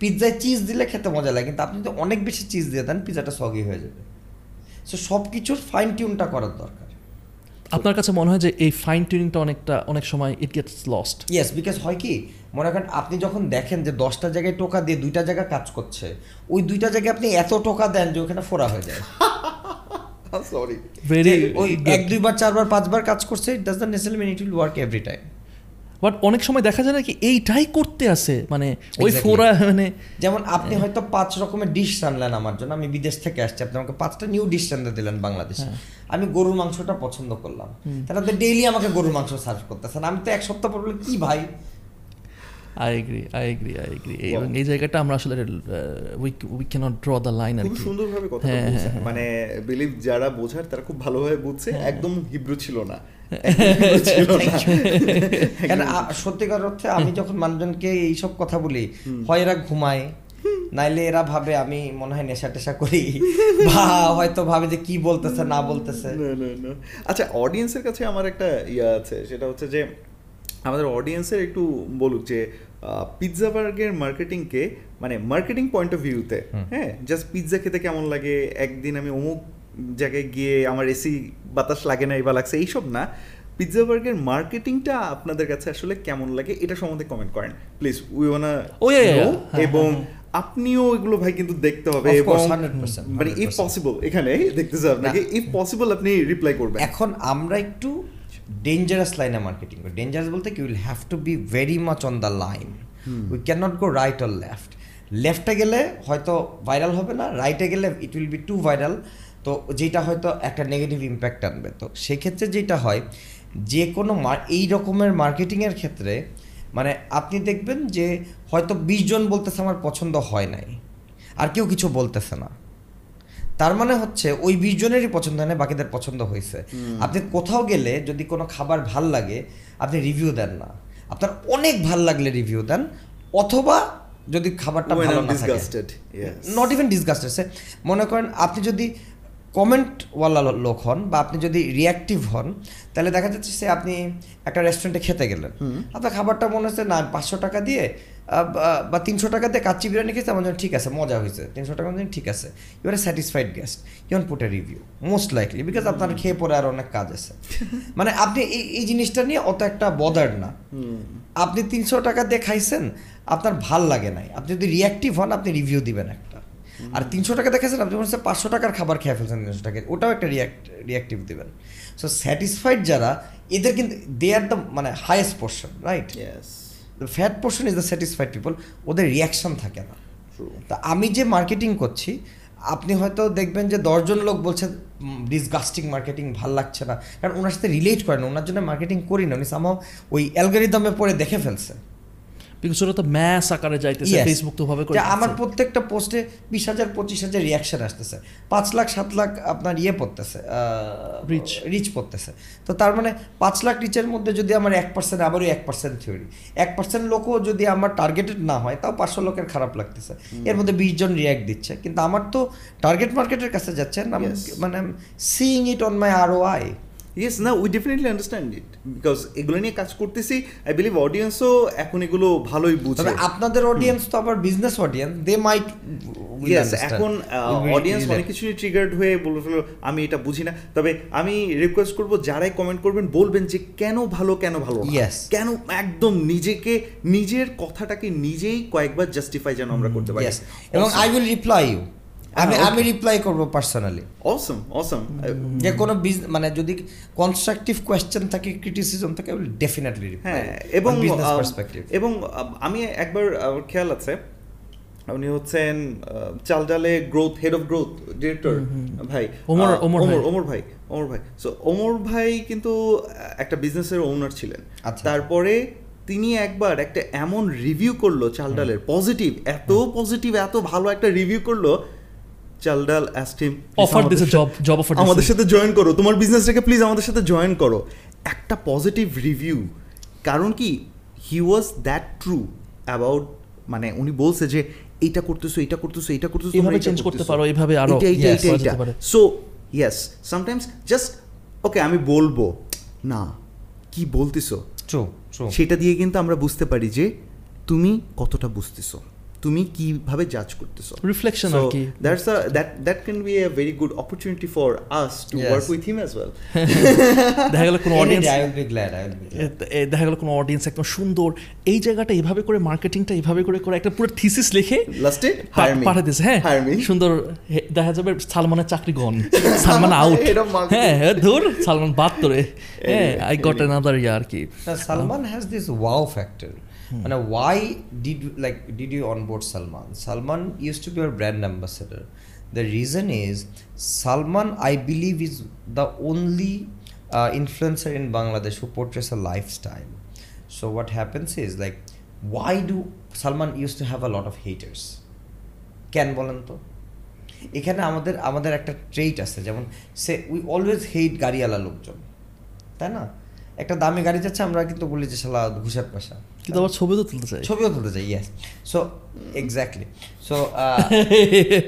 পিৎজায় চিজ দিলে খেতে মজা লাগে, কিন্তু আপনি যদি অনেক বেশি চিজ দিয়ে দেন, পিৎজাটা সগি হয়ে যাবে। সো সব কিছুর ফাইন টিউনটা করার দরকার। আপনার কাছে মনে হয় যে এই ফাইন টিউনিংটা অনেকটা অনেক সময় it gets lost yes because হয় কি মনে করেন আপনি যখন দেখেন যে দশটা জায়গায় টোকা দিয়ে দুইটা জায়গা কাজ করছে ওই দুইটা জায়গায় আপনি এত টোকা দেন যে ওখানে ফোড়া হয়ে যায়। সরি ভেরি ওই এক দুইবার চারবার পাঁচবার কাজ করছে it does not necessary mean it will work every time but অনেক সময় দেখা যায় না কি এইটাই করতে আছে মানে ওই ফোরা মানে যেমন আপনি হয়তো পাঁচ রকমের ডিশ রানলেন আমার জন্য আমি বিদেশ থেকে আসছি আপনি আমাকে পাঁচটা নিউ ডিশ রান্না দিলেন বাংলাদেশে। আমি গরুর মাংসটা পছন্দ করলাম। তাহলে আপনি ডেইলি আমাকে গরুর মাংস সার্ভ করতেছেন আমি তো এক সপ্তাহ পর বলি কি ভাই? I agree I agree I agree এবং এই জায়গাটা আমরা আসলে we we can't draw the line আর খুব সুন্দরভাবে কথাটা হ্যাঁ, বলছেন। হ্যাঁ, মানে বিলিভ যারা বোঝার তারা খুব ভালোভাবে বুঝছে একদম হিব্রু ছিল না। সত্যিকার অর্থে আমি যখন মানুষজনকে এইসব কথা বলি হয় এরা ঘুমায় নাইলে এরা ভাবে আমি মনে হয় নেশা টেশা করি বা হয়তো ভাবে যে কি বলতেছে না বলতেছে। আচ্ছা অডিয়েন্সের কাছে আমার একটা ইয়ে আছে সেটা হচ্ছে যে আমাদের অডিয়েন্সের একটু বলুক যে পিৎজা বার্গের মার্কেটিংকে মানে মার্কেটিং পয়েন্ট অফ ভিউতে হ্যাঁ জাস্ট পিৎজা খেতে কেমন লাগে একদিন আমি অমুক জায়গায় গিয়ে আমার এসি বাতাস লাগে না বা লাগছে এইসব না। পিৎজা বার্গের মার্কেটিংটা আপনাদের কাছে আসলে কেমন লাগে এটা সম্বন্ধে কমেন্ট করেন। Please we wanna yeah. হ্যাঁ, এবং আপনিও এগুলো ভাই কিন্তু দেখতে হবে এবং মানে ইফ পসিবল এখানে দেখতেছে আপনাকে ইফ পসিবল আপনি রিপ্লাই করবেন। এখন আমরা একটু ডেঞ্জারাস লাইনে মার্কেটিং করি ডেঞ্জারাস বলতে কি will have to be very much on the line we can not go right or left লেফটে গেলে হয়তো ভাইরাল হবে না রাইটে গেলে it will be too viral তো যেটা হয়তো একটা নেগেটিভ ইম্প্যাক্ট আনবে। তো সেক্ষেত্রে যেটা হয় যে কোনো এই রকমের মার্কেটিংয়ের ক্ষেত্রে মানে আপনি দেখবেন যে হয়তো বিশ জন বলতেছে আমার পছন্দ হয় নাই। আর কেউ কিছু বলতেছে না। তার মানে হচ্ছে ওই বিশ জনেরই পছন্দ হয় না বাকিদের পছন্দ হয়েছে আপনি কোথাও গেলে যদি কোনো খাবার ভালো লাগে আপনি রিভিউ দেন না। আপনার অনেক ভালো লাগলে রিভিউ দেন অথবা যদি খাবারটা ভালো না থাকে। নট ইভেন ডিসগাস্টেড সে মনে করেন আপনি যদি কমেন্টওয়ালা লোক হন বা আপনি যদি রিয়াক্টিভ হন তাহলে দেখা যাচ্ছে সে আপনি একটা রেস্টুরেন্টে খেতে গেলেন। আপনার খাবারটা মনে হচ্ছে না পাঁচশো টাকা দিয়ে বা- তিনশো টাকা দিয়ে কাচ্চি বিরিয়ানি খেয়েছে আমার জন্য ঠিক আছে মজা হয়েছে। তিনশো টাকা জন্য ঠিক আছে। Your satisfied guest you'll put a review most likely because আপনার খেয়ে পরে আর অনেক কাজ আছে। মানে আপনি এই এই জিনিসটা নিয়ে অত একটা বদার না। আপনি তিনশো টাকা দিয়ে খাইছেন আপনার ভালো লাগে নাই। আপনি যদি রিয়াক্টিভ হন আপনি রিভিউ দিবেন একটা। আর তিনশো টাকা দেখেছেন আপনি মনে হচ্ছে পাঁচশো টাকার খাবার খেয়ে ফেলছেন তিনশো টাকা ওটাও একটা রিয়াক্ট রিয়াক্টিভ দিবেন। সো স্যাটিসফাইড যারা এদের কিন্তু দে আর দ্য মানে highest portion right yes fat portion is the satisfied people ওদের রিয়াকশন থাকে না। তা আমি যে মার্কেটিং করছি আপনি হয়তো দেখবেন যে দশজন লোক বলছে ডিসগাস্টিং মার্কেটিং ভালো লাগছে না। কারণ ওনার সাথে রিলেট করে না ওনার জন্য মার্কেটিং করি না। উনি সামাও ওই অ্যালগোরিদমে পরে দেখে ফেলছে। বিকজ ওরা তো ম্যাস আকারে যাইতেছে. ফেসবুক তো ভাবে করে আমার প্রত্যেকটা পোস্টে বিশ হাজার পঁচিশ হাজার রিয়াকশন আসতেছে। পাঁচ লাখ সাত লাখ আপনার ইয়ে পড়তেছে Reach. রিচ পড়তেছে। তো তার মানে পাঁচ লাখ রিচের মধ্যে যদি আমার এক পার্সেন্ট আবারও এক পার্সেন্ট থিওরি এক পার্সেন্ট লোকও যদি আমার টার্গেটেড না হয় তাও পাঁচশো লোকের খারাপ লাগতেছে। এর মধ্যে বিশ জন রিয়াক্ট দিচ্ছে। কিন্তু আমার তো টার্গেট মার্কেটের কাছে যাচ্ছেন। মানে seeing it on my R O I yes না we definitely understand it because এগুলো নিয়ে কাজ করতেছি আই বিলিভ অডিয়েন্সও এখন এগুলো ভালোই বুঝে। আপনাদের অডিয়েন্স তো আবার business audience they might yes এখন অডিয়েন্স অনেক কিছু ট্রিগার্ড হয়ে বলে ফেলো আমি এটা বুঝি না। তবে আমি রিকোয়েস্ট করব যারাই কমেন্ট করবেন বলবেন যে কেন ভালো কেন ভালো। Yes. কেন একদম নিজেকে নিজের কথাটাকে নিজেই কয়েকবার জাস্টিফাই যেন আমরা করতে পারি। এবং আই উইল রিপ্লাই ইউ আমি আমি রিপ্লাই করব পার্সোনালি অসম অসম যে কোনো বিজ- মানে যদি কনস্ট্রাকটিভ কোয়েশ্চেন থাকে ক্রিটিসিজম থাকে ডেফিনেটলি হ্যাঁ এবং পার্সপেক্টিভ এবং আমি একবার খেয়াল আছে উনি হচ্ছেন চাল ডালে growth head of growth director ভাই। ওমর- ওমর ওমর ভাই। ওমর ভাই সো ওমর ভাই কিন্তু একটা বিজনেসের ওনার ছিলেন। আচ্ছা। তারপরে তিনি একবার একটা এমন রিভিউ করল চাল ডালের পজিটিভ এত পজিটিভ এত ভালো একটা রিভিউ করল চাল ডাল অ্যাস্টিম অফার দিছে জব জব অফার আমাদের সাথে জয়েন করো। তোমার বিজনেসটাকে প্লিজ আমাদের সাথে জয়েন করো। একটা পজিটিভ রিভিউ কারণ কি? He was that true about মানে উনি বলছে যে এইটা করতেছো এইটা করতেছো এইটা করতেছো এইটা করতে পারো, এভাবে আরও। So yes sometimes just okay আমি বলব। না কি বলতেছো? সেটা দিয়ে কিন্তু আমরা বুঝতে পারি যে তুমি কতটা বুঝতেছো। তুমি কীভাবে জাজ করতেছো? Reflection so আর কি। that's a that that can be a very good opportunity for us to Yes. work with him as well. দেখা গেল কোনো audience I will be glad I will be দেখা গেল কোনো অডিয়েন্স একদম সুন্দর। এই জায়গাটা এভাবে করে মার্কেটিংটা এভাবে করে করে একটা পুরো থিসিস লিখে লাস্টে hire me পাঠিয়ে দিয়েছে হ্যাঁ। সুন্দর দেখা যাবে সালমানের চাকরি গন সালমান আউট of হ্যাঁ হ্যাঁ ধর সালমান বাদ তোরে হ্যাঁ আই গট অ্যানাদার ইয়ার কি। Now, Salman has this wow Hmm. মানে why did like did you onboard Salman Salman use to be our brand ambassador the reason is Salman I believe is the only influencer in Bangladesh who portrays a life style so what happens is like why do Salman use to have a lot of haters can বলেন তো? এখানে আমাদের আমাদের একটা trait আছে, যেমন, সে we always hate গাড়িওয়ালা লোকজন, তাই না? একটা দামি গাড়ি যাচ্ছে, আমরা কিন্তু বলি যে, শালা, ঘুষের পাশা। কিন্তু আবার ছবি তো তুলতে চাই। ছবিও তুলতে চাই yes so exactly so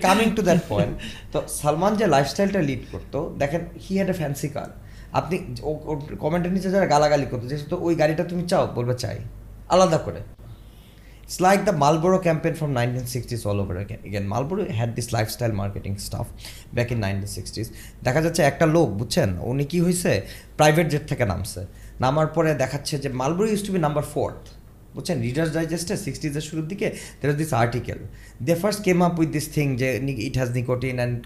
coming to that point তো সালমান যে লাইফস্টাইলটা লিড করতো দেখেন হি হ্যাড এ ফ্যান্সি কার আপনি কমেন্টের নিচে যারা গালাগালি করতো যে তো ওই গাড়িটা তুমি চাও? বলবে চাই। আলাদা করে। It's like the Marlboro campaign from 1960s all over again. Again, Marlboro had this lifestyle marketing stuff back in 1960s. দেখা যাচ্ছে একটা লোক বুঝছেন? উনি কি হয়েছে প্রাইভেট জেট থেকে নামছে। নামার পরে দেখাচ্ছে যে Marlboro use to be number fourth বুঝছেন? রিডার্স ডাইজেস্টে সিক্সটিজের শুরুর দিকে there this article they first came up with this thing যে it has nicotine and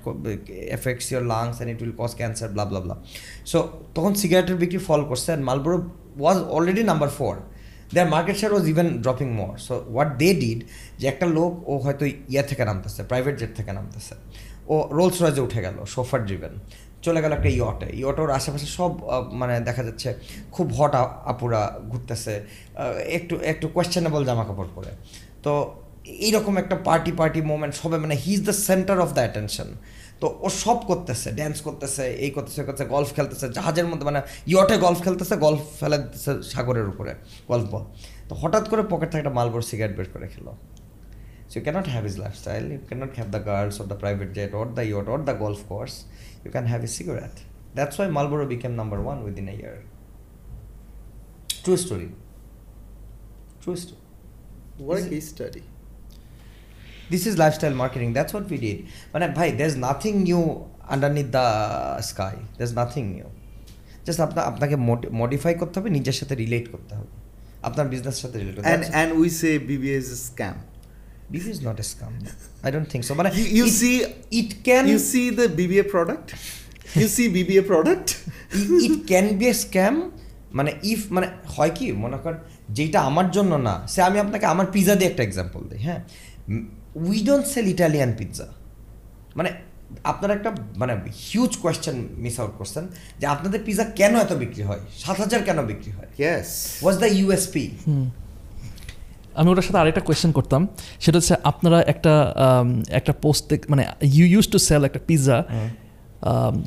affects your lungs and it will cause cancer blah blah blah so তখন সিগারেটের বিক্রি ফল করছে and Marlboro was already number four their market share was even dropping more so what they did যে একটা লোক, ও হয়তো ইয়ে থেকে নামতেছে প্রাইভেট জেট থেকে নামতেছে। ও রোলস রয়েজে উঠে গেল সোফার ড্রিভেন চলে গেল একটা ইয়টে ইয়টোর আশেপাশে সব মানে দেখা যাচ্ছে খুব হট আপুরা ঘুরতেছে একটু একটু কোয়েশ্চেনেবল জামা কাপড় পরে তো এইরকম একটা পার্টি পার্টি মোমেন্ট সবে মানে he is the centre of the attention তো ও সব করতেছে ড্যান্স করতেছে, এই করতেছে করতেছে গলফ খেলতেছে, জাহাজের মধ্যে মানে ইয়টে গলফ খেলতেছে গলফ ফেলে দিতেছে সাগরের উপরে গলফ বল তো হঠাৎ করে পকেট থেকে একটা মালবোর সিগারেট বের করে খেলো So you cannot have his lifestyle. You cannot have the girls or the private jet or the yacht or the golf course. You can have a cigarette. That's why Marlboro became number one within a year. True story. True story. What Is a case study. This is lifestyle marketing. That's what we did. মানে ভাই there's nothing new underneath the sky. There's nothing new. Just আপনার আপনাকে modify করতে হবে নিজের সাথে relate করতে হবে আপনার বিজনেসের সাথে relate And and we say BBA is a scam. This is not a scam I don't think so মানে You, you it- see it can you see the BBA product. You see BBA product. It can be a scam মানে if মানে হয় কি মনে কর যেটা আমার জন্য না সে আমি আপনাকে আমার পিজা দিয়ে একটা এক্সাম্পল দিই হ্যাঁ we don't sell Italian pizza মানে আপনার একটা মানে হিউজ কোয়েশ্চেন মিস আউট করছেন যে আপনাদের পিজা কেন এত বিক্রি হয় সাত হাজার কেন বিক্রি হয় Yes. ওয়াজ দ্য ইউএসপি আমি ওটার সাথে আরেকটা কোয়েশ্চেন করতাম। সেটা হচ্ছে আপনারা একটা একটা পোস্ট মানে ইউ ইউজ টু সেল একটা পিৎজা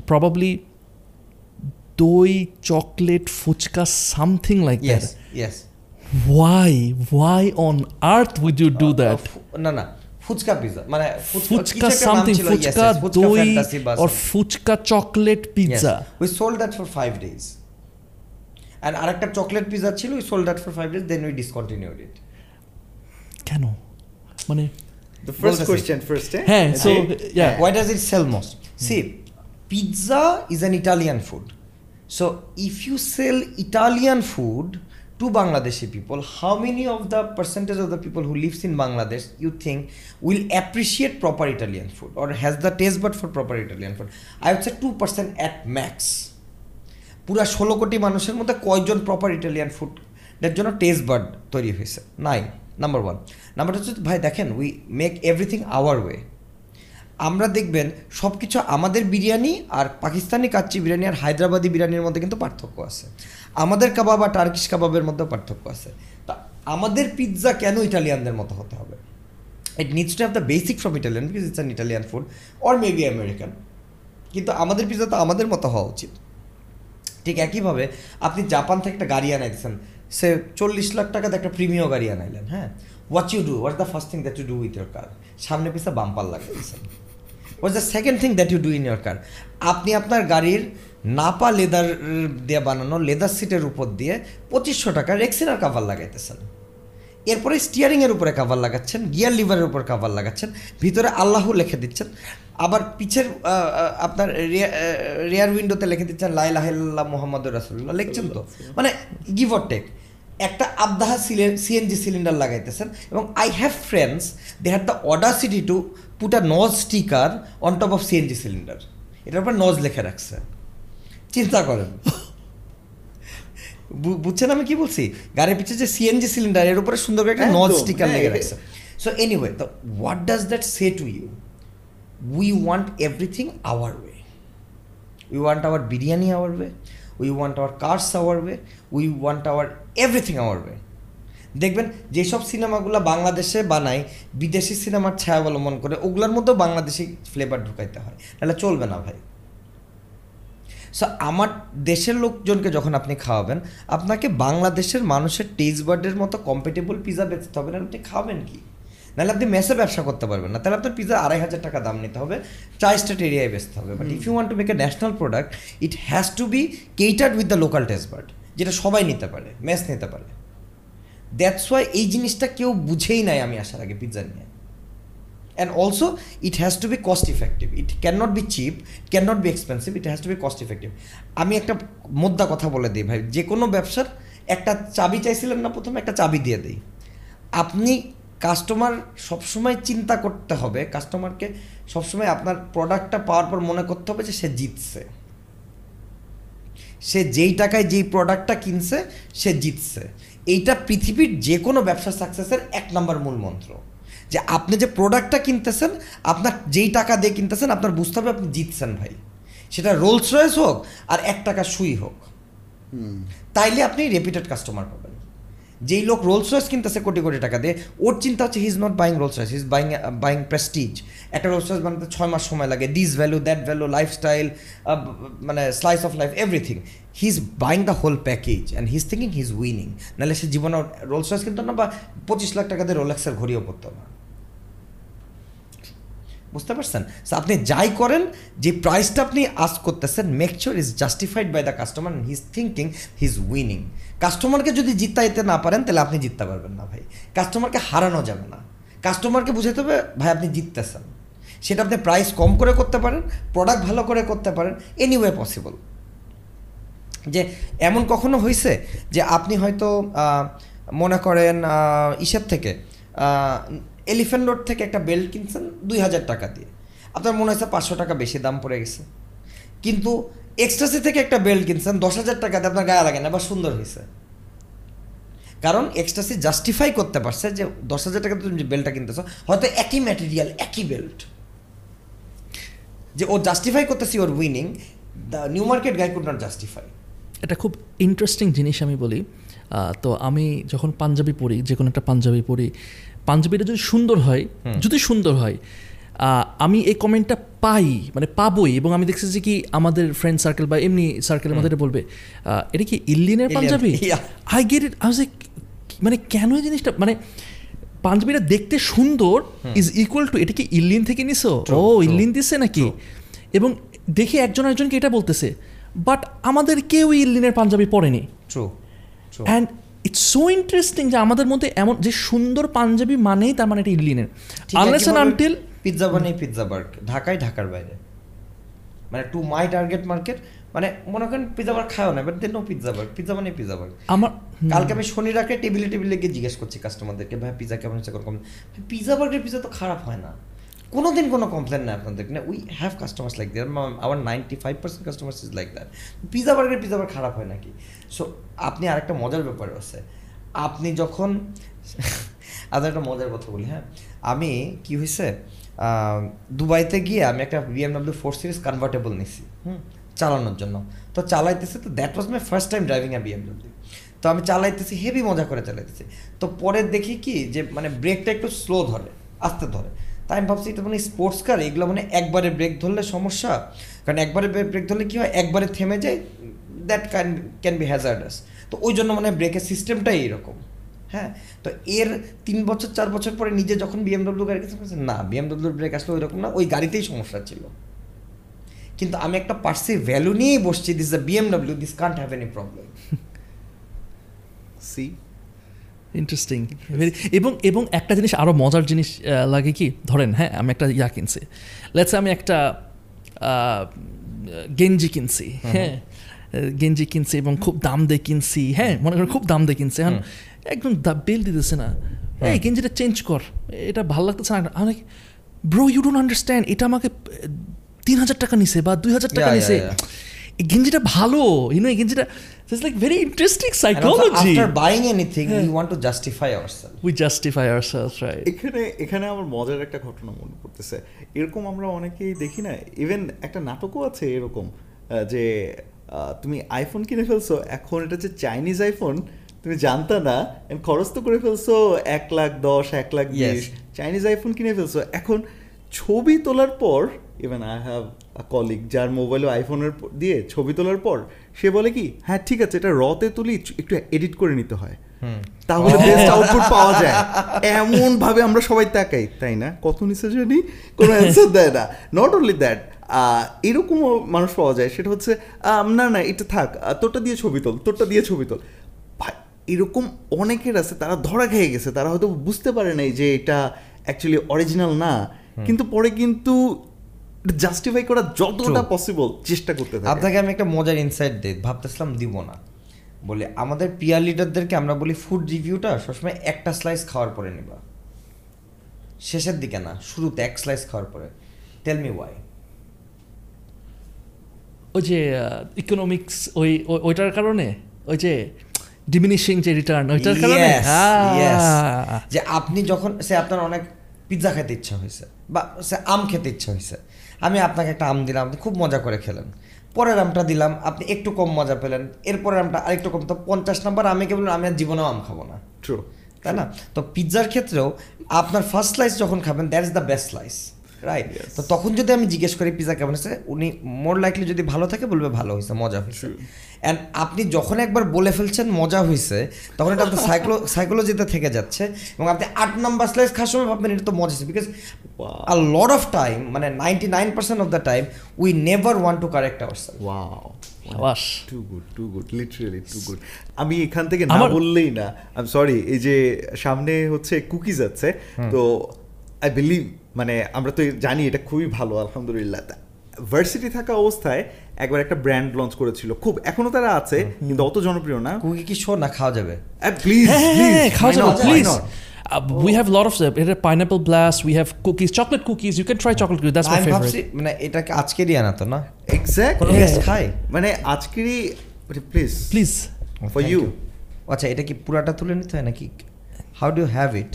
প্রবাবলি দই chocolate fuchka something like that yes why why on earth would you do that না না ফুচকা পিজা মানে ফুচকা সামথিং ফুচকা দই or fuchka chocolate pizza we sold that for five days and আরেকটা chocolate pizza ছিল we sold that for five days then we discontinued it কেন মানে The first বলতেছি। question first, eh? হ্যাঁ so yeah Why does it sell most? See, pizza is an Italian food. So if you sell Italian food to Bangladeshi people, how many of the percentage of the people who lives in Bangladesh you think will appreciate proper Italian food or has the taste bud for proper Italian food? I would say 2% at max. পুরা ষোলো কোটি মানুষের মধ্যে কয়জন proper Italian ফুডের জন্য test bird তৈরি হয়েছে নাই নাম্বার ওয়ান নাম্বার হচ্ছে ভাই, দেখেন we make everything our way আমরা দেখবেন সব কিছু আমাদের বিরিয়ানি আর পাকিস্তানি কাচ্চি বিরিয়ানি আর হায়দ্রাবাদি বিরিয়ানির মধ্যে কিন্তু পার্থক্য আছে। আমাদের কাবাব আর টার্কিশ কাবাবের মধ্যে পার্থক্য আছে। তা আমাদের পিৎজা কেন ইটালিয়ানদের মতো হতে হবে? It needs to have the basic from Italian because it's an Italian food or maybe American কিন্তু আমাদের পিৎজা তো আমাদের মতো হওয়া উচিত। ঠিক একইভাবে আপনি জাপান থেকে একটা গাড়ি আনাইছেন। সে চল্লিশ লাখ টাকাতে একটা প্রিমিয় গাড়ি আনাইলেন হ্যাঁ? What you do what the first thing that you do with your car সামনে পিছা বাম্পার লাগাইছেন what the second thing that you do in your car আপনি আপনার গাড়ির নাপা লেদার দিয়ে বানানো লেদার সিটের উপর দিয়ে পঁচিশশো টাকার রেক্সিনার কাভার লাগাইতেছেন। এরপরে স্টিয়ারিংয়ের উপরে কাভার লাগাচ্ছেন গিয়ার লিভারের উপর কাভার লাগাচ্ছেন, ভিতরে আল্লাহ লিখে দিচ্ছেন, আবার পিছের আপনার রেয়ার উইন্ডোতে লিখে দিচ্ছেন লাইলাহিল্লাহ মোহাম্মদ রাসুল্লাহ লিখছেন তো? মানে গিভ অর টেক একটা আবদাহা সিএনজি সিলিন্ডার লাগাইতেছেন এবং I have friends they had the audacity to put a NOS sticker on top of CNG cylinder এটার উপর নজ লিখে রাখছে। চিন্তা করেন। বুঝছেন আমি কি বলছি? গাড়ির পিছিয়ে যে সিএনজি সিলিন্ডার এর উপরে সুন্দর করে একটা নজ স্টিকার লেগে রাখছে। সো এনিওয়ে তো what does that say to you we want everything our way we want our biryani our way we want our cars our way we want our everything our way. দেখবেন যেসব সিনেমাগুলো বাংলাদেশে বানায় বিদেশি সিনেমার ছায়া অবলম্বন করে ওগুলোর মধ্যেও বাংলাদেশি ফ্লেভার ঢুকাইতে হয়। তাহলে চলবে না ভাই। সো আমার দেশের লোকজনকে যখন আপনি খাওয়াবেন আপনাকে বাংলাদেশের মানুষের টেস্ট বার্ডের মতো কম্পিটেবল পিজা বেচতে হবে না আপনি খাবেন কি? নাহলে আপনি মেসে ব্যবসা করতে পারবেন না। তাহলে আপনার পিজা আড়াই হাজার টাকা দাম নিতে হবে ট্রাই স্টেট এরিয়ায় বেচতে হবে। But if you want to make a national product it has to be catered with the local taste bud যেটা সবাই নিতে পারে মেস নিতে পারে। দ্যাটস ওয়াই এই জিনিসটা কেউ বুঝেই নাই আমি আসার আগে পিৎজা নিয়ে। And also it has to be cost effective it can not be cheap can not be expensive it has to be cost effective আমি একটা মোদ্দা কথা বলে দিই ভাই, যে কোনো ব্যবসার একটা চাবি চাইছিলেন না প্রথমে, একটা চাবি দিয়ে দিই। আপনি কাস্টমার সবসময় চিন্তা করতে হবে কাস্টমারকে সবসময় আপনার প্রোডাক্টটা পাওয়ার পর মনে করতে হবে যে সে জিতছে। সে যেই টাকায় যেই প্রোডাক্টটা কিনছে সে জিতছে। এইটা পৃথিবীর যে কোনো ব্যবসা সাকসেসের এক নম্বর মূল মন্ত্র। যে আপনি যে প্রোডাক্টটা কিনতেছেন আপনার যেই টাকা দিয়ে কিনতেছেন আপনার বুঝতে হবে আপনি জিতছেন ভাই। সেটা রোলস রয়েস হোক আর এক টাকা সুই হোক। তাইলে আপনি রেপিটেড কাস্টমার পাবেন। যেই লোক রোলস রয়েস কিনতেছে কোটি কোটি টাকা দিয়ে, ওর চিন্তা হচ্ছে he is not buying Rolls Royce is buying buying prestige একটা রোলস রয়েস বানাতে ছয় মাস সময় লাগে this value that value lifestyle মানে slice of life everything he is buying the whole package and he is thinking he is winning নাহলে সে জীবনে রোলস রয়েস কিনতো না বা পঁচিশ লাখ টাকা দিয়ে রোলেক্সের ঘড়িও পড়তো না। বুঝতে পারছেন? আপনি যাই করেন, যে প্রাইসটা আপনি আস করতেছেন make is justified by the customer he is thinking he is winning কাস্টমারকে যদি জিতাইতে না পারেন, তাহলে আপনি জিততে পারবেন না ভাই। কাস্টমারকে হারানো যাবে না। কাস্টমারকে বুঝাতে হবে, ভাই, আপনি জিততেছেন। সেটা আপনি প্রাইস কম করে করতে পারেন প্রোডাক্ট ভালো করে করতে পারেন এনিওয়ে পসিবল যে এমন কখনো হয়েছে যে আপনি হয়তো মনে করেন ইসের থেকে এলিফ্যান্ট রোড থেকে একটা বেল্ট কিনছেন দুই হাজার টাকা দিয়ে। আপনার মনে হয়েছে পাঁচশো টাকা বেশি দাম পড়ে গেছে। কিন্তু এক্সট্রাসি থেকে একটা বেল্ট কিনছেন দশ হাজার টাকাতে আপনার গায়ে লাগে না বা সুন্দর হয়েছে। কারণ এক্সট্রাসি জাস্টিফাই করতে পারছে যে দশ হাজার টাকা তুমি যে বেল্টটা কিনতেছো হয়তো একই ম্যাটেরিয়াল একই বেল্ট যে ও জাস্টিফাই করতেছি ওর winning the new market guy could not justify এটা খুব ইন্টারেস্টিং জিনিস আমি বলি। তো আমি যখন পাঞ্জাবি পড়ি যে কোনো একটা পাঞ্জাবি পরি পাঞ্জাবিটা যদি সুন্দর হয় যদি সুন্দর হয় আমি এই কমেন্টটা পাই মানে পাবই এবং আমি দেখছি যে কি আমাদের ফ্রেন্ড সার্কেল বা এমনি সার্কেলের মধ্যে বলবে এটা কি Alien, panjabi? I get it I মানে কেন এই জিনিসটা মানে পাঞ্জাবিটা দেখতে সুন্দর ইজ ইকুয়াল টু এটা কি ইল্লিন থেকে নিছো? ও ইল্লিন দিচ্ছে নাকি? এবং দেখে একজন একজনকে এটা বলতেছে বাট আমাদের কেউ ইল্লিনের panjabi পরেনি। True and it's so interesting যে আমাদের মধ্যে এমন যে সুন্দর পাঞ্জাবি মানেই তার মানে এটা ইল্লিনের আনলেস অ্যান্ড আনটিল পিৎজা বানিয়ে পিৎজা বার্গ ঢাকায় ঢাকার বাইরে। মানে টু মাই টার্গেট মার্কেট মানে মনে করেন পিৎজা বার্গ খাও না but then no Pizza Burg pizza Pizza Burg কালকে আমি শনি রাখে টেবিলে টেবিলে গিয়ে জিজ্ঞেস করছি কাস্টমারদেরকে ভাই পিৎজা কেমন হচ্ছে? কোনো পিৎজা বার্গের পিৎজা তো খারাপ হয় না। কোনোদিন কোনো কমপ্লেন নাই আপনাদের। না we have customers like that our ninety five percent customers is like that pizza বার্গের পিৎজা বার্গ খারাপ হয় নাকি? সো আপনি আরেকটা মজার ব্যাপার আছে। আপনি যখন আজ একটা মজার কথা বলি হ্যাঁ? আমি কি হয়েছে দুবাইতে গিয়ে আমি একটা বিএমডব্লিউ ফোর সিরিজ কনভার্টেবল নিছি, হুম, চালানোর জন্য। তো চালাইতেছি, তো that was my first time driving a BMW তো আমি চালাইতেছি হেভি মজা করে চালাইতেছি। তো পরে দেখি কি, যে মানে ব্রেকটা একটু স্লো ধরে, আস্তে ধরে। তাই আমি ভাবছি, এটা মানে স্পোর্টস কার এগুলো মানে একবারে ব্রেক ধরলে সমস্যা। কারণ একবারে ব্রেক ধরলে কী হয়, একবারে থেমে যায় that can can be hazardous তো ওই জন্য মানে ব্রেকের সিস্টেমটাই এইরকম। হ্যাঁ? তো এর তিন বছর চার বছর পরে নিজে যখন বিএমডব্লিউ গাড়ি কিনতে না বিএমডব্লিউর ব্রেক আসলে ওইরকম না ওই গাড়িতেই সমস্যা ছিল। কিন্তু আমি একটা পার্সি ভ্যালু নিয়েই বসছি this the BMW this can't have any problem see interesting এবং এবং একটা জিনিস আরও মজার জিনিস লাগে কি? ধরেন হ্যাঁ আমি একটা ইয়া কিনছি। লেটস আমি একটা আহ, গেঞ্জি কিনছি হ্যাঁ? গেঞ্জি কিনছি এবং খুব দাম দিয়ে কিনছি হ্যাঁ? মনে করেন খুব দাম দিয়ে কিনছি এখন একদম দা বেল দিতেছে না। এই গেঞ্জিটা চেঞ্জ কর। এটা ভালো লাগতেছে না। আমি ব্রো ইউ ডোন্ট আন্ডারস্ট্যান্ড এটা আমাকে তিন হাজার টাকা নিছে বা দুই হাজার টাকা নিছে. এই গেঞ্জিটা ভালো। ইউনো এই গেঞ্জিটা it's like very interesting psychology after buying anything, we want to justify ourselves. We justify ourselves right এখানে এখানে আমার মজার একটা ঘটনা মনে পড়তেছে। এরকম আমরা অনেকেই দেখি না। ইভেন একটা নাটকও আছে এরকম যে আহ, তুমি আইফোন কিনে ফেলছো। এখন এটা যে চাইনিজ আইফোন তুমি জানতা না খরচ তো করে ফেলছো এক লাখ দশ এক লাখ বিশ। চাইনিজ আইফোন কিনে ফেলছো। এখন ছবি তোলার পর even I have a colleague যার মোবাইলে আইফোনের দিয়ে ছবি তোলার পর সে বলে কি হ্যাঁ ঠিক আছে এটা রতে তুলি একটু এডিট করে নিতে হয়। তাহলে বেস্ট আউটপুট পাওয়া যায়। এমন ভাবে আমরা সবাই তাকাই তাই না? কত নিচে জানি কোনো অ্যান্সার দেয় না। নট অনলি দ্যাট এরকমও মানুষ পাওয়া যায়। সেটা হচ্ছে না না এটা থাক তোরটা দিয়ে ছবি তোল তোরটা দিয়ে ছবি তোল। এরকম অনেকের আছে তারা ধরা খেয়ে গেছে তারা হয়তো বুঝতে পারে নাই যে এটা অ্যাকচুয়ালি অরিজিনাল না। কিন্তু পরে কিন্তু জাস্টিফাই করা যতটা পসিবল চেষ্টা করতে থাকে। আপনাকে আমি একটা মজার ইনসাইট দিই ভাবতেছিলাম দিব না। বলে আমাদের পিয়ার লিডারদেরকে আমরা বলি ফুড রিভিউটা সবসময় একটা স্লাইস খাওয়ার পরে নিবা। শেষের দিকে না শুরুতে এক স্লাইস খাওয়ার পরে। টেল মি ওয়াই ওই যে ইকোনমিক্স ওই ওই- ওইটার কারণে? ওই যে ডিমিনিশিং যে রিটার্ন ওইটার কারণে? Yes, yes. আহ, যে আপনি যখন সে আপনার অনেক পিৎজা খেতে ইচ্ছা হয়েছে বা সে আম খেতে ইচ্ছা হয়েছে আমি আপনাকে একটা আম দিলাম আপনি খুব মজা করে খেলেন। পরের আমটা দিলাম আপনি একটু কম মজা পেলেন এরপরের আমটা আরেকটু কম তো পঞ্চাশ নাম্বার আমি কেবল আমি আর জীবনেও আম খাব না। ট্রু তাই না? তো পিৎজার ক্ষেত্রেও আপনার ফার্স্ট স্লাইস যখন খাবেন that is the best slice right তো তখন যদি আমি জিজ্ঞেস করি পিৎজা কেমন হয়েছে উনি মোর লাইকলি যদি ভালো থাকে বলবে ভালো হয়েছে মজা হয়েছে। অ্যান্ড আপনি যখন একবার বলে ফেলছেন মজা হয়েছে তখন এটা আপনার সাইকোলো সাইকোলজিতে থেকে যাচ্ছে। এবং আপনি আট নাম্বার স্লাইস খাওয়ার সময় ভাববেন এটা তো মজা হয়েছে। Because a lot of time মানে ninety nine percent of the time we never want to correct our self wow too good too good literally too good আমি এখান থেকে না বললেই না আই সরি এই যে সামনে হচ্ছে কুকিজ আছে তো আই বিলিভ মানে আমরা তো জানি এটা খুবই ভালো আলহামদুলিল্লাহ। ভার্সিটি থাকা অবস্থায় একবার একটা ব্র্যান্ড লঞ্চ করেছিল। খুব এখনও তারা আছে কিন্তু অত জনপ্রিয় না। কুকি কি শো না খাওয়া যাবে? প্লিজ হ্যাঁ হ্যাঁ, হ্যাঁ খাওয়া যাবে please not? We have lot of এটা pineapple blast we have cookies chocolate cookies you can try chocolate cookies that's my আমি ভাবছি ফেভারিট মানে এটাকে আজকেরই আনা তো না? এক্স্যাক্ট কোনো গেস্ট খায়? মানে আজকেরই প্লিজ প্লিজ ফর ইউ আচ্ছা এটা কি পুরাটা তুলে নিতে হয় নাকি? How do have it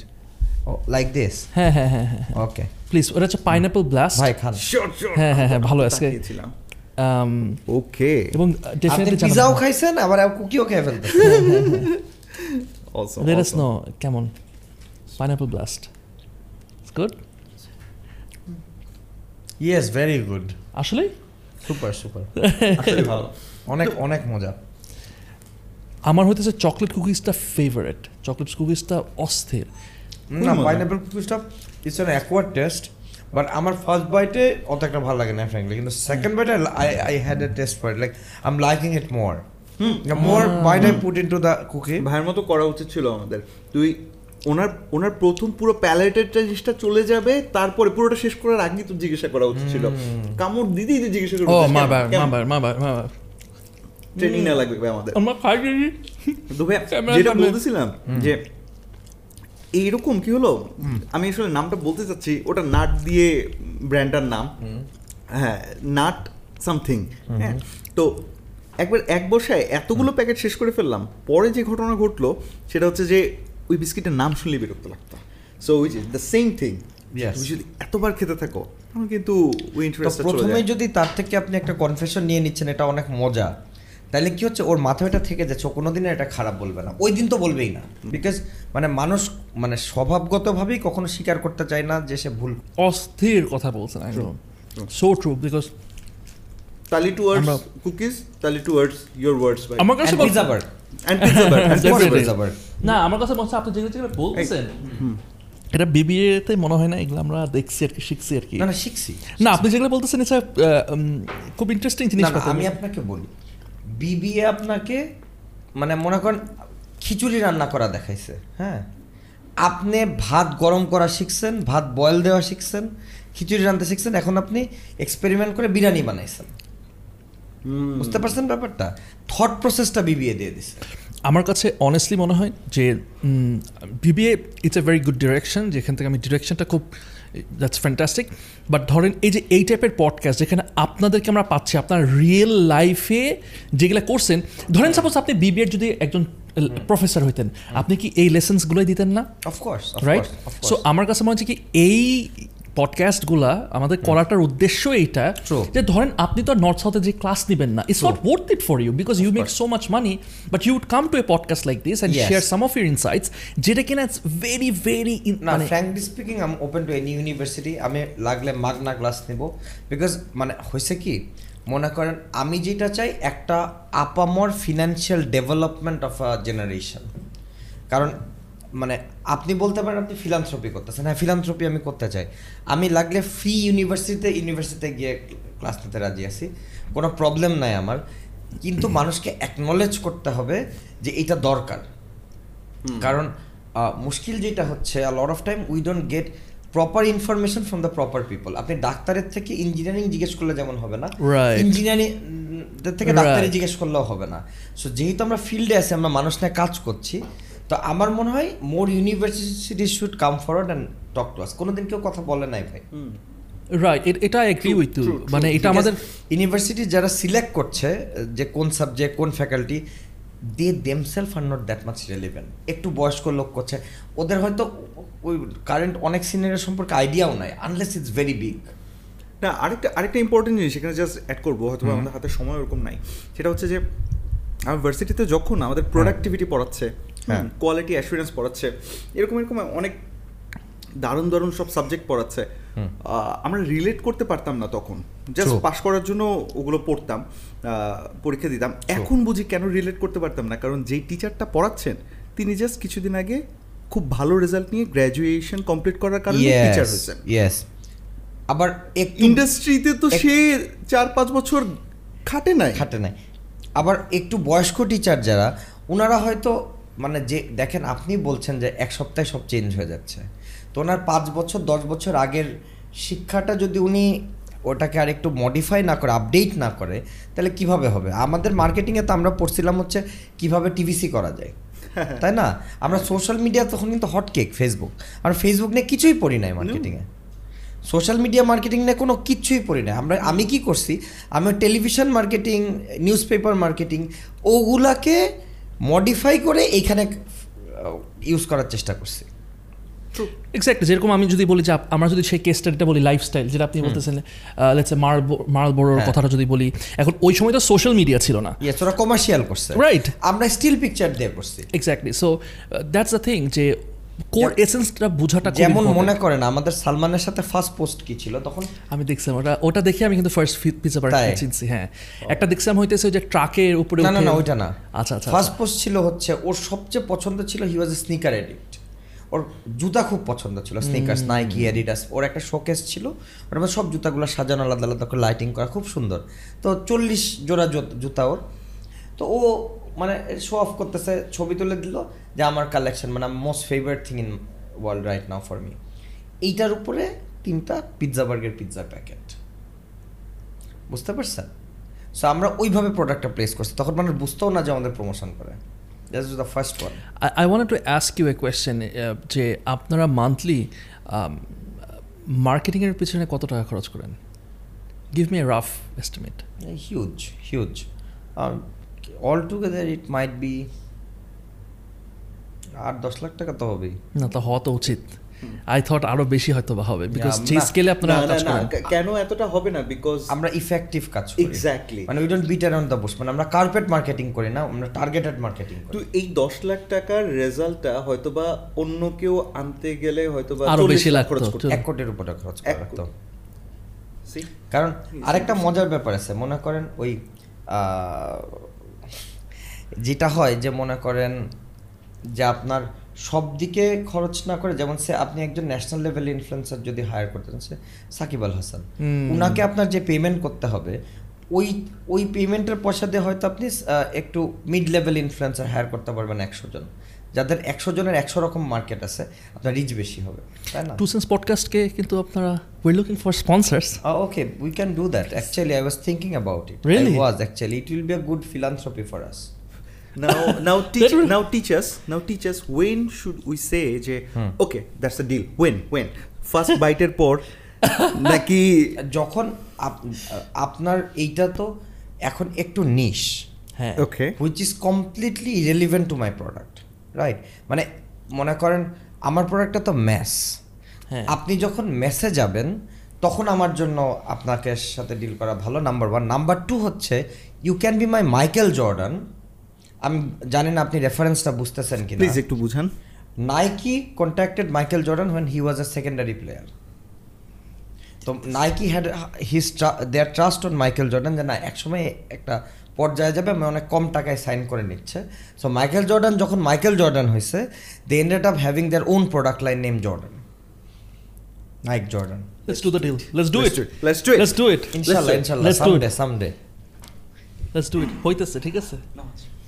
like this হ্যাঁ হ্যাঁ হ্যাঁ হ্যাঁ ওকে প্লিজ ওটা হচ্ছে পাইনাপল ব্লাস্ট ভাই খান। হ্যাঁ, হ্যাঁ, হ্যাঁ, ভালো আজকে। ওকে এবং ডেফিনেটলি পিজাও খাইছেন আবার কুকিও খেয়ে লেট আস. নো কেমন। Pineapple blast good yes very good আসলে সুপার সুপার আসলে ভালো। অনেক অনেক মজা। আমার হইতেছে চকলেট কুকিজটা ফেভারিট চকলেট কুকিজটা অস্থির। না। Pineapple কুকিজটা it's an acquired taste but আমার ফার্স্ট বাইটে অত একটা ভালো লাগে না ফ্র্যাঙ্কলি কিন্তু সেকেন্ড বাইটে I I had a taste for it like I am liking it more more bite I put into the cookie ভাইয়ের মতো করা উচিত ছিল আমাদের। তুই ওনার ওনার প্রথম পুরো প্যালেটের জিনিসটা চলে যাবে তারপরে পুরোটা শেষ করার আগে তো জিজ্ঞাসা করা উচিত ছিল। কামড় দিদি জিজ্ঞাসা ও মা বার মা বার মা বার ট্রেনিং না লাগবে ভাই আমাদের। আমরা যেটা বলতেছিলাম যে এইরকম কি হলো? আমি আসলে নামটা বলতে চাচ্ছি ওটা নাট দিয়ে ব্র্যান্ডটার নাম। হ্যাঁ নাট সামথিং। হ্যাঁ তো একবার এক বসায় এতগুলো প্যাকেট শেষ করে ফেললাম পরে যে ঘটনা ঘটলো সেটা হচ্ছে যে ওই বিস্কিটের নাম শুনলে বিরক্ত লাগতো। So which is the same thing তুমি যদি এতবার খেতে থাকো কিন্তু যায়। যদি তার থেকে আপনি একটা কনফেশন নিয়ে নিচ্ছেন এটা অনেক মজা। তাহলে কি হচ্ছে? ওর মাথায় এটা থেকে যাচ্ছে। ও কোনোদিন এটা খারাপ বলবে না। ওই দিন তো বলবেই না। বিকজ মানে মানুষ মানে স্বভাবগতভাবেই কখনো স্বীকার করতে চায় না যে সে ভুল অস্থির কথা বলছেন একদম সো ট্রু বিকজ তালি টুয়ার্ডস আমরা- কুকিজ তালি টুয়ার্ডস ইয়োর ওয়ার্ডস আমার কাছে bird. না আমার কাছে মনে হচ্ছে আপনি যেগুলো যেগুলো বলতেছেন এটা বিবিএতে মনে হয় না এগুলো আমরা দেখছি আর কি শিখছি আর কি। না না শিখছি না আপনি যেগুলো বলতেছেন এটা খুব ইন্টারেস্টিং জিনিস আমি আপনাকে বলি বিবিএ আপনাকে মানে মনে করেন খিচুড়ি রান্না করা দেখাইছে হ্যাঁ? আপনি ভাত গরম করা শিখছেন ভাত বয়েল দেওয়া শিখছেন খিচুড়ি রান্না শিখছেন এখন আপনি এক্সপেরিমেন্ট করে বিরিয়ানি বানাইছেন। বুঝতে পারছেন ব্যাপারটা? থট প্রসেসটা বিবিএ দিয়ে দিছে। আমার কাছে অনেস্টলি মনে হয় যে BBA it's a very good direction যেখান থেকে আমি ডিরেকশনটা খুব দ্যাটস ফ্যান্টাস্টিক বাট ধরেন এই যে এই টাইপের পডকাস্ট যেখানে আপনাদেরকে আমরা পাচ্ছি আপনার রিয়েল লাইফে যেগুলো করছেন ধরেন সাপোজ আপনি বিবিএড যদি একজন প্রফেসর হইতেন আপনি কি এই লেসেন্সগুলোই দিতেন না? অফকোর্স রাইট সো আমার কাছে মনে হচ্ছে কি এই পডকাস্টগুলা আমাদের করাটার উদ্দেশ্য এইটা যে ধরেন আপনি তো নর্থ সাউথে যে ক্লাস নেবেন না it's not worth it for you because you make so much money but you would come to a podcast like this and. Share some of your insights যেটা কিনা ইটস ভেরি ভেরি মানে frankly speaking I'm open to any university আমি লাগলে মাগনা class নেব because মানে হয়েছে কি মনে করেন আমি যেটা চাই একটা আপামর financial development of a generation কারণ মানে আপনি বলতে পারেন আপনি ফিলান্থ্রপি করতেছেন। হ্যাঁ ফিলান্থ্রপি আমি করতে চাই। আমি লাগলে ফ্রি ইউনিভার্সিটিতে ইউনিভার্সিটিতে গিয়ে ক্লাস নিতে রাজি আছি। কোনো প্রবলেম নাই আমার। কিন্তু মানুষকে অ্যাকনলেজ করতে হবে যে এটা দরকার। কারণ মুশকিল যেটা হচ্ছে lot of time we don't get proper information from the proper people আপনি ডাক্তারের থেকে ইঞ্জিনিয়ারিং জিজ্ঞেস করলে যেমন হবে না. ইঞ্জিনিয়ারিং থেকে. ডাক্তারি জিজ্ঞেস করলেও হবে না। সো যেহেতু আমরা ফিল্ডে আছি আমরা মানুষ নিয়ে কাজ করছি তো আমার মনে হয় more university should come forward and talk to us কোনোদিন কেউ কথা বলে নাই ভাই। রাইট এটা এগ্রি উইথ ইউ মানে এটা আমাদের ইউনিভার্সিটি যারা সিলেক্ট করছে যে কোন সাবজেক্ট কোন faculty they themselves are not that much relevant একটু বয়স্ক লোক করছে। ওদের হয়তো ওই কারেন্ট অনেক সিনিয়রের সম্পর্কে আইডিয়াও নাই আনলেস ইটস ভেরি বিগ না আরেকটা আরেকটা ইম্পর্টেন্ট জিনিস এখানে জাস্ট অ্যাড করব হয়তো বা আমাদের হাতে সময় ওরকম নাই। সেটা হচ্ছে যে আমার ভার্সিটিতে যখন আমাদের প্রোডাক্টিভিটি পড়াচ্ছে। কোয়ালিটি অ্যাসুরেন্স পড়াচ্ছে। এরকম এরকম অনেক দারুণ দারুণ সব সাবজেক্ট পড়াচ্ছে। আমরা রিলেট করতে পারতাম না তখন। জাস্ট. পাশ করার জন্য ওগুলো পড়তাম পরীক্ষা দিতাম। এখন বুঝি কেন রিলেট করতে পারতাম না? কারণ যেই টিচারটা পড়াচ্ছেন তিনি জাস্ট কিছুদিন আগে খুব ভালো রেজাল্ট নিয়ে গ্র্যাজুয়েশন কমপ্লিট করার কারণে টিচার হয়েছেন। আবার ইন্ডাস্ট্রিতে তো সে চার পাঁচ বছর খাটে নাই। খাটে নাই। আবার একটু বয়স্ক টিচার যারা ওনারা হয়তো মানে যে দেখেন আপনি বলছেন যে এক সপ্তাহে সব চেঞ্জ হয়ে যাচ্ছে। তো ওনার পাঁচ বছর দশ বছর আগের শিক্ষাটা যদি উনি ওটাকে আর একটু মডিফাই না করে আপডেট না করে তাহলে কীভাবে হবে? আমাদের মার্কেটিংয়ে তো আমরা পড়ছিলাম হচ্ছে কীভাবে টিভিসি করা যায়। তাই না? আমরা সোশ্যাল মিডিয়া তখন কিন্তু হটকেক ফেসবুক আর ফেসবুক নিয়ে কিছুই পড়ি নাই মার্কেটিংয়ে সোশ্যাল মিডিয়া মার্কেটিং নিয়ে কোনো কিচ্ছুই পড়ি না আমরা আমি কি করছি? আমি television marketing newspaper marketing ওগুলাকে মডিফাই করে এইখানে ইউজ করার চেষ্টা করছি। এক্স্যাক্টলি যেরকম আমি যদি বলি যে আমরা যদি সেই কেস স্টাডিটা বলি লাইফস্টাইল যেটা আপনি বলতেছেন লেটস মার্ল মার্ল বড়োর হ্যাঁ। কথাটা যদি বলি এখন ওই সময় তো সোশ্যাল মিডিয়া ছিল না। ইয়েস ওরা কমার্শিয়াল করছে। রাইট আমরা স্টিল পিকচার দিয়ে করছি। Exactly so that's the thing যে কোর এসেন্সটা বোঝাটা যেমন মনে করেন আমাদের সালমানের সাথে ফার্স্ট পোস্ট কি ছিল তখন? আমি দেখছিলাম ওটা ওটা দেখে আমি কিন্তু ফার্স্ট পিজা চিনছি হ্যাঁ। একটা দেখছিলাম হইতেছে যে ট্রাকের উপরে না না না ওইটা না। আচ্ছা আচ্ছা ফার্স্ট পোস্ট ছিল হচ্ছে ওর সবচেয়ে পছন্দ ছিল হি ওয়াজ এ স্নিকার এডিক্ট ওর জুতা খুব পছন্দ ছিল স্নিকার্স নাইকি এডিডাস ওর একটা শোকেস ছিল ওর মধ্যে সব জুতাগুলো সাজানো আলাদা আলাদা করে লাইটিং করা খুব সুন্দর। তো চল্লিশ জোড়া জুতা ওর। তো ও মানে শো অফ করতেছে ছবি তুলে দিল যে আমার কালেকশন মানে most favourite thing in world right now for me এইটার উপরে তিনটা পিৎজা বার্গের পিৎজা প্যাকেট বুঝতে পারছেন? সো আমরা ওইভাবে প্রোডাক্টটা প্লেস করছি। তখন মানুষ বুঝতেও না যে আমাদের প্রমোশন করে। That is the first one I want to ask you a question যে আপনারা মান্থলি মার্কেটিংয়ের পিছনে কত টাকা খরচ করেন? Give me a rough estimate huge huge altogether it might be আট দশ লাখ টাকা তো হবেই। না তো হওয়া তো উচিত। আই থট আরও বেশি হয়তো বা হবে বিকজ যে স্কেলে আপনারা কাজ করেন। কেন এতটা হবে না? বিকজ আমরা ইফেক্টিভ কাজ করি। Exactly. মানে we don't beat around the bush মানে আমরা কার্পেট মার্কেটিং করি না আমরা টার্গেটেড মার্কেটিং করি। তো এই দশ লাখ টাকার রেজাল্টটা হয়তোবা অন্য কেউ আনতে গেলে হয়তোবা আরও বেশি লাখ লাগতো, খরচ করতে তো- এক কোটির উপরে খরচ করা এক লাগতো। See? কারণ আরেকটা মজার ব্যাপার আছে। মনে করেন ওই আহ, যেটা হয় যে মনে করেন যে আপনার সব দিকে খরচ না করে যেমন সে আপনি একজন ন্যাশনাল লেভেল ইনফ্লুয়েন্সার যদি হায়ার করতেন সে সাকিব আল হাসান উনাকে আপনার যে পেমেন্ট করতে হবে ওই ওই পেমেন্টের পয়সা দিয়ে হয়তো আপনি একটু মিড লেভেল ইনফ্লুয়েন্সার হায়ার করতে পারবেন একশো জন যাদের একশো জনের একশো রকম মার্কেট আছে আপনার রিচ বেশি হবে তাই না টু সেন্স পডকাস্টকে কিন্তু আপনারা we looking for sponsors we can do that. Actually, I was thinking about it. Really? I was actually. It will be a good philanthropy for us. Now now teach now teach us now teach us when should we say যে okay that's a deal when? When? First বাইটের পর? নাকি যখন up- আপনার এইটা তো এখন একটু নিশ হ্যাঁ okay which is completely irrelevant to my product right মানে মনে করেন আমার প্রোডাক্টটা তো ম্যাস হ্যাঁ। আপনি যখন মেসে যাবেন তখন আমার জন্য আপনাকে সাথে ডিল করা ভালো নাম্বার ওয়ান নাম্বার টু হচ্ছে you can be my Michael Jordan আমি জানি না আপনি রেফারেন্সটা বুঝতেছেন কিনা। প্লিজ একটু বুঝান। Nike contacted Michael Jordan when he was a secondary player তো Nike had his their trust on Michael Jordan যে না একসময় একটা পর্যায়ে যাবে আমি অনেক কম টাকায় সাইন করে নিচ্ছে। সো মাইকেল জর্ডান যখন মাইকেল জর্ডান হয়েছে they ended up having their own product line name Jordan Nike Jordan let's do the deal let's do Let's it do it. Let's do it. Do do it. ইনশাল্লাহ Let's do it. Someday let's do it হইতেছে ঠিক আছে?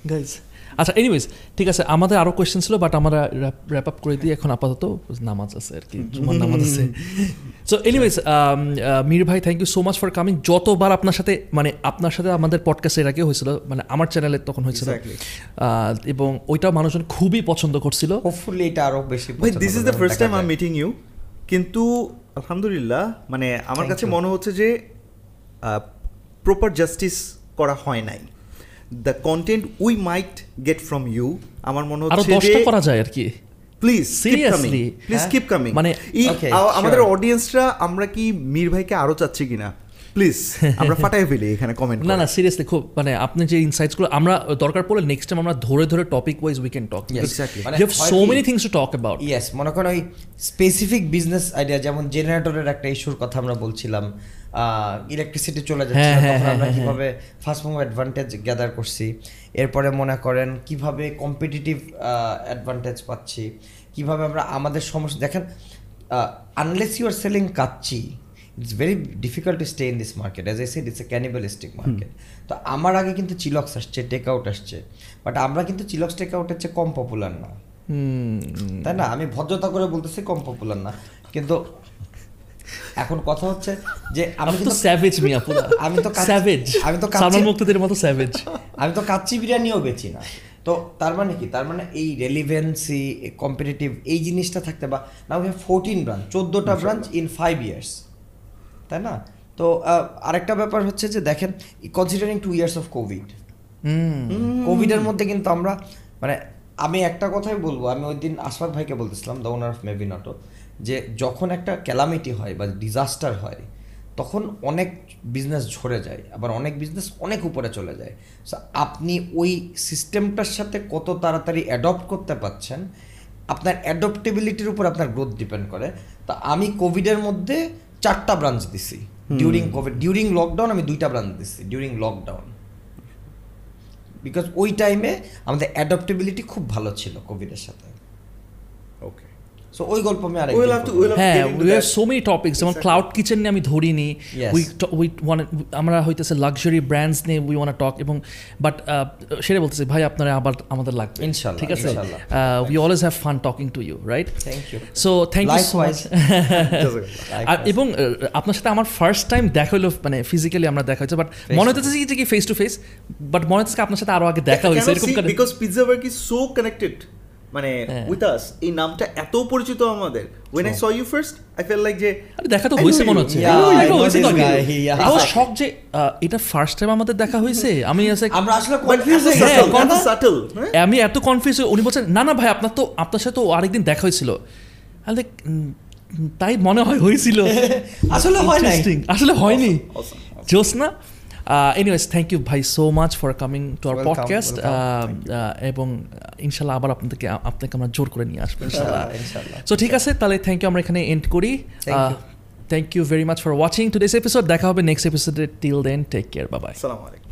Guys আচ্ছা anyways ঠিক আছে আমাদের আরও question ছিল বাট আমরা র্যাপ আপ করে দিই। এখন আপাতত নামাজ আছে আর কি জুমার নামাজ আছে। সো এনিওয়েজ মির ভাই thank you so much for coming যতবার আপনার সাথে মানে আপনার সাথে আমাদের পডকাস্ট এর আগে হয়েছিল মানে আমার চ্যানেলে তখন হয়েছিল। আহ, এবং ওইটা মানুষজন খুবই পছন্দ করছিল। হোপফুলি এটা আরও বেশি ভাই this is the first time I meeting you কিন্তু আলহামদুলিল্লাহ মানে আমার কাছে মনে হচ্ছে যে প্রপার জাস্টিস করা হয় নাই। The content we might get from you আমার মনে হচ্ছে যে দশটা করা যায় আর কি please Seriously? Please? Keep coming মানে- আমাদের. অডিয়েন্সরা আমরা কি মীর ভাইকে আরও চাচ্ছি কিনা প্লিজ আমরা ফাটাই ফেলি এখানে কমেন্ট না না সিরিয়াসলি খুব মানে আপনি যে ইনসাইটসগুলো আমরা দরকার পড়লে নেক্সট টাইম আমরা ধরে ধরে topic wise we can talk Yes. মানে you have so many things to talk about yes মনে করেন ওই স্পেসিফিক বিজনেস আইডিয়া যেমন জেনারেটরের একটা ইস্যুর কথা আমরা বলছিলাম ইলেকট্রিসিটি চলে যাচ্ছে হ্যাঁ, হ্যাঁ, তখন আমরা হ্যাঁ, কীভাবে ফার্স্ট মুভ অ্যাডভান্টেজ গ্যাদার করছি? এরপরে মনে করেন কীভাবে কম্পিটিটিভ অ্যাডভান্টেজ পাচ্ছি? কীভাবে আমরা আমাদের সমস্যা দেখেন unless you are selling kacchi it's very difficult to stay in this market as I said it's a cannibalistic market তো আমার আগে কিন্তু চিলক্স আসছে টেক আউট আসছে। বাট আমরা কিন্তু চিলক্স টেক আউটের চেয়ে কম পপুলার না। তাই না? আমি ভদ্রতা করে বলতেছি কম পপুলার না। কিন্তু এখন কথা হচ্ছে যে আমি তো স্যাভেজ মিয়া পুরো। আমি তো স্যাভেজ আমি তো সালমান মুক্তদের মতো স্যাভেজ আমি তো কাচ্চি বিরিয়ানিও বেচি না। তো তার মানে কি? তার মানে এই রেলিভেন্সি কম্পিটিটিভ এই জিনিসটা থাকতে বা না হ্যাভ ফোরটিন ব্রাঞ্চ চোদ্দোটা ব্রাঞ্চ ইন ফাইভ ইয়ার্স তাই না? তো আরেকটা ব্যাপার হচ্ছে যে দেখেন considering two years of Covid কোভিডের মধ্যে কিন্তু আমরা মানে আমি একটা কথাই বলব আমি ওই দিন আশফাক ভাইকে বলতেছিলাম দ্য ওনার অফ মেভিনটো যে যখন একটা ক্যালামিটি হয় বা ডিজাস্টার হয় তখন অনেক বিজনেস ঝরে যায় আবার অনেক বিজনেস অনেক উপরে চলে যায়। সো আপনি ওই সিস্টেমটার সাথে কত তাড়াতাড়ি অ্যাডপ্ট করতে পারছেন আপনার অ্যাডপ্টেবিলিটির উপর আপনার গ্রোথ ডিপেন্ড করে। তা আমি কোভিডের মধ্যে চারটা ব্রাঞ্চ দিছি। ডিউরিং কোভিড ডিউরিং লকডাউন আমি দুইটা ব্রাঞ্চ দিছি ডিউরিং লকডাউন বিকজ ওই টাইমে আমাদের অ্যাডপ্টেবিলিটি খুব ভালো ছিল কোভিডের সাথে। সো ওই গল্প আমি আরেক হ্যাঁ we have so many topics যেমন. ক্লাউড কিচেন নিয়ে আমি ধরিনি. উই উই আমরা হইতেছে লাক্সারি ব্র্যান্ডস নিয়ে উই ওয়ান্ট টক এবং বাট সেটা বলতেছি ভাই আপনারা আবার আমাদের লাগবে। ইনশাল্লাহ, ঠিক আছে। We always have fun talking to you right thank you so thank you so much এবং আপনার সাথে আমার ফার্স্ট টাইম দেখা হলো মানে ফিজিক্যালি আমরা দেখা হয়েছে বাট মনে হতেছে কি ফেস টু ফেস বাট মনে হচ্ছে কি আপনার সাথে আরও আগে দেখা হয়েছে এরকম because Pizzaburg is so connected মানে হ্যাঁ। উইথ আস এই নামটা এত পরিচিত আমাদের। When I saw you first I felt like যে আরে দেখা তো I know মনে হচ্ছে। I you, I তো। yeah. I was shocked যে এটা ফার্স্ট টাইম আমাদের দেখা হয়েছে। আমি আছে আমরা আসলে কনফিউজ হয়ে হ্যাঁ, গেছি। কথা- সাটল আমি এত কনফিউজ উনি বলছেন না না ভাই আপনার তো আপনার সাথে তো আরেকদিন দেখা হয়েছিল। আমি like, তাই মনে হয় হয়েছিল। আসলে হয় নাই। আসলে হয়নি। জোস না? এনিওয়েজ থ্যাংক ইউ ভাই so much for coming to our podcast এবং ইনশাল্লাহ আবার আপনাদেরকে আপনাকে আমরা জোর করে নিয়ে আসব ইনশাল্লাহ। সো ঠিক আছে তাহলে থ্যাংক ইউ আমরা এখানে এন্ড করি। Thank you very much for watching today's episode দেখা হবে নেক্সট এপিসোডে টিল দেন টেক কেয়ার বাবাই আসসালামু আলাইকুম